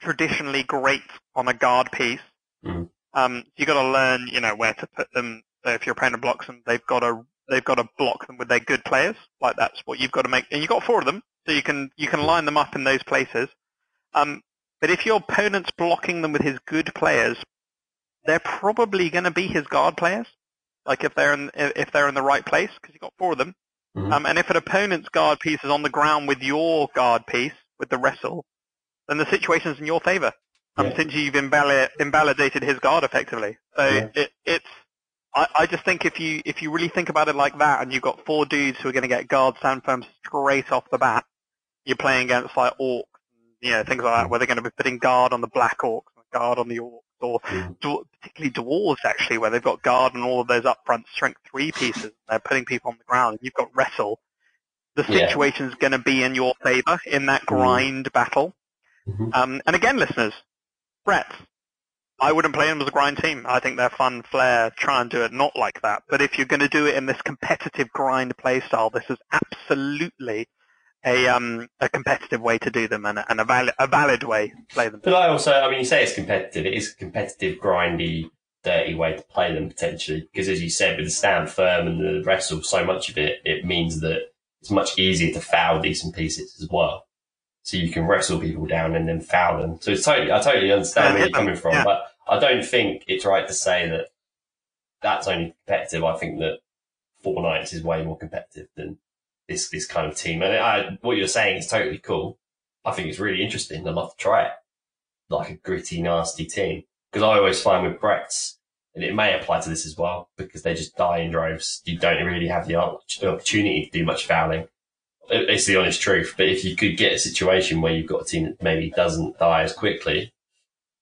Speaker 1: traditionally great on a guard piece.
Speaker 2: Mm.
Speaker 1: Um, you got to learn, you know, where to put them. So if your opponent blocks them, they've got to they've got to block them with their good players. Like that's what you've got to make, and you've got four of them, so you can you can line them up in those places. Um, but if your opponent's blocking them with his good players, they're probably going to be his guard players. Like if they're in if they're in the right place, because you've got four of them.
Speaker 2: Mhm.
Speaker 1: Um, and if an opponent's guard piece is on the ground with your guard piece with the wrestle, then the situation's in your favour. Um,
Speaker 2: Yeah.
Speaker 1: since you've invalid, invalidated his guard effectively. So
Speaker 2: Yeah.
Speaker 1: it, it's. I, I just think if you if you really think about it like that, and you've got four dudes who are going to get guard stand firm straight off the bat, you're playing against like orcs, you know, things like that,
Speaker 2: Mm.
Speaker 1: where they're going to be putting guard on the black orcs, and guard on the orcs, or
Speaker 2: Mm.
Speaker 1: particularly dwarves actually, where they've got guard and all of those upfront strength three pieces. They're putting people on the ground, and you've got wrestle. The
Speaker 2: Yeah.
Speaker 1: situation's going to be in your favour in that grind battle.
Speaker 2: Mhm.
Speaker 1: Um, and again, listeners, Brett, I wouldn't play them as a grind team. I think they're fun, flair, try and do it not like that. But if you're going to do it in this competitive grind play style, this is absolutely a um, a competitive way to do them and, a- and a, valid, a valid way to play them.
Speaker 2: But I also, I mean, you say it's competitive. It is a competitive, grindy, dirty way to play them potentially. Because as you said, with the stand firm and the wrestle, so much of it, it means that it's much easier to foul decent pieces as well. So you can wrestle people down and then foul them. So it's totally, I totally understand where you're coming from,
Speaker 1: yeah.
Speaker 2: but I don't think it's right to say that that's only competitive. I think that Four Knights is way more competitive than this, this kind of team. And I, what you're saying is totally cool. I think it's really interesting. I'd love to try it. Like a gritty, nasty team. Because I always find with Brett's, and it may apply to this as well, because they just die in droves. You don't really have the opportunity to do much fouling. It's the honest truth. But if you could get a situation where you've got a team that maybe doesn't die as quickly,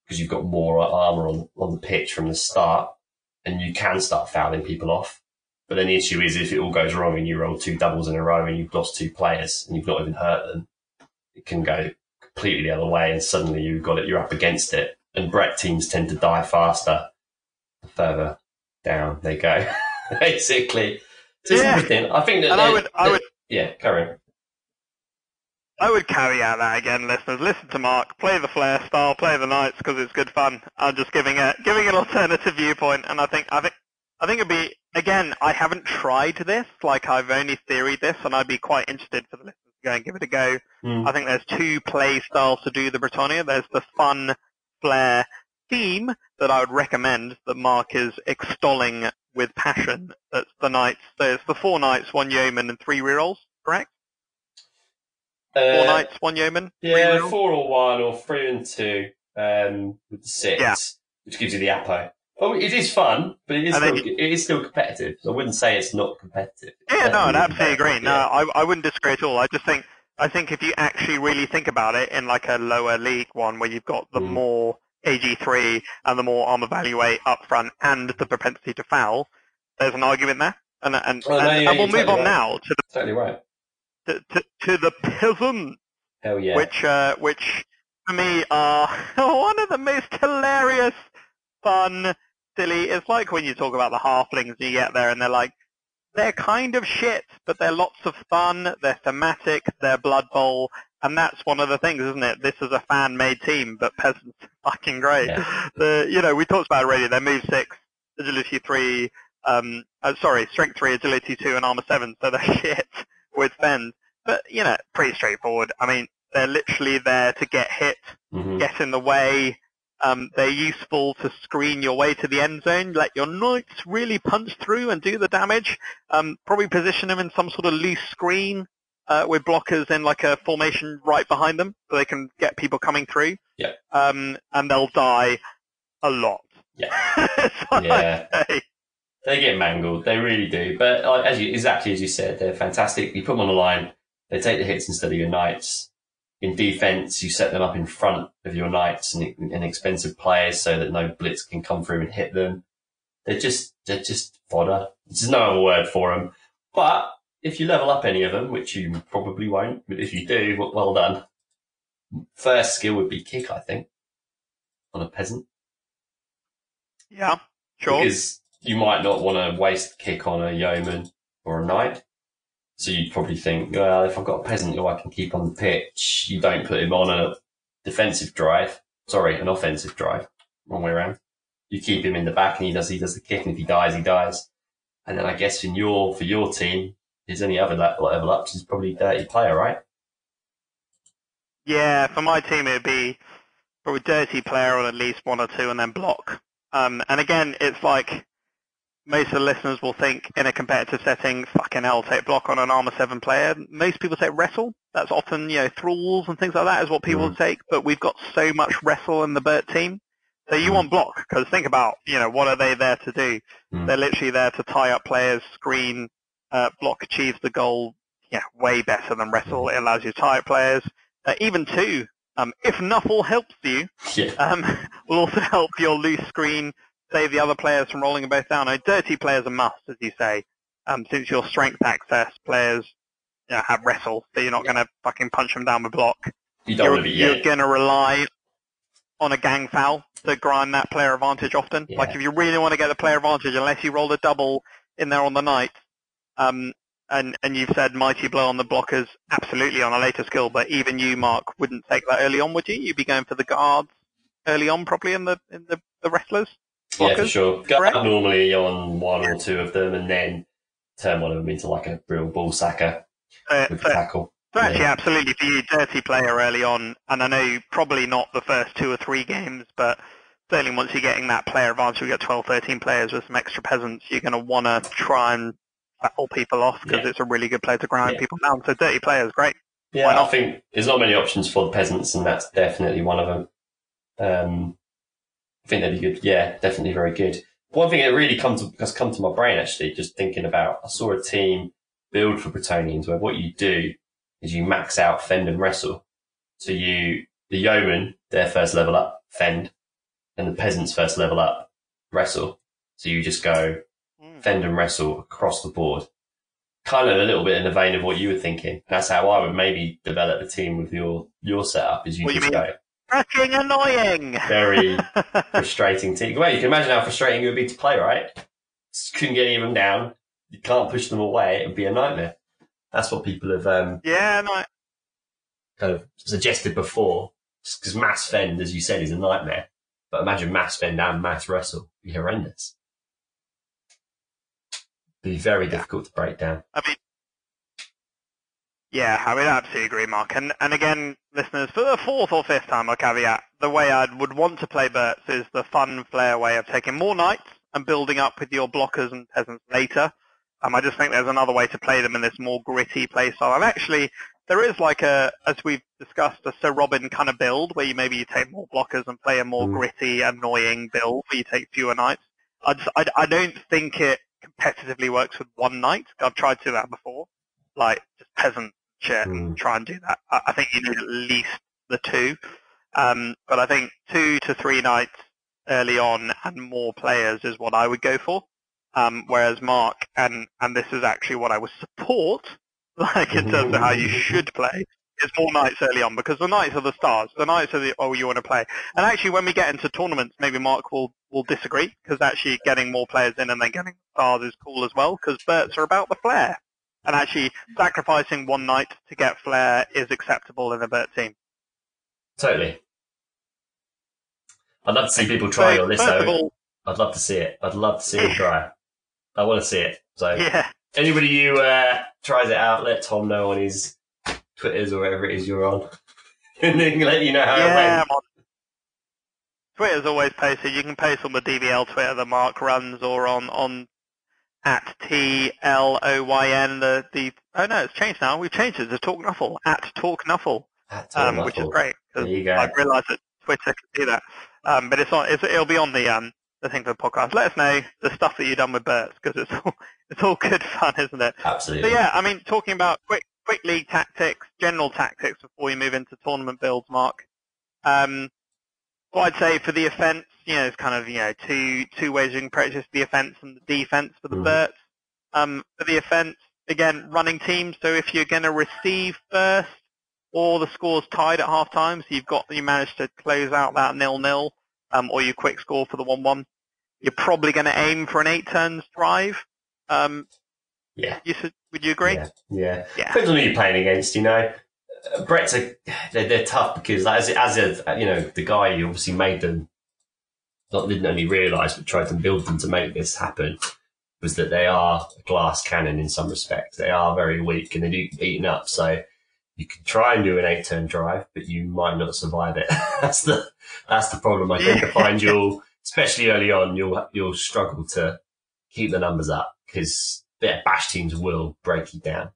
Speaker 2: because you've got more armor on, on the pitch from the start, and you can start fouling people off. But then the issue is if it all goes wrong and you roll two doubles in a row and you've lost two players and you've not even hurt them, it can go completely the other way and suddenly you've got it, you're up against it. And Brett teams tend to die faster the further down they go, basically. So
Speaker 1: Yeah.
Speaker 2: interesting. I think that,
Speaker 1: And I would, I would,
Speaker 2: yeah, carry on.
Speaker 1: I would caveat that again, listeners. Listen to Mark. Play the Flare style. Play the Knights because it's good fun. I'm just giving a giving an alternative viewpoint, and I think I think I think it'd be again. I haven't tried this. Like I've only theoried this, and I'd be quite interested for the listeners to go and give it a go.
Speaker 2: Mm.
Speaker 1: I think there's two play styles to do the Bretonnia. There's the fun flair theme that I would recommend that Mark is extolling with passion. That's the Knights. There's the four Knights, one Yeoman, and three rerolls. Correct? Four
Speaker 2: Uh,
Speaker 1: Knights, one Yeoman.
Speaker 2: yeah,
Speaker 1: rerolls?
Speaker 2: four or one or three and two um, with the six,
Speaker 1: Yeah.
Speaker 2: which gives you the Apo. Oh, it is fun, but it is still, it is still competitive. So I wouldn't say it's not competitive.
Speaker 1: Yeah, no, I'd absolutely agree. No. I, I wouldn't disagree at all. I just think, I think if you actually really think about it in like a lower league one where you've got the
Speaker 2: Mm.
Speaker 1: more AG3 and the more armor value eight up front and the propensity to foul, there's an argument there. And, and,
Speaker 2: Oh, no,
Speaker 1: and,
Speaker 2: yeah,
Speaker 1: and we'll move
Speaker 2: totally
Speaker 1: on
Speaker 2: right.
Speaker 1: now to the,
Speaker 2: Totally right.
Speaker 1: to, to, to the peasant,
Speaker 2: Hell yeah.
Speaker 1: which, uh, which for me are one of the most hilarious, fun, silly. It's like when you talk about the halflings and you get there and they're like, they're kind of shit, but they're lots of fun. They're thematic. They're Blood Bowl, and that's one of the things, isn't it? This is a fan-made team, but peasants are fucking great.
Speaker 2: Yeah.
Speaker 1: The you know we talked about it already. They're move six, agility three, um, uh, sorry, strength three, agility two, and armor seven. So they're shit with fend, but you know pretty straightforward. I mean, they're literally there to get hit,
Speaker 2: Mhm.
Speaker 1: get in the way. Um, they're useful to screen your way to the end zone, let your knights really punch through and do the damage. Um, probably position them in some sort of loose screen uh, with blockers in like a formation right behind them, so they can get people coming through.
Speaker 2: Yeah.
Speaker 1: Um, and they'll die a lot.
Speaker 2: Yeah. Yeah. They get mangled. They really do. But like, as you, exactly as you said, they're fantastic. You put them on the line. They take the hits instead of your knights. In defense, you set them up in front of your knights and, and expensive players so that no blitz can come through and hit them. They're just, they're just fodder. There's no other word for them. But if you level up any of them, which you probably won't, but if you do, well, well done. First skill would be kick, I think, on a peasant.
Speaker 1: Yeah, sure.
Speaker 2: Because you might not want to waste kick on a yeoman or a knight. So you'd probably think, well, if I've got a peasant who I can keep on the pitch, you don't put him on a defensive drive. Sorry, an offensive drive. Wrong way around. You keep him in the back and he does, he does the kick and if he dies, he dies. And then I guess in your, for your team, his only other level, ups is probably dirty player, right?
Speaker 1: Yeah, for my team it would be probably dirty player on at least one or two and then block. Um, and again, it's like most of the listeners will think in a competitive setting, fucking hell, take block on an armor seven player. Most people take wrestle. That's often, you know, thralls and things like that is what people
Speaker 2: Mhm.
Speaker 1: take. But we've got so much wrestle in the Bert team. So you want block because think about, you know, what are they there to do?
Speaker 2: Mhm.
Speaker 1: They're literally there to tie up players, screen, uh, block achieves the goal, yeah, way better than wrestle. It allows you to tie up players. Uh, even two, um, if Nuffle helps you,
Speaker 2: Yeah.
Speaker 1: um, will also help your loose screen save the other players from rolling them both down. A dirty player's a must, as you say, um, since your strength access players you know, have wrestle, so you're not going to fucking punch them down with block.
Speaker 2: You don't
Speaker 1: You're,
Speaker 2: want to be,
Speaker 1: you're going to rely on a gang foul to grind that player advantage often.
Speaker 2: Yeah.
Speaker 1: Like if you really want to get the player advantage, unless you roll a double in there on the knight, um, and and you've said mighty blow on the blockers, absolutely on a later skill, but even you, Mark, wouldn't take that early on, would you? You'd be going for the guards early on, probably in the in the, the wrestlers.
Speaker 2: Yeah, for sure. Go
Speaker 1: correct?
Speaker 2: normally on one or two of them and then turn one of them into like a real ball sacker
Speaker 1: Uh,
Speaker 2: with
Speaker 1: so,
Speaker 2: the tackle.
Speaker 1: so actually,
Speaker 2: Yeah.
Speaker 1: absolutely for you, dirty player early on, and I know probably not the first two or three games, but certainly once you're getting that player advantage, we got 12, 13 players with some extra peasants, you're going to want to try and battle people off because
Speaker 2: Yeah.
Speaker 1: it's a really good player to grind
Speaker 2: Yeah.
Speaker 1: people down. So dirty players, great.
Speaker 2: Yeah, I think there's not many options for the peasants, and that's definitely one of them. Um, I think they'd be good. Yeah, definitely very good. One thing that really comes to, has come to my brain actually, just thinking about, I saw a team build for Bretonnians where what you do is you max out fend and wrestle. So you, the yeoman, their first level up, fend, and the peasants first level up, wrestle. So you just go
Speaker 1: Mm.
Speaker 2: fend and wrestle across the board. Kind of a little bit in the vein of what you were thinking. That's how I would maybe develop a team with your your setup. Is you
Speaker 1: you
Speaker 2: just
Speaker 1: mean?
Speaker 2: go
Speaker 1: Fucking annoying!
Speaker 2: very frustrating team. Well, you can imagine how frustrating it would be to play, right? Just couldn't get any of them down. You can't push them away. It would be a nightmare. That's what people have. Um,
Speaker 1: yeah, no,
Speaker 2: kind of suggested before, because mass fend, as you said, is a nightmare. But imagine mass fend and mass wrestle. It'd be horrendous. Be very
Speaker 1: Yeah.
Speaker 2: difficult to break down.
Speaker 1: I mean, yeah, I would absolutely agree, Mark. And and again, listeners, for the fourth or fifth time, I caveat the way I would want to play Berts is the fun flair way of taking more knights and building up with your blockers and peasants later. Um, I just think there's another way to play them in this more gritty play style. And actually, there is like a, as we've discussed, a Sir Robin kind of build where you maybe you take more blockers and play a more
Speaker 2: Mm.
Speaker 1: gritty, annoying build where you take fewer knights. I, just, I, I don't think it competitively works with one knight. I've tried to do that before, like just peasant and
Speaker 2: Mm.
Speaker 1: try and do that. I, I think you need at least the two, um, but I think two to three knights early on and more players is what I would go for. Um, whereas Mark, and and this is actually what I would support, like in terms of how you should play, is more knights early on because the knights are the stars. The knights are the oh you want to play. And actually, when we get into tournaments, maybe Mark will will disagree because actually getting more players in and then getting stars is cool as well because Berts are about the flair. And actually, sacrificing one knight to get flair is acceptable in a Bert team.
Speaker 2: Totally. I'd love to see people try
Speaker 1: So,
Speaker 2: your list though.
Speaker 1: all,
Speaker 2: I'd love to see it. I'd love to see them try. I want to see it. So
Speaker 1: yeah,
Speaker 2: anybody who uh, tries it out, let Tom know on his Twitters or wherever it is you're on. and then let you know how
Speaker 1: yeah.
Speaker 2: it
Speaker 1: on. Twitter's always posted. You can post on the DVL Twitter that Mark runs, or on on at T L O Y N. The the oh no, it's changed now. We've changed it to Talk Nuffle at Talk Nuffle.
Speaker 2: went.
Speaker 1: um, which is great because. I've realised that Twitter can do that. Um, but it's on. It's, it'll be on the um the thing for the podcast. Let us know the stuff that you've done with Berts because it's all it's all good fun, isn't it? So
Speaker 2: Absolutely.
Speaker 1: yeah, I mean, talking about quick quick league tactics, general tactics before we move into tournament builds, Mark. Um, what I'd say for the offence, you know, it's kind of you know two two ways you can practice the offence and the defence for the
Speaker 2: Mhm.
Speaker 1: Berts. Um, for the offence, again, running teams. So if you're going to receive first, or the score's tied at half time, so you've got you managed to close out that nil nil, um, or you quick score for the one one, you're probably going to aim for an eight turns drive. Um,
Speaker 2: yeah.
Speaker 1: you would you agree?
Speaker 2: Yeah. Yeah.
Speaker 1: Yeah.
Speaker 2: Depends on who you're playing against, you know. Brett's a, they're, they're tough because as as a, you know the guy who obviously made them, not didn't only realise but tried to build them to make this happen, was that they are a glass cannon in some respects. They are very weak and they do get beaten up. So you can try and do an eight turn drive, but you might not survive it. that's the that's the problem. I think. I find you'll, especially early on, you'll you'll struggle to keep the numbers up because yeah, bash teams will break you down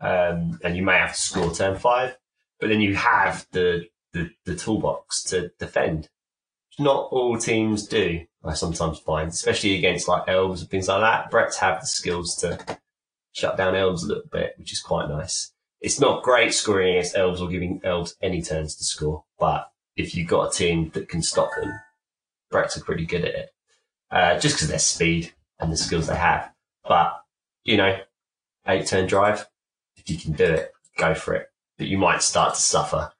Speaker 2: um, and you may have to score turn five, but then you have the, the, the toolbox to defend. Not all teams do, I sometimes find, especially against like elves and things like that. Brett's have the skills to shut down elves a little bit, which is quite nice. It's not great scoring against elves or giving elves any turns to score, but if you've got a team that can stop them, Brett's are pretty good at it. Uh, just because of their speed and the skills they have. But, you know, eight turn drive, if you can do it, go for it. But you might start to suffer.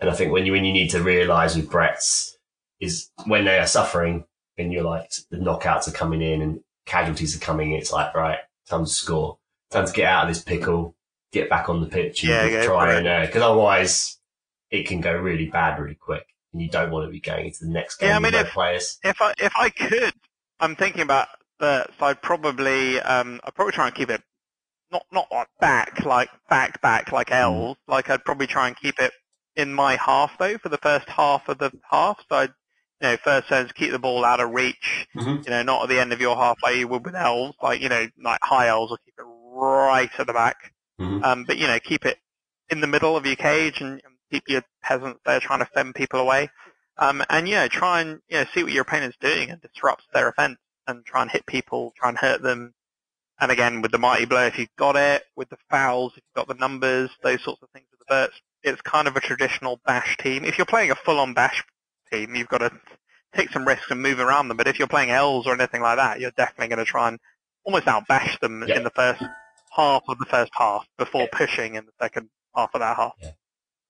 Speaker 2: And I think when you when you need to realise with Brett's is when they are suffering and you're like the knockouts are coming in and casualties are coming in, it's like, right, time to score. Time to get out of this pickle, get back on the pitch and
Speaker 1: Yeah,
Speaker 2: try and uh 'cause otherwise it can go really bad really quick. And you don't want to be going into the next game
Speaker 1: Yeah, I mean,
Speaker 2: no
Speaker 1: if-
Speaker 2: players.
Speaker 1: If I if I could, I'm thinking about that, so I'd probably um I'd probably try and keep it not not like back like back back like elves. Like I'd probably try and keep it in my half though for the first half of the half. So I'd you know first turns keep the ball out of reach.
Speaker 2: Mhm.
Speaker 1: You know not at the end of your half like you would with elves. Like you know like high elves will keep it right at the back.
Speaker 2: Mhm.
Speaker 1: Um, but you know keep it in the middle of your cage and, and keep your peasants there trying to fend people away. Um, and you know, try and you know, see what your opponent's doing and disrupt their offense and try and hit people, try and hurt them. And again, with the mighty blow, if you've got it, with the fouls, if you've got the numbers, those sorts of things with the Berts, it's kind of a traditional bash team. If you're playing a full-on bash team, you've got to take some risks and move around them. But if you're playing elves or anything like that, you're definitely going to try and almost outbash them
Speaker 2: Yeah.
Speaker 1: in the first half of the first half before pushing in the second half of that half.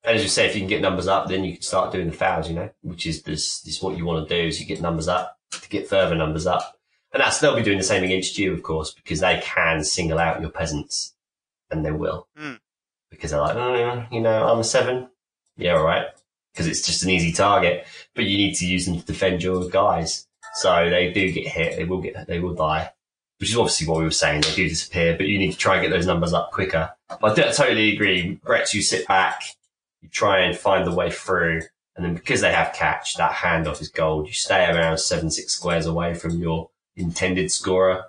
Speaker 2: And as you say, if you can get numbers up, then you can start doing the fouls, you know, which is this, this is what you want to do is you get numbers up to get further numbers up. And that's, they'll be doing the same against you, of course, because they can single out your peasants and they will.
Speaker 1: Mm.
Speaker 2: Because they're like, mm, you know, I'm a seven. Yeah, all right. Because it's just an easy target, but you need to use them to defend your guys. So they do get hit. They will get. They will die. Which is obviously what we were saying. They do disappear, but you need to try and get those numbers up quicker. But I totally agree. Brett, you sit back, you try and find the way through, and then because they have catch, that handoff is gold. You stay around seven, six squares away from your intended scorer.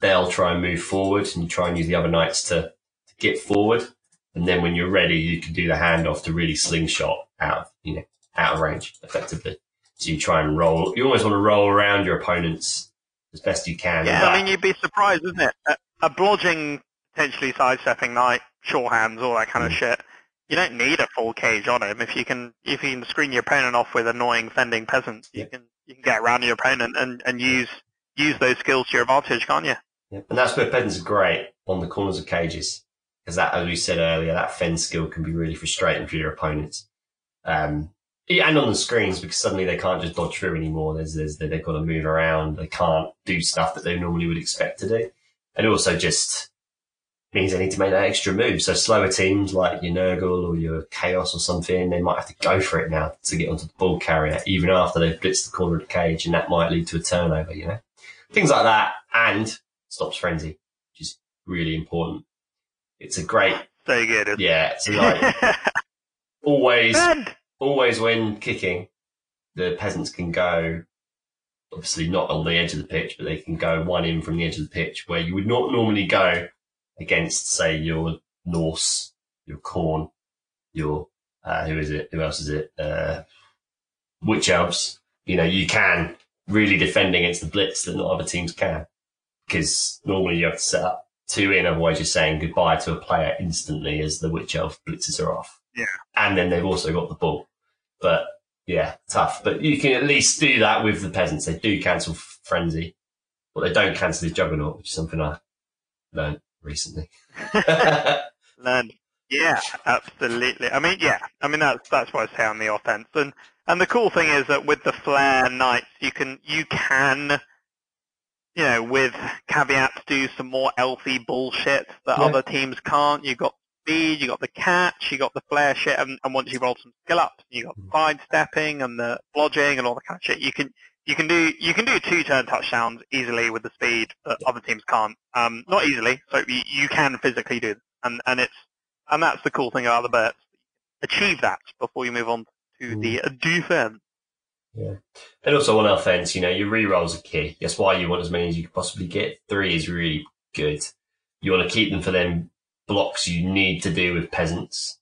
Speaker 2: They'll try and move forward, and you try and use the other knights to, to get forward. And then when you're ready, you can do the handoff to really slingshot out, of, you know, out of range effectively. So you try and roll. You always want to roll around your opponents as best you can.
Speaker 1: Yeah, I mean, you'd be surprised, isn't it? A, a blodging, potentially sidestepping knight, sure hands, all that kind of
Speaker 2: Mm.
Speaker 1: shit. You don't need a full cage on him. If you can, if you can screen your opponent off with annoying fending peasants, you
Speaker 2: Yeah.
Speaker 1: can you can get around your opponent and, and use use those skills to your advantage, can't you?
Speaker 2: Yeah. And that's where are great on the corners of cages. Because that, as we said earlier, that fend skill can be really frustrating for your opponents. Um, and on the screens because suddenly they can't just dodge through anymore. There's, there's, they've got to move around. They can't do stuff that they normally would expect to do. And it also just means they need to make that extra move. So slower teams like your Nurgle or your Chaos or something, they might have to go for it now to get onto the ball carrier, even after they've blitzed the corner of the cage, and that might lead to a turnover, you know? Things like that, and stops frenzy, which is really important. It's a great,
Speaker 1: isn't
Speaker 2: yeah, it's like always, always when kicking, the peasants can go, obviously not on the edge of the pitch, but they can go one in from the edge of the pitch where you would not normally go against, say, your Norse, your Khorne, your, uh, who is it? Who else is it? Uh, Witch Elves. You know, you can really defend against the blitz that not other teams can. Because normally you have to set up two in, otherwise you're saying goodbye to a player instantly as the Witch Elf blitzes are off.
Speaker 1: Yeah.
Speaker 2: And then they've also got the ball. But yeah, tough. But you can at least do that with the peasants. They do cancel frenzy. What they don't cancel is juggernaut, which is something I learned recently.
Speaker 1: Learned. Yeah, absolutely. I mean, yeah. I mean, that's that's what I say on the offense. And and the cool thing is that with the flare knights, you can you can, you know, with caveats, do some more elfy bullshit that
Speaker 2: Yeah.
Speaker 1: other teams can't. You got speed, you got the catch, you got the flare shit, and, and once you roll some skill ups, you got
Speaker 2: Mm.
Speaker 1: sidestepping and the blodging and all the kind of shit. You can you can do you can do two turn touchdowns easily with the speed that other teams can't. Um, not easily, so you, you can physically do, them. and and it's and that's the cool thing about the Berts. Achieve that before you move on to
Speaker 2: Mm.
Speaker 1: the defense. Yeah.
Speaker 2: And also on offense, you know, your rerolls are key. That's why you want as many as you can possibly get. Three is really good. You want to keep them for them blocks you need to do with peasants.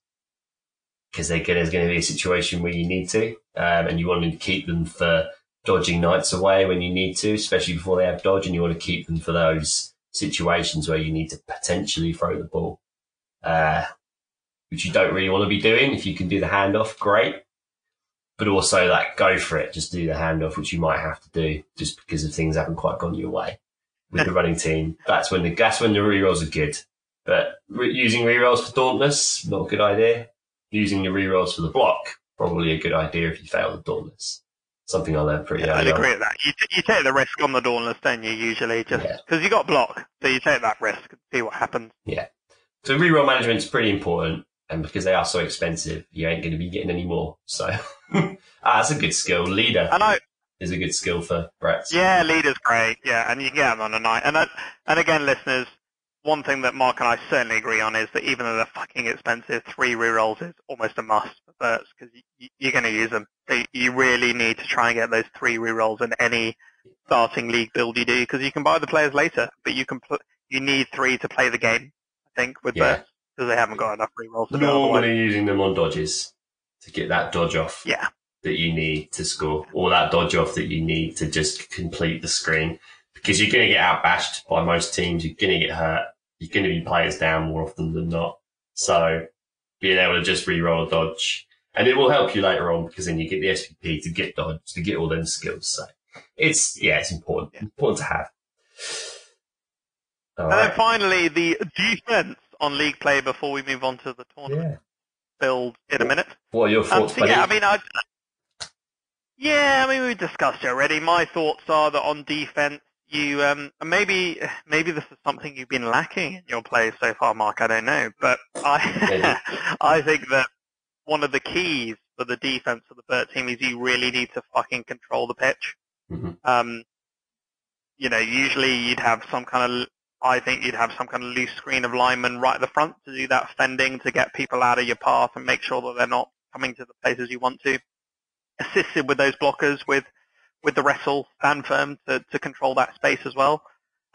Speaker 2: Because there's going to be a situation where you need to. Um, and you want to keep them for dodging knights away when you need to, especially before they have dodge. And you want to keep them for those situations where you need to potentially throw the ball. Uh, which you don't really want to be doing. If you can do the handoff, great but also like go for it, just do the handoff, which you might have to do just because of things haven't quite gone your way with the running team. That's when the that's when the rerolls are good. But re- using rerolls for Dauntless, not a good idea. Using the rerolls for the block, probably a good idea if you fail the Dauntless. Something I learned pretty
Speaker 1: I'd
Speaker 2: early on.
Speaker 1: agree with that. You, t- you take the risk on the Dauntless, don't you? Usually, just
Speaker 2: Yeah.
Speaker 1: because you got block, so you take that risk and see what happens. Yeah.
Speaker 2: So reroll management is pretty important, and because they are so expensive, you ain't going to be getting any more. So ah, that's a good skill. Leader
Speaker 1: And I,
Speaker 2: is a good skill for Brett.
Speaker 1: Yeah, leader's great. Yeah, and you can get them on a knight. And that, and again, listeners, one thing that Mark and I certainly agree on is that even though they're fucking expensive, three rerolls is almost a must for Berts because you, you're going to use them. So you really need to try and get those three rerolls in any starting league build you do because you can buy the players later, but you can pl- you need three to play the game. I think with
Speaker 2: Yeah.
Speaker 1: Berts because they haven't got enough rerolls to
Speaker 2: normally using them on dodges to get that dodge off
Speaker 1: Yeah.
Speaker 2: that you need to score, or that dodge off that you need to just complete the screen. Because you're going to get outbashed by most teams, you're going to get hurt, you're going to be players down more often than not. So being able to just re-roll a dodge, and it will help you later on because then you get the SPP to get dodge to get all them skills. So it's yeah, it's important,
Speaker 1: Yeah.
Speaker 2: important to have. All
Speaker 1: And then finally, the defense on league play before we move on to the tournament. Build in a minute.
Speaker 2: What are your
Speaker 1: Um,
Speaker 2: thoughts,
Speaker 1: so
Speaker 2: buddy?
Speaker 1: yeah, I mean, I, yeah, I mean, we discussed it already. My thoughts are that on defense, you um, maybe maybe this is something you've been lacking in your play so far, Mark. I don't know, but I I think that one of the keys for the defense of the Bert team is you really need to fucking control the pitch.
Speaker 2: Mhm.
Speaker 1: Um, you know, usually you'd have some kind of, I think you'd have some kind of loose screen of linemen right at the front to do that fending to get people out of your path and make sure that they're not coming to the places you want to. Assisted with those blockers with, with the wrestle stand firm to, to control that space as well.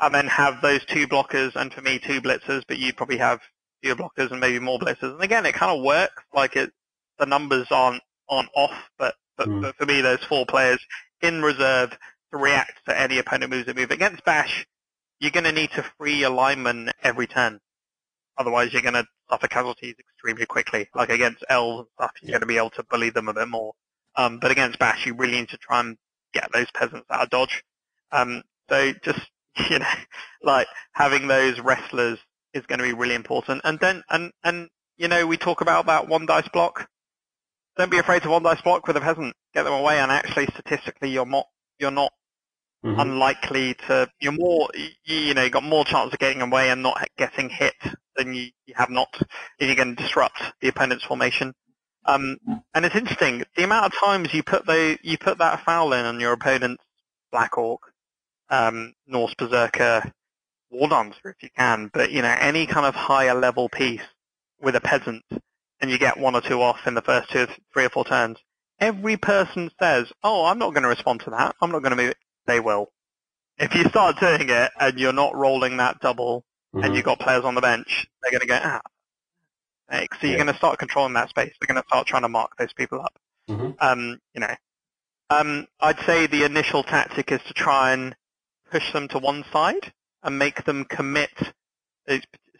Speaker 1: And then have those two blockers and for me two blitzers, but you'd probably have fewer blockers and maybe more blitzers. And again, it kind of works. Like it, the numbers aren't, aren't off, but, but,
Speaker 2: Mm.
Speaker 1: but for me, those four players in reserve to react to any opponent moves that move. Against Bash, you're going to need to free your lineman every turn. Otherwise, you're going to suffer casualties extremely quickly. Like against elves and stuff, you're
Speaker 2: Yeah.
Speaker 1: going to be able to bully them a bit more. Um, but against Bash, you really need to try and get those peasants out of dodge. Um, so just, you know, like having those wrestlers is going to be really important. And then, and, and, you know, we talk about that one dice block. Don't be afraid to one dice block with a peasant. Get them away and actually statistically you're not, you're not
Speaker 2: Mhm.
Speaker 1: unlikely to, you're more, you, you know, you got more chance of getting away and not getting hit than you, you have not if you're going to disrupt the opponent's formation. Um, and it's interesting, the amount of times you put the, you put that foul in on your opponent's Black Orc, um, Norse Berserker, War Dancer if you can, but you know, any kind of higher level piece with a peasant and you get one or two off in the first two, three or four turns, every person says, oh, I'm not going to respond to that. I'm not going to move. They will. If you start doing it and you're not rolling that double and
Speaker 2: Mhm.
Speaker 1: you've got players on the bench, they're going to go, ah, thanks. So you're
Speaker 2: Yeah.
Speaker 1: going to start controlling that space. They're going to start trying to mark those people up.
Speaker 2: Mhm.
Speaker 1: Um, you know, um, I'd say the initial tactic is to try and push them to one side and make them commit.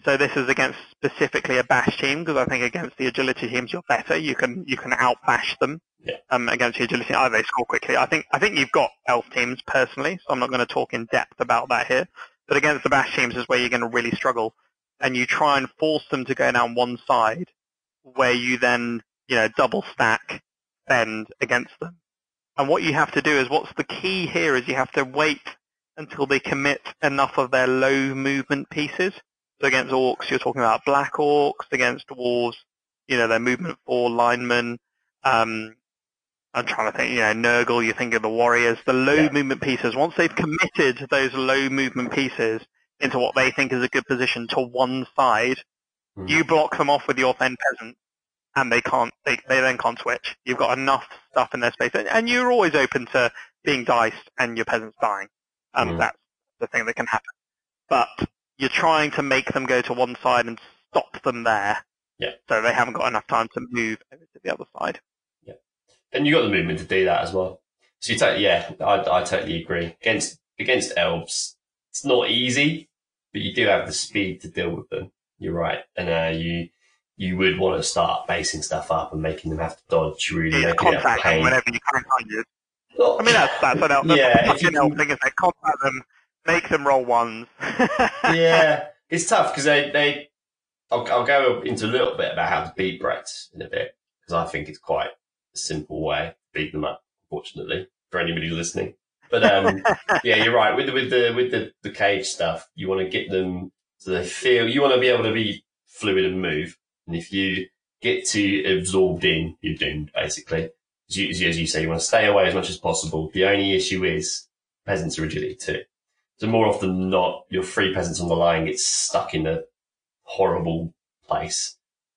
Speaker 1: So this is against specifically a bash team because I think against the agility teams you're better. You can you can out bash them
Speaker 2: Yeah.
Speaker 1: um, against the agility. Oh, they score quickly. I think I think you've got elf teams personally, so I'm not going to talk in depth about that here. But against the bash teams is where you're going to really struggle, and you try and force them to go down one side, where you then you know double stack fend against them. And what you have to do is what's the key here is you have to wait until they commit enough of their low movement pieces. So against orcs, you're talking about black orcs. Against dwarves, you know, their movement four linemen. Um, I'm trying to think, you know, Nurgle, you think of the warriors. The low
Speaker 2: Yeah.
Speaker 1: movement pieces, once they've committed those low movement pieces into what they think is a good position to one side,
Speaker 2: Mhm.
Speaker 1: you block them off with your fend peasant and they can't, they, they then can't switch. You've got enough stuff in their space. And, and you're always open to being diced and your peasants dying. Um,
Speaker 2: Mhm.
Speaker 1: That's the thing that can happen. But you're trying to make them go to one side and stop them there.
Speaker 2: Yeah.
Speaker 1: So they haven't got enough time to move over to the other side.
Speaker 2: And you got the movement to do that as well. So you take, yeah, I, I totally agree. Against against elves, it's not easy, but you do have the speed to deal with them. You're right, and uh, you you would want to start basing stuff up and making them have to dodge, really making
Speaker 1: contact them whenever you can find it.
Speaker 2: Well,
Speaker 1: I mean, that's, that's an elf. That's
Speaker 2: Yeah, if you
Speaker 1: elf
Speaker 2: can-
Speaker 1: thing, is it? Contact them, make them roll ones.
Speaker 2: yeah, it's tough because they, they I'll, I'll go into a little bit about how to beat Brett in a bit because I think it's quite simple way beat them up. Unfortunately, for anybody listening, but um, yeah, you're right with the, with the with the, the cage stuff. You want to get them so they feel. You want to be able to be fluid and move, and if you get too absorbed in, you're doomed basically. As you, as you, as you say, you want to stay away as much as possible. The only issue is peasants are agility too. So more often than not, your free peasants on the line get stuck in a horrible place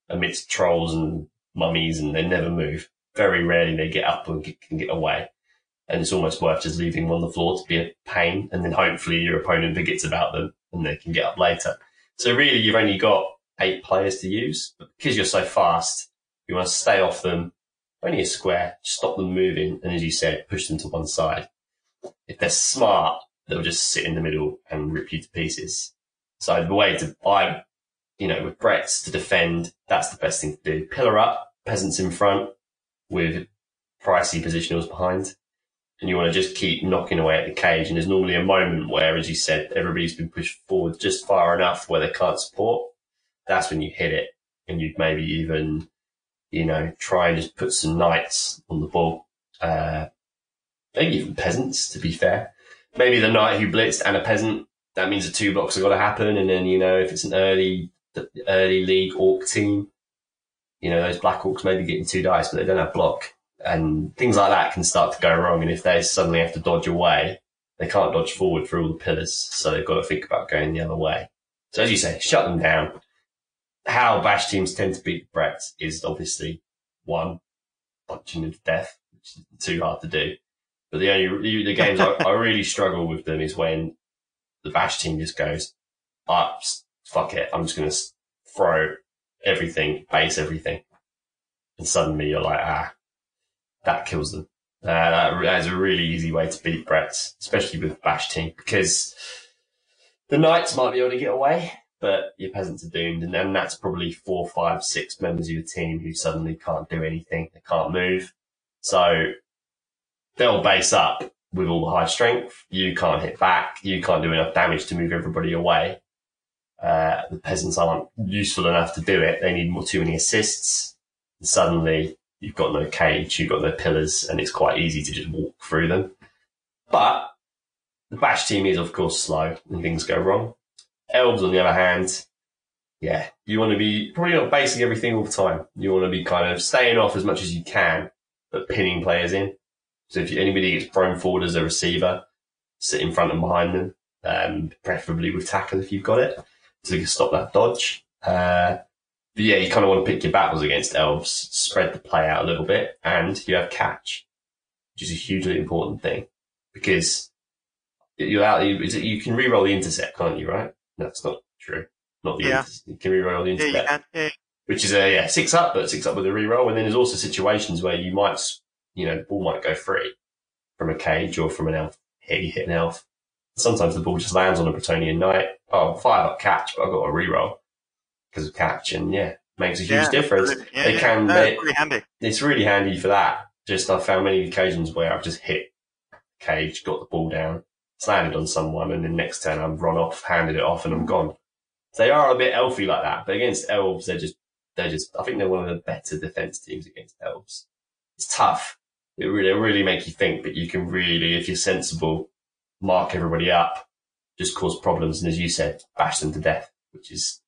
Speaker 2: amidst trolls and mummies and they never move. Very rarely they get up and get, can get away. And it's almost worth just leaving them on the floor to be a pain. And then hopefully your opponent forgets about them and they can get up later. So really you've only got eight players to use, but because you're so fast, you want to stay off them, only a square, stop them moving. And as you said, push them to one side. If they're smart, they'll just sit in the middle and rip you to pieces. So the way to buy, you know, with Brett's to defend, that's the best thing to do. Pillar up, peasants in front with pricey positionals behind. And you want to just keep knocking away at the cage. And there's normally a moment where, as you said, everybody's been pushed forward just far enough where they can't support. That's when you hit it. And you'd maybe even, you know, try and just put some knights on the ball. Uh, maybe even peasants, to be fair maybe the knight who blitzed and a peasant. That means the two blocks have got to happen. And then, you know, if it's an early, early league orc team, You know, those Black Orcs may be getting two dice, but they don't have block. And things like that can start to go wrong. And if they suddenly have to dodge away, they can't dodge forward through all the pillars. So they've got to think about going the other way. So as you say, shut them down. How bash teams tend to beat Brett is obviously one, punching them to death, which is too hard to do. But the only the games I, I really struggle with them is when the bash team just goes, ah, fuck it, I'm just going to throw everything, base everything. And suddenly you're like, ah, that kills them. Uh, that, that is a really easy way to beat Bretts, especially with bash team, because the knights might be able to get away, but your peasants are doomed. And then that's probably four, five, six members of your team who suddenly can't do anything. They can't move. So they'll base up with all the high strength. You can't hit back. You can't do enough damage to move everybody away. Uh, the peasants aren't useful enough to do it. They need more, too many assists. And suddenly you've got no cage, you've got no pillars, and it's quite easy to just walk through them. But the bash team is, of course, slow and things go wrong. Elves, on the other hand, yeah, you want to be probably not basing everything all the time. You want to be kind of staying off as much as you can, but pinning players in. So if anybody gets thrown forward as a receiver, sit in front and behind them, um, preferably with tackle if you've got it, to stop that dodge. Uh, but yeah, you kind of want to pick your battles against elves, spread the play out a little bit, and you have catch, which is a hugely important thing because you're out. You, you can re-roll the intercept, can't you? Right? That's not true. Not the
Speaker 1: Yeah.
Speaker 2: inter- you can re-roll the intercept
Speaker 1: can. Yeah.
Speaker 2: which is a yeah six up, but six up with a reroll. And then there's also situations where you might, you know, the ball might go free from a cage or from an elf. Hit you hit an elf. Sometimes the ball just lands on a Bretonnian knight. Oh, five up catch, but I've got a reroll because of catch, and yeah, makes a huge
Speaker 1: Yeah,
Speaker 2: difference.
Speaker 1: Yeah,
Speaker 2: they
Speaker 1: yeah.
Speaker 2: can.
Speaker 1: No,
Speaker 2: they,
Speaker 1: it's pretty handy.
Speaker 2: it's really handy for that. Just I've found many occasions where I've just hit cage, got the ball down, slammed on someone, and then next turn I've run off, handed it off, and I'm mm. gone. So they are a bit elfy like that, but against elves, they're just they're just. I think they're one of the better defense teams against elves. It's tough. It really, it really make you think, but you can really, if you're sensible, mark everybody up, just cause problems, and as you said, bash them to death, which is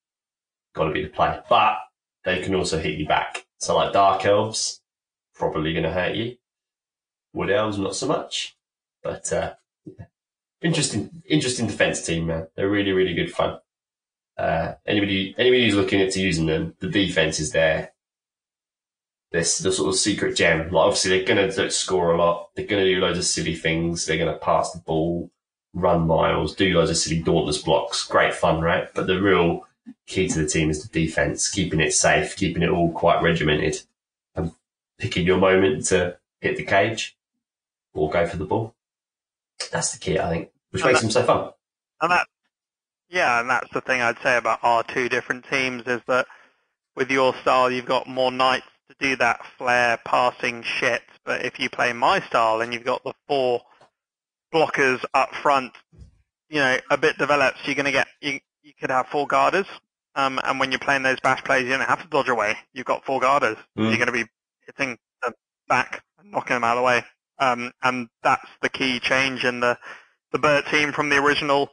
Speaker 2: got to be the play. But they can also hit you back. So like dark elves, probably going to hurt you. Wood elves, not so much. But uh, interesting, interesting defense team, man. They're really, really good fun. Uh, anybody, anybody who's looking into using them, the defense is there. This the sort of secret gem. Like obviously they're to score a lot. They're to do loads of silly things. They're to pass the ball, run miles, do loads of silly dauntless blocks. Great fun, right? But the real key to the team is the defense, keeping it safe, keeping it all quite regimented, and picking your moment to hit the cage or go for the ball. That's the key, I think, which
Speaker 1: And
Speaker 2: makes them so fun.
Speaker 1: And that, yeah, and that's the thing I'd say about our two different teams is that with your style, you've got more knights to do that flare passing shit. But if you play my style and you've got the four blockers up front, you know, a bit developed, you're going to get, you, you could have four guarders. Um, and when you're playing those bash plays, you don't have to dodge away. You've got four guarders.
Speaker 2: Mm.
Speaker 1: You're going to be hitting them back and knocking them out of the way. Um, and that's the key change in the, the Bert team from the original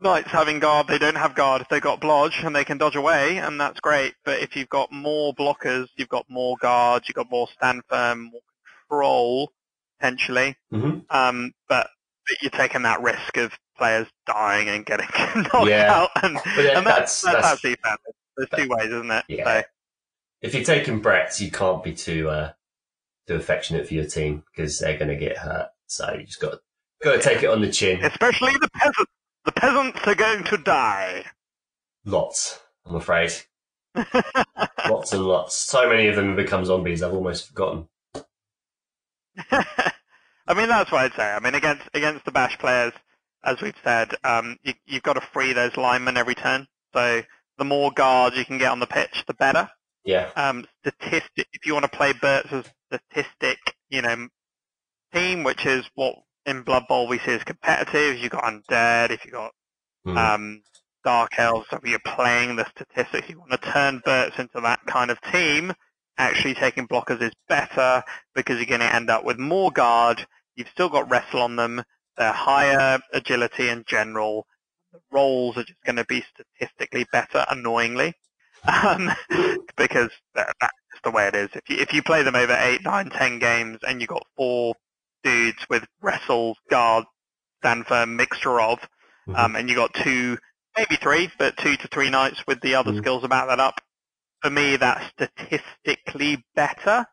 Speaker 1: Knights having guard, they don't have guard. They've got blodge and they can dodge away, and that's great. But if you've got more blockers, you've got more guards, you've got more stand firm, more control, potentially.
Speaker 2: hmm
Speaker 1: Um, but, but you're taking that risk of players dying and getting knocked
Speaker 2: Yeah.
Speaker 1: out, and,
Speaker 2: yeah,
Speaker 1: and that's,
Speaker 2: that's-
Speaker 1: that's,
Speaker 2: that's-.
Speaker 1: There's two ways, isn't it?
Speaker 2: Yeah.
Speaker 1: So,
Speaker 2: If you're taking Bretts, you can't be too uh, too affectionate for your team because they're going to get hurt. So you just got got to take it on the chin.
Speaker 1: especially the peasants. The peasants are going to die.
Speaker 2: Lots, I'm afraid. lots and lots. So many of them have become zombies. I've almost forgotten.
Speaker 1: I mean, that's what I'd say. I mean, against against the bash players, as we've said, um, you, you've got to free those linemen every turn. So the more guards you can get on the pitch, the better.
Speaker 2: Yeah,
Speaker 1: Um, statistic. If you want to play Bert's as statistic, you know, team, which is what in Blood Bowl we see as competitive. You've got undead. If you've got
Speaker 2: Mhm.
Speaker 1: um, Dark Elves, so you're playing the statistics. You want to turn Berts into that kind of team. Actually, taking blockers is better because you're going to end up with more guard. You've still got wrestle on them. They're higher agility in general. The rolls are just going to be statistically better, annoyingly, um, because that, that just the way it is. If you if you play them over eight, nine, ten games, and you've got four dudes with wrestles, guard, stand firm, mixture of,
Speaker 2: Mhm.
Speaker 1: um, and you've got two, maybe three, but two to three knights with the other
Speaker 2: Mhm.
Speaker 1: skills about that up. For me, that's statistically better,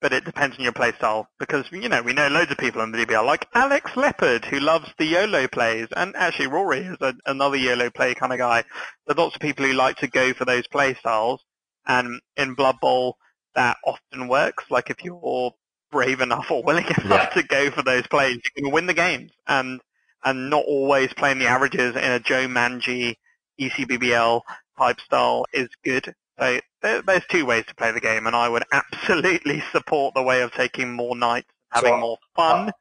Speaker 1: but it depends on your playstyle because you know we know loads of people in the DBL like Alex Leopard who loves the YOLO plays, and actually Rory is a, another YOLO play kind of guy. There's lots of people who like to go for those playstyles and in Blood Bowl that often works. Like if you're brave enough or willing enough
Speaker 2: Yeah.
Speaker 1: to go for those plays, you can win the games, and and not always playing the averages in a Joe Manji ECBBL type style is good. So there's two ways to play the game, and I would absolutely support the way of taking more knights, having
Speaker 2: So,
Speaker 1: more fun. Uh,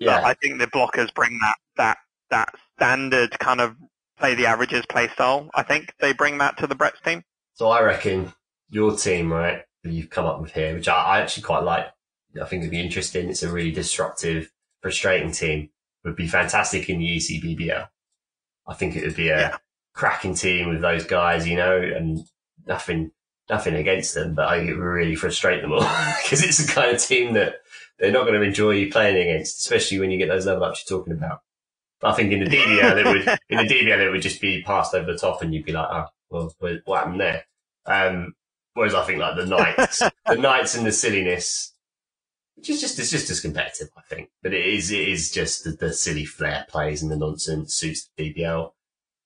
Speaker 1: but
Speaker 2: Yeah,
Speaker 1: I think the blockers bring that that that standard kind of play the averages play style. I think they bring that to the Brett's team.
Speaker 2: So I reckon your team, right, that you've come up with here, which I, I actually quite like. I think it'd be interesting. It's a really disruptive, frustrating team. Would be fantastic in the ECBBL. I think it would be a
Speaker 1: Yeah.
Speaker 2: cracking team with those guys, you know, and nothing, nothing against them, but I think it would really frustrate them all because it's the kind of team that they're not going to enjoy you playing against, especially when you get those level ups you're talking about. But I think in the DBL, it would, in the DBL, it would just be passed over the top and you'd be like, oh, well, what what happened there? Um, whereas I think like the Knights, the Knights and the silliness, which is just, it's just as competitive, I think. But it is, it is just the, the silly flair plays and the nonsense suits the DBL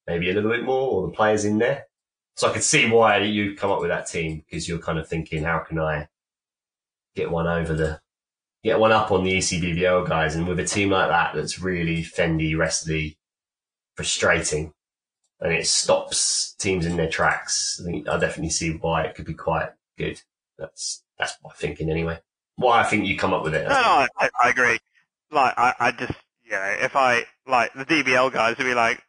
Speaker 2: maybe a little bit more or the players in there. So I could see why you come up with that team because you're kind of thinking, how can I get one over the, get one up on the ECBBL guys? And with a team like that, that's really fendy, wrestly, frustrating, and it stops teams in their tracks. I think I definitely see why it could be quite good. That's that's my thinking anyway. Why I think you come up with it.
Speaker 1: No, I, I- agree. Like, I, I just, know, if I, like, the DBL guys would be like,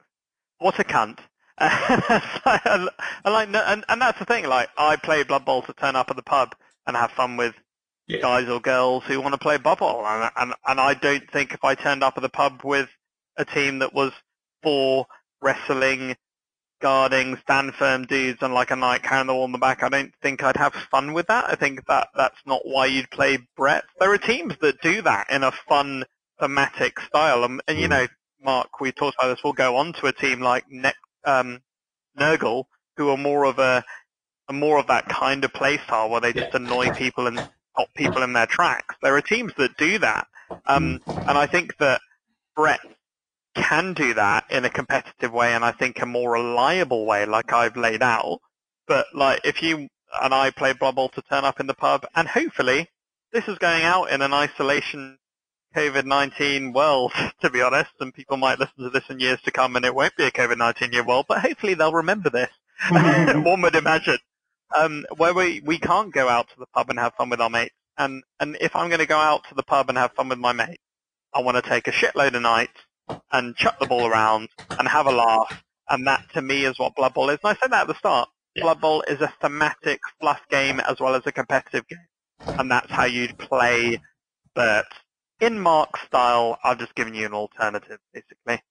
Speaker 1: what a cunt. and, like, and, and that's the thing, like, I play Blood Bowl to turn up at the pub and have fun with
Speaker 2: Yeah.
Speaker 1: guys or girls who want to play Blood Bowl. And, and, and I don't think if I turned up at the pub with a team that was for wrestling, guarding, stand firm dudes and like a knight candle on the back, I don't think I'd have fun with that. I think that that's not why you'd play Brett. There are teams that do that in a fun thematic style. And, and you
Speaker 2: Mm.
Speaker 1: know, Mark, we talked about this. We'll go on to a team like ne- um, Nurgle, who are more of a, are more of that kind of play style where they just annoy people and stop people in their tracks. There are teams that do that. Um, and I think that Brett can do that in a competitive way and I think a more reliable way like I've laid out. But like if you and I play Blood Bowl to turn up in the pub and hopefully this is going out in an isolation COVID-19 world, to be honest, and people might listen to this in years to come and it won't be a COVID-19 year world, but hopefully they'll remember this. One would imagine. Um, where we, we can't go out to the pub and have fun with our mates. And, and if I'm going to go out to the pub and have fun with my mates, I want to take a shitload of knights and chuck the ball around and have a laugh. And that to me is what Blood Bowl is. And I said that at the start.
Speaker 2: Yeah.
Speaker 1: Blood Bowl is a thematic fluff game as well as a competitive game. And that's how you'd play Bert. In Mark's style, I've just given you an alternative, basically.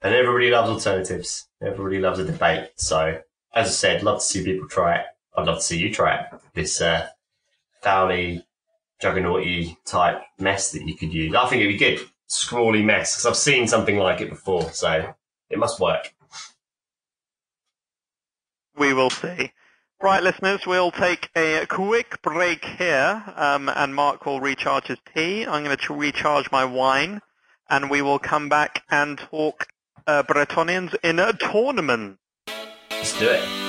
Speaker 2: And everybody loves alternatives. Everybody loves a debate. So, as I said, love to see people try it. I'd love to see you try it. This uh, Juggernauty type mess that you could use. I think it'd be good. Scrawly mess, because I've seen something like it before. So, it must work.
Speaker 1: We will see. Right, listeners, we'll take a quick break here, um, and Mark will recharge his tea. I'm going to recharge my wine, and we will come back and talk uh, Bretonnians in a tournament.
Speaker 2: Let's do it.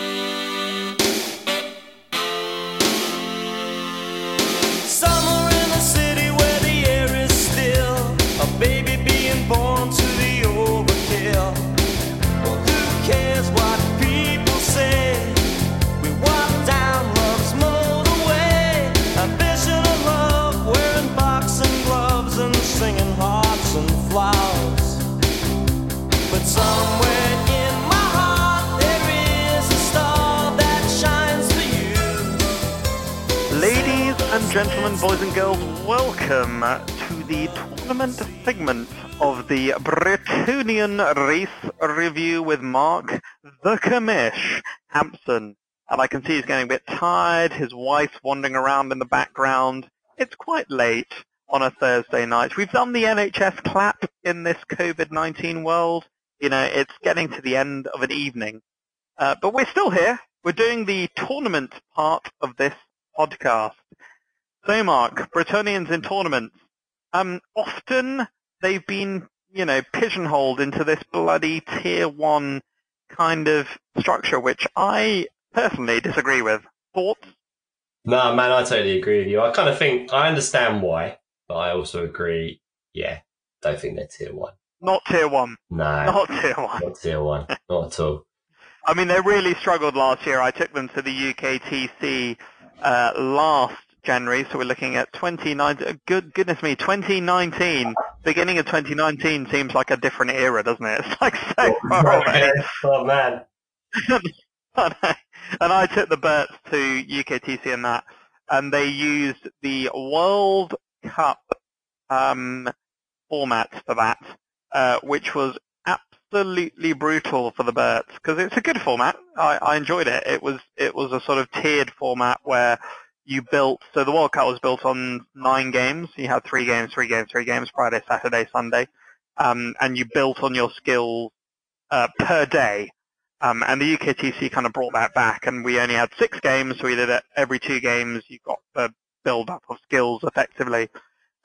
Speaker 1: Ladies and gentlemen, boys and girls, welcome to the tournament segment of the Bretonnian Race Review with Mark the Commish Hampson. and I can see he's getting a bit tired. His wife's wandering around in the background. It's quite late on a Thursday night. We've done the NHS clap in this COVID-19 world. You know, it's getting to the end of an evening. Uh, but we're still here. We're doing the tournament part of this podcast. So, Mark, Bretonnians in tournaments. Um, often they've been, you know, pigeonholed into this bloody tier one kind of structure, which I personally disagree with. Thoughts?
Speaker 2: No, man, I totally agree with you. I kind of think I understand why, but I also agree. Yeah, don't think they're tier one.
Speaker 1: Not tier one.
Speaker 2: No,
Speaker 1: Not tier one.
Speaker 2: not tier one, not at all.
Speaker 1: I mean, they really struggled last year. I took them to the UKTC uh, last January, so we're looking at 2019. Good goodness me, 2019. Beginning of 2019 seems like a different era, doesn't it? It's like so far away.
Speaker 2: oh man,
Speaker 1: and I took the Berts to UKTC and that, and they used the World Cup um, format for that, uh, which was absolutely brutal for the Berts because it's a good format. I, I enjoyed it. It was it was a sort of tiered format where you built. So the World Cup was built on nine games. You had three games, three games, three games, Friday, Saturday, Sunday, um, and you built on your skills uh, per day. Um, and the UKTC kind of brought that back, and we only had six games, so we did it every two games. You got the build up of skills effectively.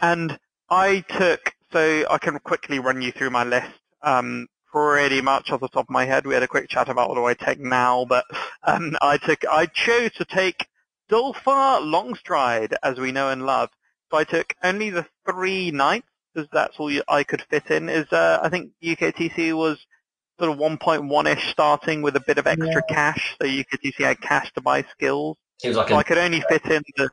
Speaker 1: And I took, so I can quickly run you through my list. Um, pretty much off the top of my head, we had a quick chat about what do I take now, but um, I took, I chose to take Dolfar Longstride, as we know and love. So I took only the three knights, because that's all you, I could fit in. Is uh, I think UKTC was sort of 1.1ish starting with a bit of extra cash, so UKTC had cash to buy skills.
Speaker 2: was like
Speaker 1: So
Speaker 2: a,
Speaker 1: I could only fit in the.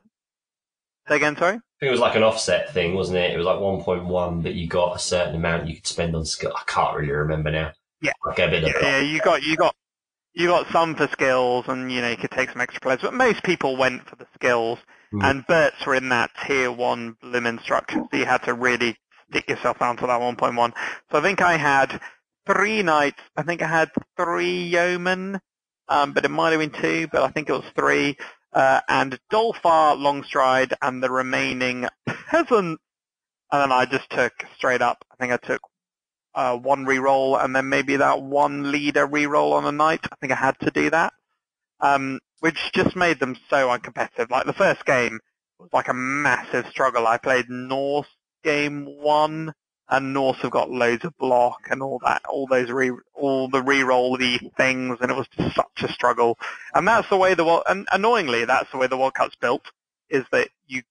Speaker 1: Say again, sorry.
Speaker 2: I think it was like an offset thing, wasn't it? It was like 1.1, but you got a certain amount you could spend on skill. I can't really remember now.
Speaker 1: Yeah.
Speaker 2: Like a bit of
Speaker 1: Yeah, yeah, you got you got you got some for skills, and you know you could take some extra players, but most people went for the skills.
Speaker 2: Hmm.
Speaker 1: And Berts were in that tier one blooming structure, so you had to really stick yourself down to that 1.1. So I think I had three knights. I think I had three yeomen, um, but it might have been two, but I think it was three. Uh, and Dolfar, Longstride, and the remaining peasants. And then I just took straight up. I think I took uh, one reroll, and then maybe that one leader reroll on a knight. I think I had to do that, um, which just made them so uncompetitive. Like the first game was like a massive struggle. I played Norse game one, and Norse have got loads of block and all that, all those re, all the reroll-y things, and it was just such a struggle. And that's the way the world, and annoyingly, that's the way the World Cup's built, is that you,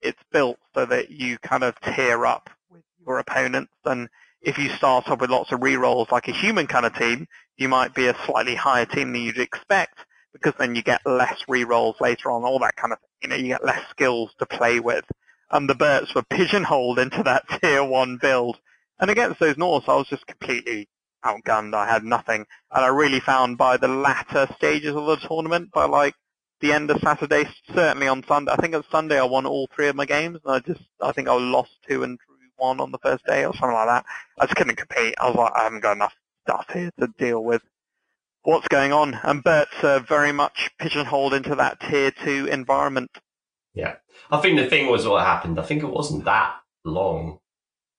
Speaker 1: it's built so that you kind of tear up with your opponents, and if you start off with lots of rerolls like a human kind of team, you might be a slightly higher team than you'd expect, because then you get less rerolls later on, all that kind of, you know, you get less skills to play with. And the Berts were pigeonholed into that tier one build. And against those Norse, I was just completely outgunned. I had nothing. And I really found by the latter stages of the tournament, by like the end of Saturday, certainly on Sunday, I think on Sunday I won all three of my games. And I just, I think I lost two and drew one on the first day or something like that. I just couldn't compete. I was like, I haven't got enough stuff here to deal with what's going on. And Bert's uh, very much pigeonholed into that tier two environment.
Speaker 2: Yeah. I think the thing was what happened. I think it wasn't that long.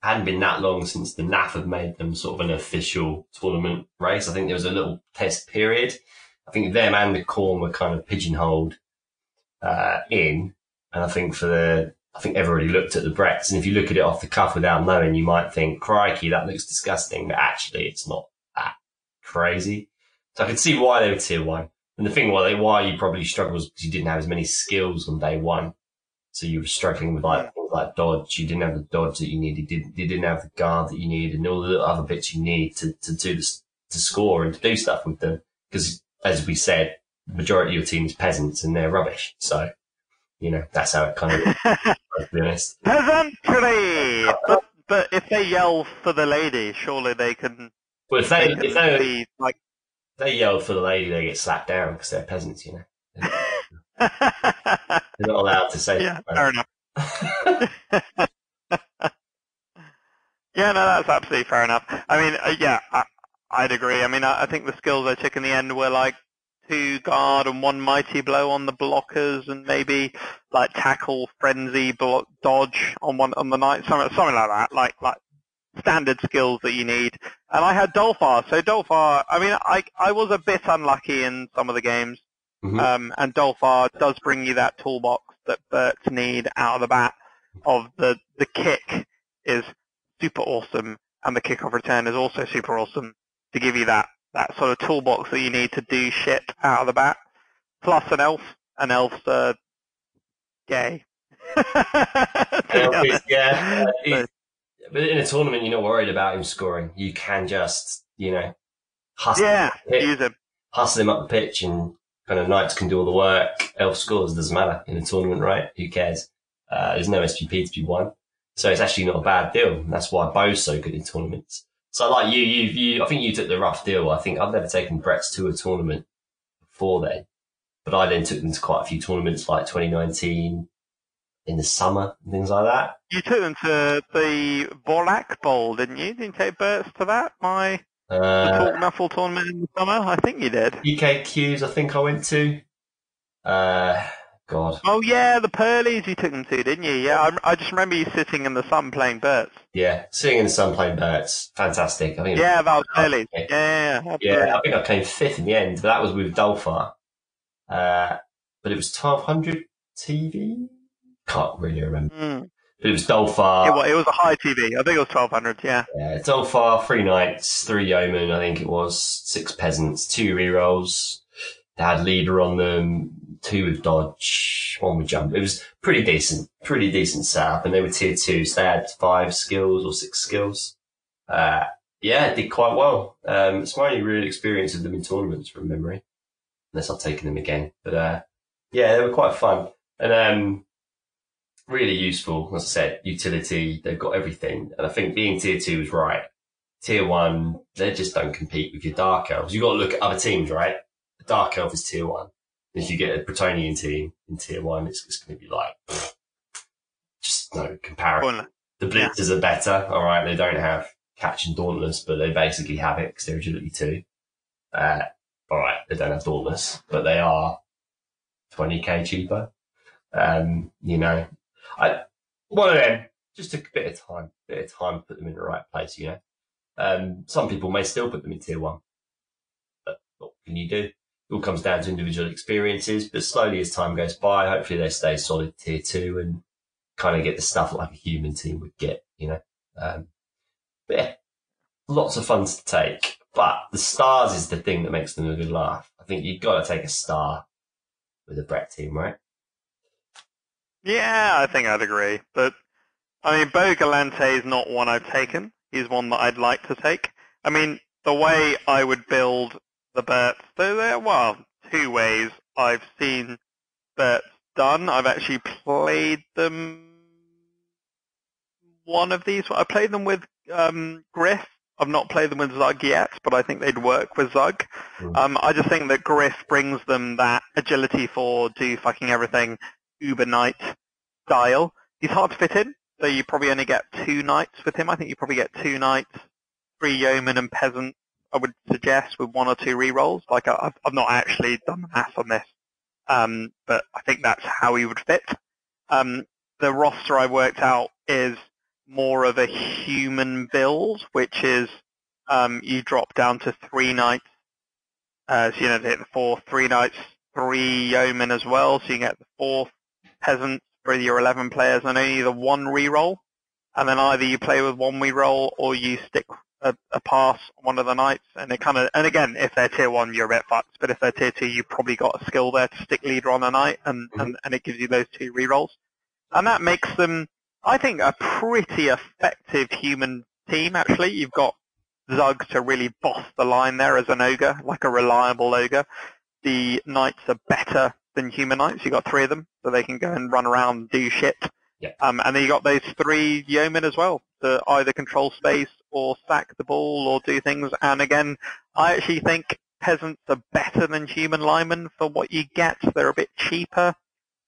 Speaker 2: Hadn't been that long since the NAF had made them sort of an official tournament race. I think there was a little test period. I think them and the Khorne were kind of pigeonholed uh, in. And I think for the, I think everybody looked at the Bretts. And if you look at it off the cuff without knowing, you might think, crikey, that looks disgusting. But actually, it's not that crazy. So I could see why they were tier one. And the thing why they why you probably struggled was because you didn't have as many skills on day one. So you were struggling with like things like dodge. You didn't have the dodge that you needed. You didn't, you didn't have the guard that you needed and all the other bits you need to, to do this, to score and to do stuff with them. Because as we said, the majority of your team is peasants and they're rubbish. So, you know, that's how it kind of, to be honest.
Speaker 1: Peasantry! But, but if they yell for the lady, surely they can,
Speaker 2: Well, if they,
Speaker 1: they
Speaker 2: if they,
Speaker 1: be like,
Speaker 2: they yell for the lady, they get slapped down because they're peasants, you know. They're not allowed to say
Speaker 1: yeah,
Speaker 2: that.
Speaker 1: fair enough. yeah, no, that's absolutely fair enough. I mean, uh, yeah, I, I'd agree. I mean, I, I think the skills I took in the end were like two guard and one mighty blow on the blockers, and maybe like tackle, frenzy, block, dodge on one on the knight, something something like that, like like standard skills that you need. And I had Dolfar. so Dolfar, I mean, I I was a bit unlucky in some of the games,
Speaker 2: Mhm.
Speaker 1: um, and Dolfar does bring you that toolbox that Berts need out of the bat. Of the the kick is super awesome, and the kickoff return is also super awesome to give you that that sort of toolbox that you need to do shit out of the bat. Plus an elf, an elf's uh, gay. To be
Speaker 2: Elf is- yeah, uh, he's- but in a tournament, you're not worried about him scoring. You can just, you know, hustle,
Speaker 1: yeah, him.
Speaker 2: hustle him up the pitch, and kind of knights can do all the work. Elf scores doesn't matter in a tournament, right? Who cares? Uh, there's no SPP to be won, so it's actually not a bad deal. That's why Bo's so good in tournaments. So like you, you, you, I think you took the rough deal. I think I've never taken Brett's to a tournament before then, but I then took them to quite a few tournaments like 2019 in the summer and things like that.
Speaker 1: You took them to the Borlak Bowl, didn't you? Didn't you take Berts to that? My the
Speaker 2: Uh,
Speaker 1: Talk Nuffle tournament in the summer? I think you did.
Speaker 2: UKQs, I think I went to. Uh, God,
Speaker 1: Oh yeah, the Pearlies you took them to, didn't you? Yeah, I, I just remember you sitting in the sun playing Berts.
Speaker 2: yeah, sitting in the sun playing Berts, fantastic. I think.
Speaker 1: Yeah, that was Pearlies. Yeah, yeah, yeah.
Speaker 2: Yeah, I think I came fifth in the end, but that was with Dolfar. Uh, but it was 1200 TV? Can't really remember.
Speaker 1: Mm.
Speaker 2: But it was Dolfar.
Speaker 1: It, was, it was a high TV. I think it was 1200, yeah.
Speaker 2: Yeah, Dolfar, three knights, three yeomen, I think it was, six peasants, two rerolls. They had leader on them, two with dodge, one with jump. It was pretty decent, pretty decent setup, and they were tier two, so they had five skills or six skills. Uh, yeah, did quite well. Um, it's my only real experience of them in tournaments from memory, unless I've taken them again. But uh, yeah, they were quite fun and um, really useful. As I said, utility. They've got everything, and I think being tier two is right. Tier one, they just don't compete with your dark elves. You've got to look at other teams, right? The dark elf is tier one. If you get a Bretonnian team in tier one, it's, it's going to be like just no comparison. The
Speaker 1: Yeah.
Speaker 2: are better. All right, they don't have catch and dauntless, but they basically have it because they're agility two. Uh, all right, they don't have dauntless, but they are 20k cheaper. Um, you know, I one of them just a bit of time, bit of time to put them in the right place. You know, um, some people may still put them in tier one, but what can you do? It all comes down to individual experiences, but slowly as time goes by, hopefully they stay solid tier two and kind of get the stuff like a human team would get, you know. Um, but yeah, lots of fun to take. But the stars is the thing that makes them a good laugh. I think you've got to take a star with a Brett team, right?
Speaker 1: Yeah, I think I'd agree. But, I mean, Bo Gallante is not one I've taken. He's one that I'd like to take. I mean, the way I would build the Berts, so there, well, two ways I've seen Berts done. I've actually played them one of these. I played them with um, Griff. I've not played them with Zug yet, but I think they'd work with Zug.
Speaker 2: Mm.
Speaker 1: Um, I just think that Griff brings them that agility for do fucking everything Uber Knight style. He's hard to fit in, so you probably only get two knights with him. I think you probably get two knights, three yeomen and peasant. I would suggest with one or two rerolls. Like I've, I've not actually done the math on this, um, but I think that's how he would fit. Um, the roster I worked out is more of a human build, which is um, you drop down to three knights. Uh, so you know, the four, three knights, three yeomen as well. So you get the four peasants for your 11 players and only the one reroll. And then either you play with one reroll or you stick a, a pass on one of the knights. And it kind of, and again, if they're tier one, you're a bit fucked. But if they're tier two, you've probably got a skill there to stick leader on a knight and, mm-hmm. and, and it gives you those two rerolls. And that makes them, I think, a pretty effective human team, actually. You've got Zug to really boss the line there as an ogre, like a reliable ogre. The knights are better than human knights. You've got three of them, so they can go and run around and do shit.
Speaker 2: Yeah.
Speaker 1: Um, and then you got those three yeomen as well to either control space or sack the ball or do things. And again, I actually think peasants are better than human linemen for what you get. They're a bit cheaper.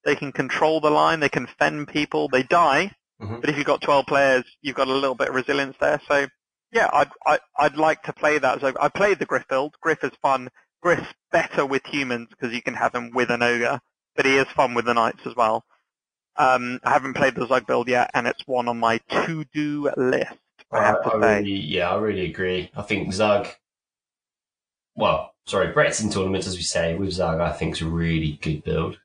Speaker 1: They can control the line. They can fend people. They die,
Speaker 2: Mhm.
Speaker 1: but if you've got 12 players, you've got a little bit of resilience there. So yeah, I'd, I, I'd like to play that. So I played the Griff build. Griff is fun. Griff's better with humans because you can have him with an ogre, but he is fun with the knights as well. Um, I haven't played the Zug build yet, and it's one on my to-do list. I have to
Speaker 2: I
Speaker 1: say.
Speaker 2: really, yeah, I really agree. I think Zug, well, sorry, Brett's in tournaments, as we say, with Zug, I think is a really good build.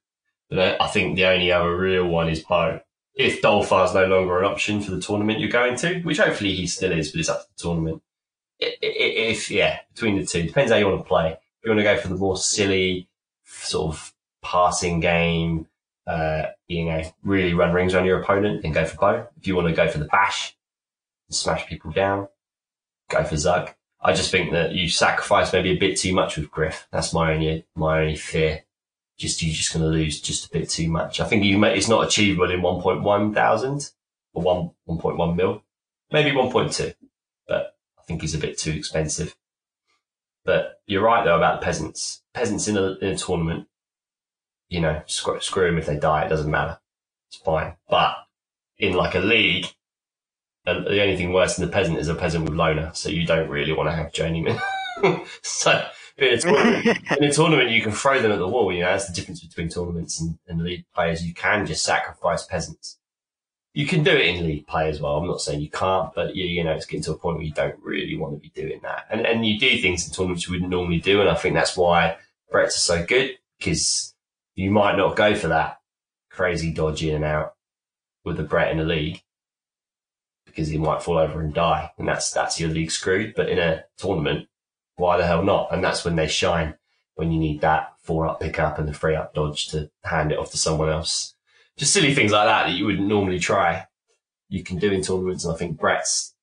Speaker 2: But I- I think the only other real one is Bo. If Dolfar's no longer an option for the tournament you're going to, which hopefully he still is, but it's up to the tournament. I- I- If, yeah, between the two, depends how you want to play. You want to go for the more silly, sort of passing game, uh, you know, really run rings around your opponent, then go for Bo. If you want to go for the bash, smash people down, go for Zug. I just think that you sacrifice maybe a bit too much with Griff. That's my only my only fear. Just you're just going to lose just a bit too much. I think you may, it's not achievable in 1.1 thousand or one 1.1 mil, maybe 1.2, but I think he's a bit too expensive. But you're right though about the peasants. Peasants in a, in a tournament, you know, screw, screw them if they die. It doesn't matter. It's fine. But in like a league, the only thing worse than the peasant is a peasant with loner, so you don't really want to have journeyman. so in a, tournament, in a tournament, you can throw them at the wall. You know that's the difference between tournaments and, and league players. You can just sacrifice peasants. You can do it in league play as well. I'm not saying you can't, but you, you know it's getting to a point where you don't really want to be doing that. And and you do things in tournaments you wouldn't normally do, and I think that's why Brett's are so good because you might not go for that crazy dodge in and out with the Brett in a league because he might fall over and die, and that's that's your league screwed. But in a tournament, why the hell not? And that's when they shine. When you need that four up pick up and the three up dodge to hand it off to someone else. Just silly things like that that you wouldn't normally try. You can do in tournaments, and I think Brett's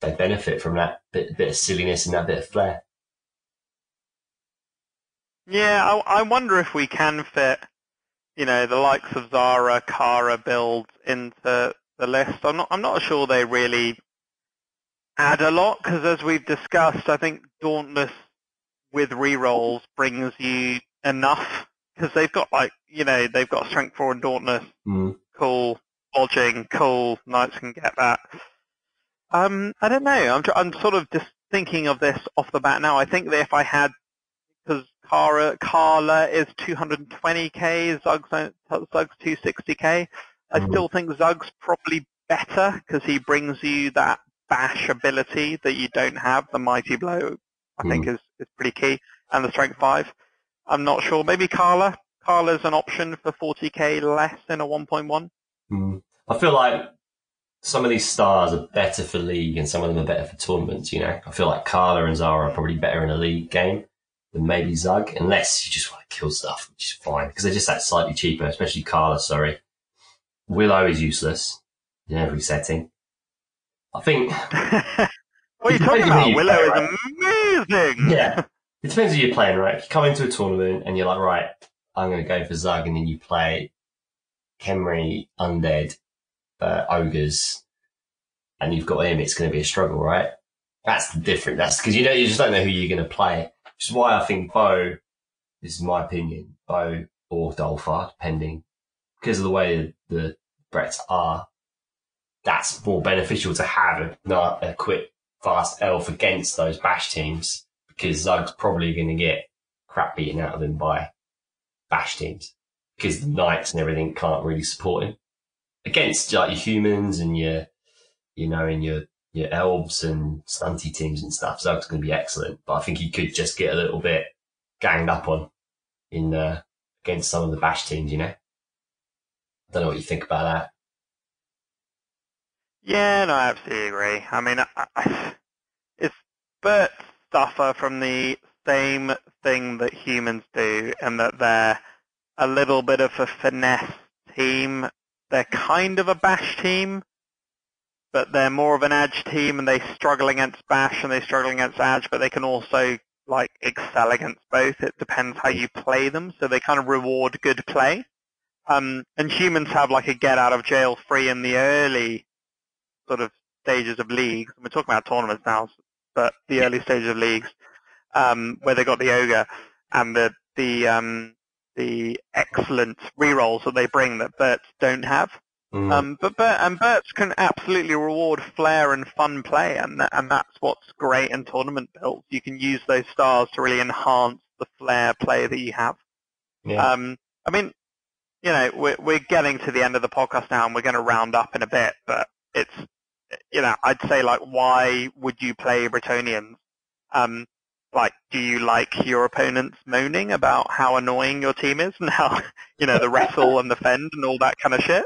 Speaker 2: they benefit from that bit bit of silliness and that bit of flair.
Speaker 1: Yeah, I, I wonder if we can fit, you know, the likes of Zara, Karla builds into the list. I'm not, I'm not sure they really add a lot because, as we've discussed, I think Dauntless with rerolls brings you enough because they've got like, you know, they've got Strength Four and Dauntless.
Speaker 2: Mm.
Speaker 1: Cool, lodging, cool. Knights can get that. Um, I don't know. I'm, I'm sort of just thinking of this off the bat now. I think that if I had because Cara, Karla is 220k, Zug's, Zug's 260k. I
Speaker 2: Mhm.
Speaker 1: still think Zug's probably better because he brings you that bash ability that you don't have. The Mighty Blow, I think, is, is pretty key. And the Strength 5. I'm not sure. Maybe Karla. Karla's an option for 40k less than a 1.1.
Speaker 2: Mm. I feel like some of these stars are better for league and some of them are better for tournaments, you know. I feel like Karla and Zara are probably better in a league game than maybe Zug, unless you just want to kill stuff, which is fine, because they're just that slightly cheaper, especially Karla, sorry. Willow is useless in every setting. I think,
Speaker 1: what are you talking
Speaker 2: depends on who
Speaker 1: about? Willow is amazing.
Speaker 2: yeah, it depends who you're playing, right? If you come into a tournament and you're like, right, I'm going to go for Zug, and then you play Khemri, Undead, uh, Ogres, and you've got him, it's going to be a struggle, right? That's the difference. That's because you know you just don't know who you're going to play. Which is why I think Bo, this is my opinion, Bo or Dolfar, depending, because of the way the Bretts are, that's more beneficial to have a, a quick, fast elf against those bash teams because Zug's probably going to get crap beaten out of him by bash teams because the knights and everything can't really support him against like your humans and your, you know, and your your elves and stunty teams and stuff. Zug's going to be excellent, but I think he could just get a little bit ganged up on in uh, against some of the bash teams. You know, I don't know what you think about that.
Speaker 1: Yeah, no, I absolutely agree. I mean, I, I, it's Berts suffer from the same thing that humans do, and that they're a little bit of a finesse team. They're kind of a bash team, but they're more of an edge team, and they struggle against bash and they struggle against edge, but they can also like excel against both. It depends how you play them, so they kind of reward good play. Um, and humans have like a get out of jail free in the early sort of stages of leagues. We're talking about tournaments now, but the early stages of leagues, um, where they got the ogre and the the um, the excellent rerolls that they bring that Berts don't have.
Speaker 2: Mm.
Speaker 1: Um, but Bert, and Berts can absolutely reward flair and fun play, and tha- and that's what's great in tournament builds. You can use those stars to really enhance the flair play that you have.
Speaker 2: Yeah.
Speaker 1: Um, I mean, you know, we're, we're getting to the end of the podcast now and we're going to round up in a bit, but it's, you know, I'd say like, why would you play Bretonnians? Um, like, do you like your opponents moaning about how annoying your team is and how, you know, the wrestle and the fend and all that kind of shit?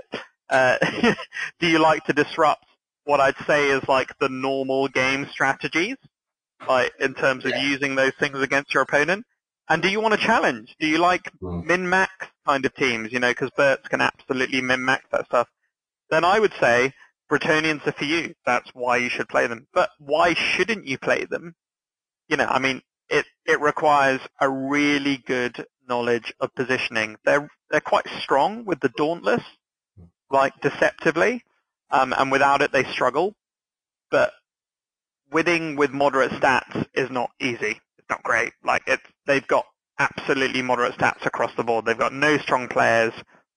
Speaker 1: Uh, do you like to disrupt what I'd say is like the normal game strategies, like in terms of
Speaker 2: Yeah.
Speaker 1: using those things against your opponent? And do you want to challenge? Do you like
Speaker 2: Mm.
Speaker 1: min-max kind of teams, you know, because Berts can absolutely min-max that stuff, then I would say Bretonnians are for you. That's why you should play them. But why shouldn't you play them? You know, I mean, it, it requires a really good knowledge of positioning. They're, they're quite strong with the Dauntless, like deceptively, um, and without it they struggle. But winning with moderate stats is not easy. It's not great. Like it's, they've got absolutely moderate stats across the board. They've got no strong players,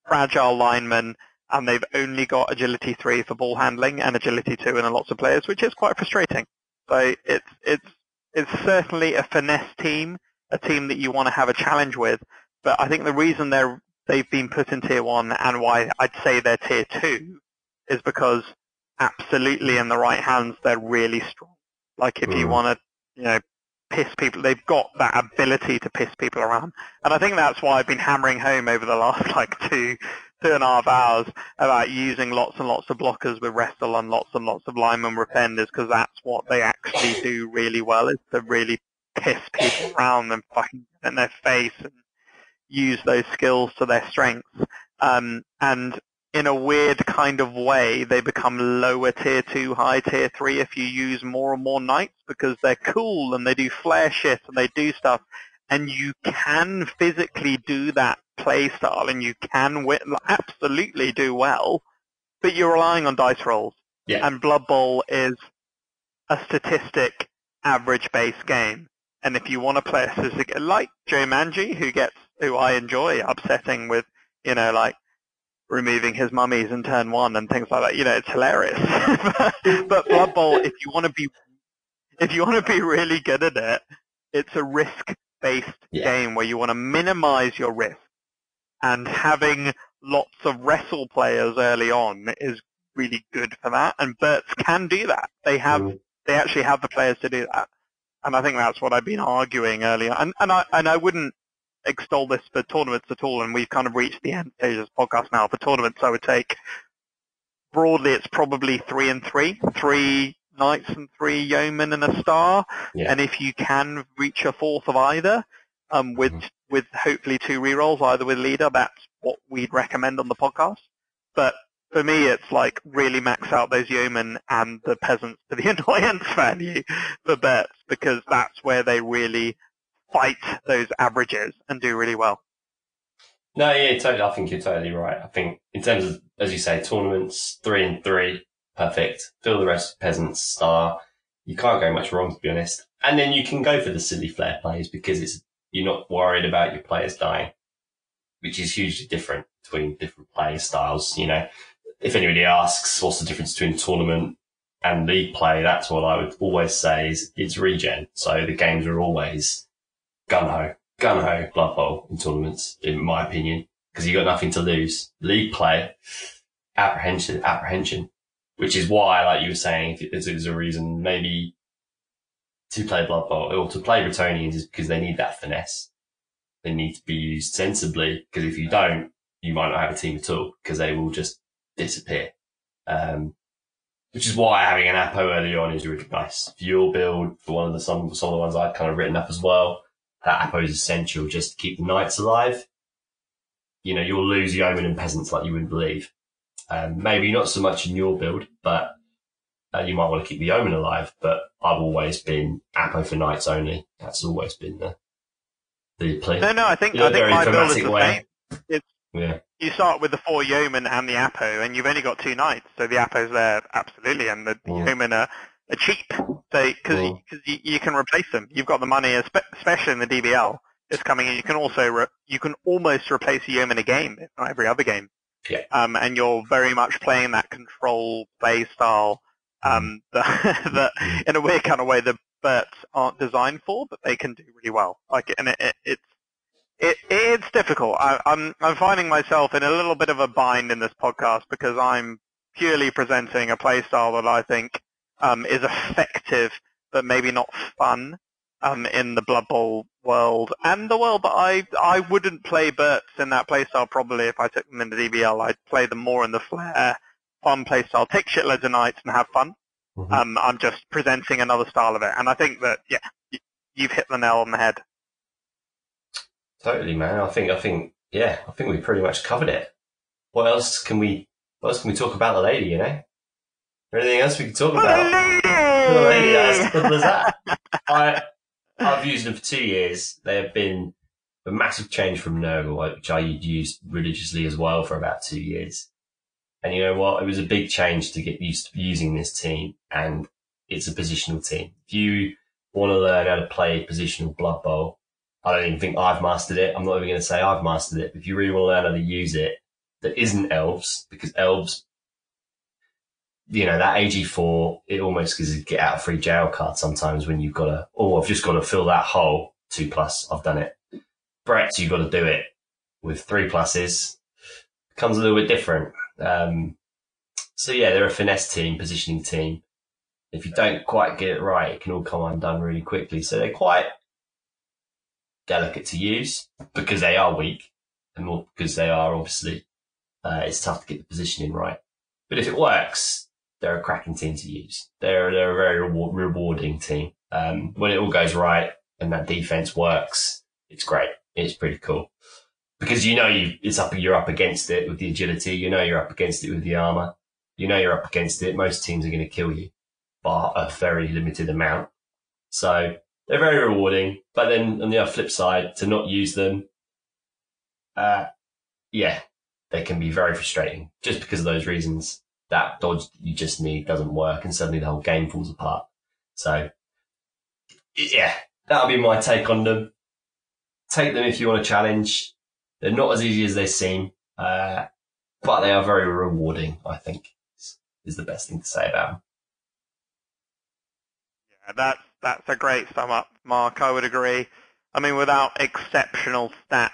Speaker 1: fragile linemen, and they've only got agility three for ball handling and agility two in lots of players, which is quite frustrating. So it's it's it's certainly a finesse team, a team that you want to have a challenge with. But I think the reason they're they've been put in tier one and why I'd say they're tier two is because absolutely in the right hands they're really strong. Like if you
Speaker 2: Mm.
Speaker 1: want to, you know, piss people, they've got that ability to piss people around. And I think that's why I've been hammering home over the last like two, two and a half hours about using lots and lots of blockers with wrestle and lots and lots of lineman rependers because that's what they actually do really well is to really piss people around and fucking in their face and use those skills to their strengths. Um, and in a weird kind of way, they become lower tier two, high tier three if you use more and more knights because they're cool and they do flare shit and they do stuff. And you can physically do that play style and you can wi- absolutely do well, but you're relying on dice rolls.
Speaker 2: Yeah.
Speaker 1: And Blood Bowl is a statistic average based game. And if you want to play a statistic, like Joe Manji, who gets, who I enjoy upsetting with, you know, like removing his mummies in turn one and things like that. You know, it's hilarious. but Blood Bowl, if you want to be, if you want to be really good at it, it's a risk-based
Speaker 2: Yeah.
Speaker 1: game where you want to minimize your risk. And having lots of wrestle players early on is really good for that. And Berts can do that. They have,
Speaker 2: Mm.
Speaker 1: they actually have the players to do that. And I think that's what I've been arguing earlier. And, and I, and I wouldn't extol this for tournaments at all, and we've kind of reached the end stage of this podcast now. For tournaments, I would take broadly, it's probably three and three, three knights and three yeomen and a star.
Speaker 2: Yeah.
Speaker 1: And if you can reach a fourth of either, um, with
Speaker 2: Mhm.
Speaker 1: With hopefully two rerolls, either with leader, that's what we'd recommend on the podcast. But for me, it's like really max out those yeomen and the peasants to the annoyance value for bets because that's where they really fight those averages and do really well.
Speaker 2: No, yeah, totally. I think you're totally right. I think in terms of, as you say, tournaments, three and three, perfect. Fill the rest peasants, star. You can't go much wrong, to be honest. And then you can go for the silly flair plays because it's you're not worried about your players dying, which is hugely different between different playing styles. You know, if anybody asks what's the difference between tournament and league play, that's what I would always say is it's regen. So the games are always gun ho gun ho Blood Bowl in tournaments, in my opinion, because you got nothing to lose. League play, apprehension, apprehension, which is why, like you were saying, if there's a reason maybe to play Blood Bowl or to play Bretonnians is because they need that finesse. They need to be used sensibly because if you don't, you might not have a team at all because they will just disappear. Um, which is why having an Apo early on is really nice. Your build, for one of the some some of the ones I've kind of written up as well, that Apo is essential just to keep the knights alive. You know, you'll lose yeomen and peasants like you wouldn't believe. Um, maybe not so much in your build, but uh, you might want to keep the yeomen alive. But I've always been Apo for knights only. That's always been the the play.
Speaker 1: No, no, I think
Speaker 2: In a
Speaker 1: I think my build is the
Speaker 2: way.
Speaker 1: same.
Speaker 2: Yeah,
Speaker 1: You start with the four yeomen and the Apo, and you've only got two knights, so the Apo's there absolutely, and the
Speaker 2: Mm.
Speaker 1: yeomen are, are cheap, so because
Speaker 2: Mm.
Speaker 1: you, you can replace them. You've got the money, especially in the DBL. It's coming in. You can also re- you can almost replace a yeoman a game, if not every other game.
Speaker 2: Yeah.
Speaker 1: Um, and you're very much playing that control play style. Um, that, that in a weird kind of way, the Berts aren't designed for, but they can do really well. Like, and it, it, it's it, it's difficult. I, I'm I'm finding myself in a little bit of a bind in this podcast because I'm purely presenting a playstyle that I think um, is effective, but maybe not fun um, in the Blood Bowl world and the world But I I wouldn't play Berts in that playstyle probably if I took them in the DBL. I'd play them more in the Flair fun playstyle, take shitloads of knights and have fun.
Speaker 2: Mhm.
Speaker 1: Um, I'm just presenting another style of it, and I think that yeah, you've hit the nail on the head.
Speaker 2: Totally, man. I think, I think, yeah, I think we pretty much covered it. What else can we, what else can we talk about the lady, you know? Anything else we can talk about? The lady, as simple as that. I, I've used them for two years. They have been a massive change from Nurgle, which I used religiously as well for about two years. And you know what? It was a big change to get used to using this team, and it's a positional team. If you want to learn how to play positional Blood Bowl, I don't even think I've mastered it. I'm not even going to say I've mastered it. If you really want to learn how to use it, that isn't elves, because elves, you know, that AG4, it almost gives a get out of free jail card sometimes when you've got to, oh, I've just got to fill that hole. Two plus, I've done it. Brett's, you've got to do it with three pluses. Comes a little bit different. Um, so yeah, they're a finesse team, positioning team. If you don't quite get it right, it can all come undone really quickly. So they're quite delicate to use because they are weak and more because they are obviously, uh, it's tough to get the positioning right. But if it works, they're a cracking team to use. They're, they're a very reward, rewarding team. Um, when it all goes right and that defense works, it's great. It's pretty cool because you know you, it's up, you're up against it with the agility. You know you're up against it with the armor. You know you're up against it. Most teams are going to kill you by a very limited amount. So they're very rewarding. But then on the other flip side, to not use them, uh, yeah, they can be very frustrating just because of those reasons. That dodge you just need doesn't work and suddenly the whole game falls apart. So yeah, that'll be my take on them. Take them if you want a challenge. They're not as easy as they seem, uh, but they are very rewarding, I think, is, the best thing to say about them.
Speaker 1: Yeah, that's that's a great sum up, Mark. I would agree. I mean, without exceptional stats,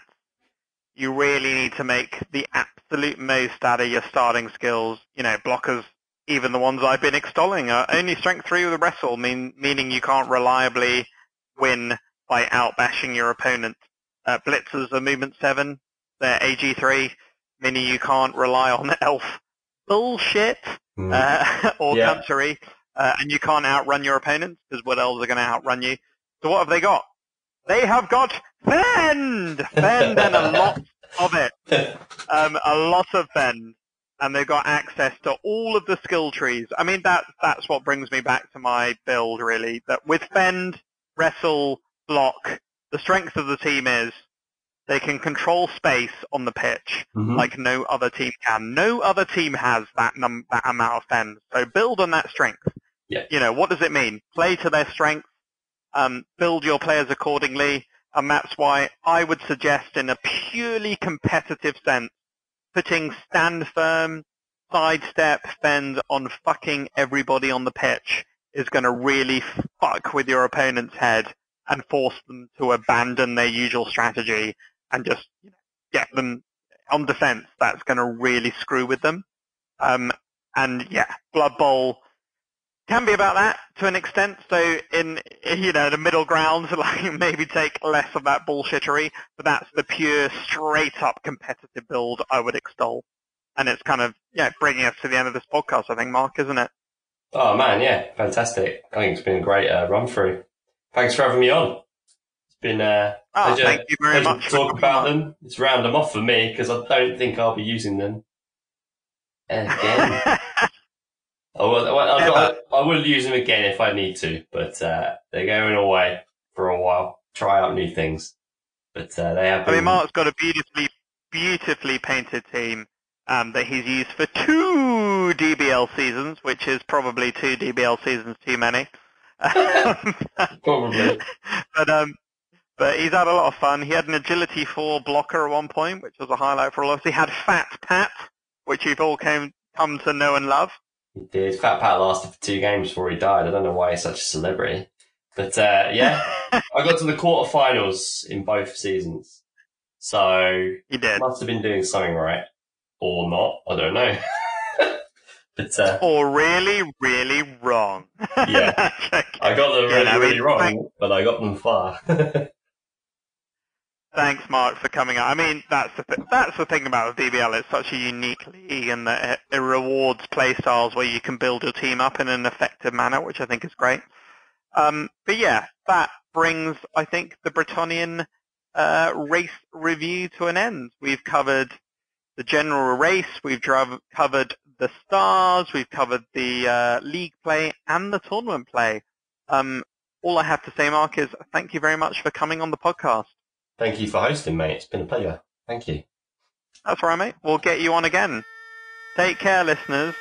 Speaker 1: you really need to make the absolute most out of your starting skills. You know, blockers, even the ones I've been extolling, are only strength three with a wrestle, mean, meaning you can't reliably win by outbashing your opponent. Uh, blitzers are movement seven, they're AG3, meaning you can't rely on elf bullshit uh, or
Speaker 2: Yeah.
Speaker 1: country, uh, and you can't outrun your opponents because what elves are going to outrun you. So what have they got? They have got fend, fend, and a lot of it, um, a lot of fend, and they've got access to all of the skill trees. I mean, that that's what brings me back to my build really. That with fend, wrestle, block, the strength of the team is they can control space on the pitch
Speaker 2: Mhm.
Speaker 1: like no other team can. No other team has that num- that amount of fends. So build on that strength.
Speaker 2: Yeah.
Speaker 1: You know, what does it mean? Play to their strength, um, build your players accordingly, and that's why I would suggest in a purely competitive sense, putting stand firm, sidestep, fend on fucking everybody on the pitch is going to really fuck with your opponent's head and force them to abandon their usual strategy and just get them on defense. That's going to really screw with them. Um, and yeah, Blood Bowl can be about that to an extent. So in you know the middle ground, like maybe take less of that bullshittery, but that's the pure straight up competitive build I would extol. And it's kind of yeah bringing us to the end of this podcast, I think, Mark, isn't it?
Speaker 2: Oh man, yeah, fantastic. I think it's been a great uh, run through. Thanks for having me on. It's been uh,
Speaker 1: Oh,
Speaker 2: pleasure,
Speaker 1: thank you very much
Speaker 2: to talk about
Speaker 1: on.
Speaker 2: them. It's round them off for me because I don't think I'll be using them again. I will, I've got- I will use them again if I need to, but uh, they're going away for a while. Try out new things, but uh, they have.
Speaker 1: I mean, Mark's got a beautifully, beautifully painted team um, that he's used for two DBL seasons, which is probably two DBL seasons too many.
Speaker 2: Probably.
Speaker 1: but um, but he's had a lot of fun. He had an agility four blocker at one point, which was a highlight for all of us. He had Fat Pat, which you've all came come to know and love.
Speaker 2: He did. Fat Pat lasted for two games before he died. I don't know why he's such a celebrity. But uh, yeah, I got to the quarterfinals in both seasons, so
Speaker 1: he did.
Speaker 2: must have been doing something right, or not. I don't know. uh,
Speaker 1: Or really, really wrong.
Speaker 2: Yeah.
Speaker 1: Okay.
Speaker 2: I got them
Speaker 1: Yeah,
Speaker 2: really,
Speaker 1: I
Speaker 2: really wrong,
Speaker 1: thank-
Speaker 2: but I got them far.
Speaker 1: Thanks, Mark, for coming out. I mean, that's the th- that's the thing about the DBL. It's such a unique league, and that it, rewards play styles where you can build your team up in an effective manner, which I think is great. Um, but yeah, that brings, I think, the Bretonnian uh, race review to an end. We've covered the general race, we've driv- covered the stars, we've covered the uh, league play and the tournament play. Um, all I have to say, Mark, is thank you very much for coming on the podcast.
Speaker 2: Thank you for hosting, mate. It's been a pleasure. Thank you.
Speaker 1: That's right, mate. We'll get you on again. Take care, listeners.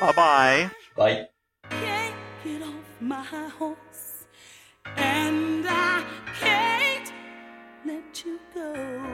Speaker 1: Bye-bye.
Speaker 2: Bye.
Speaker 3: can't get off my horse, and I can't let you go.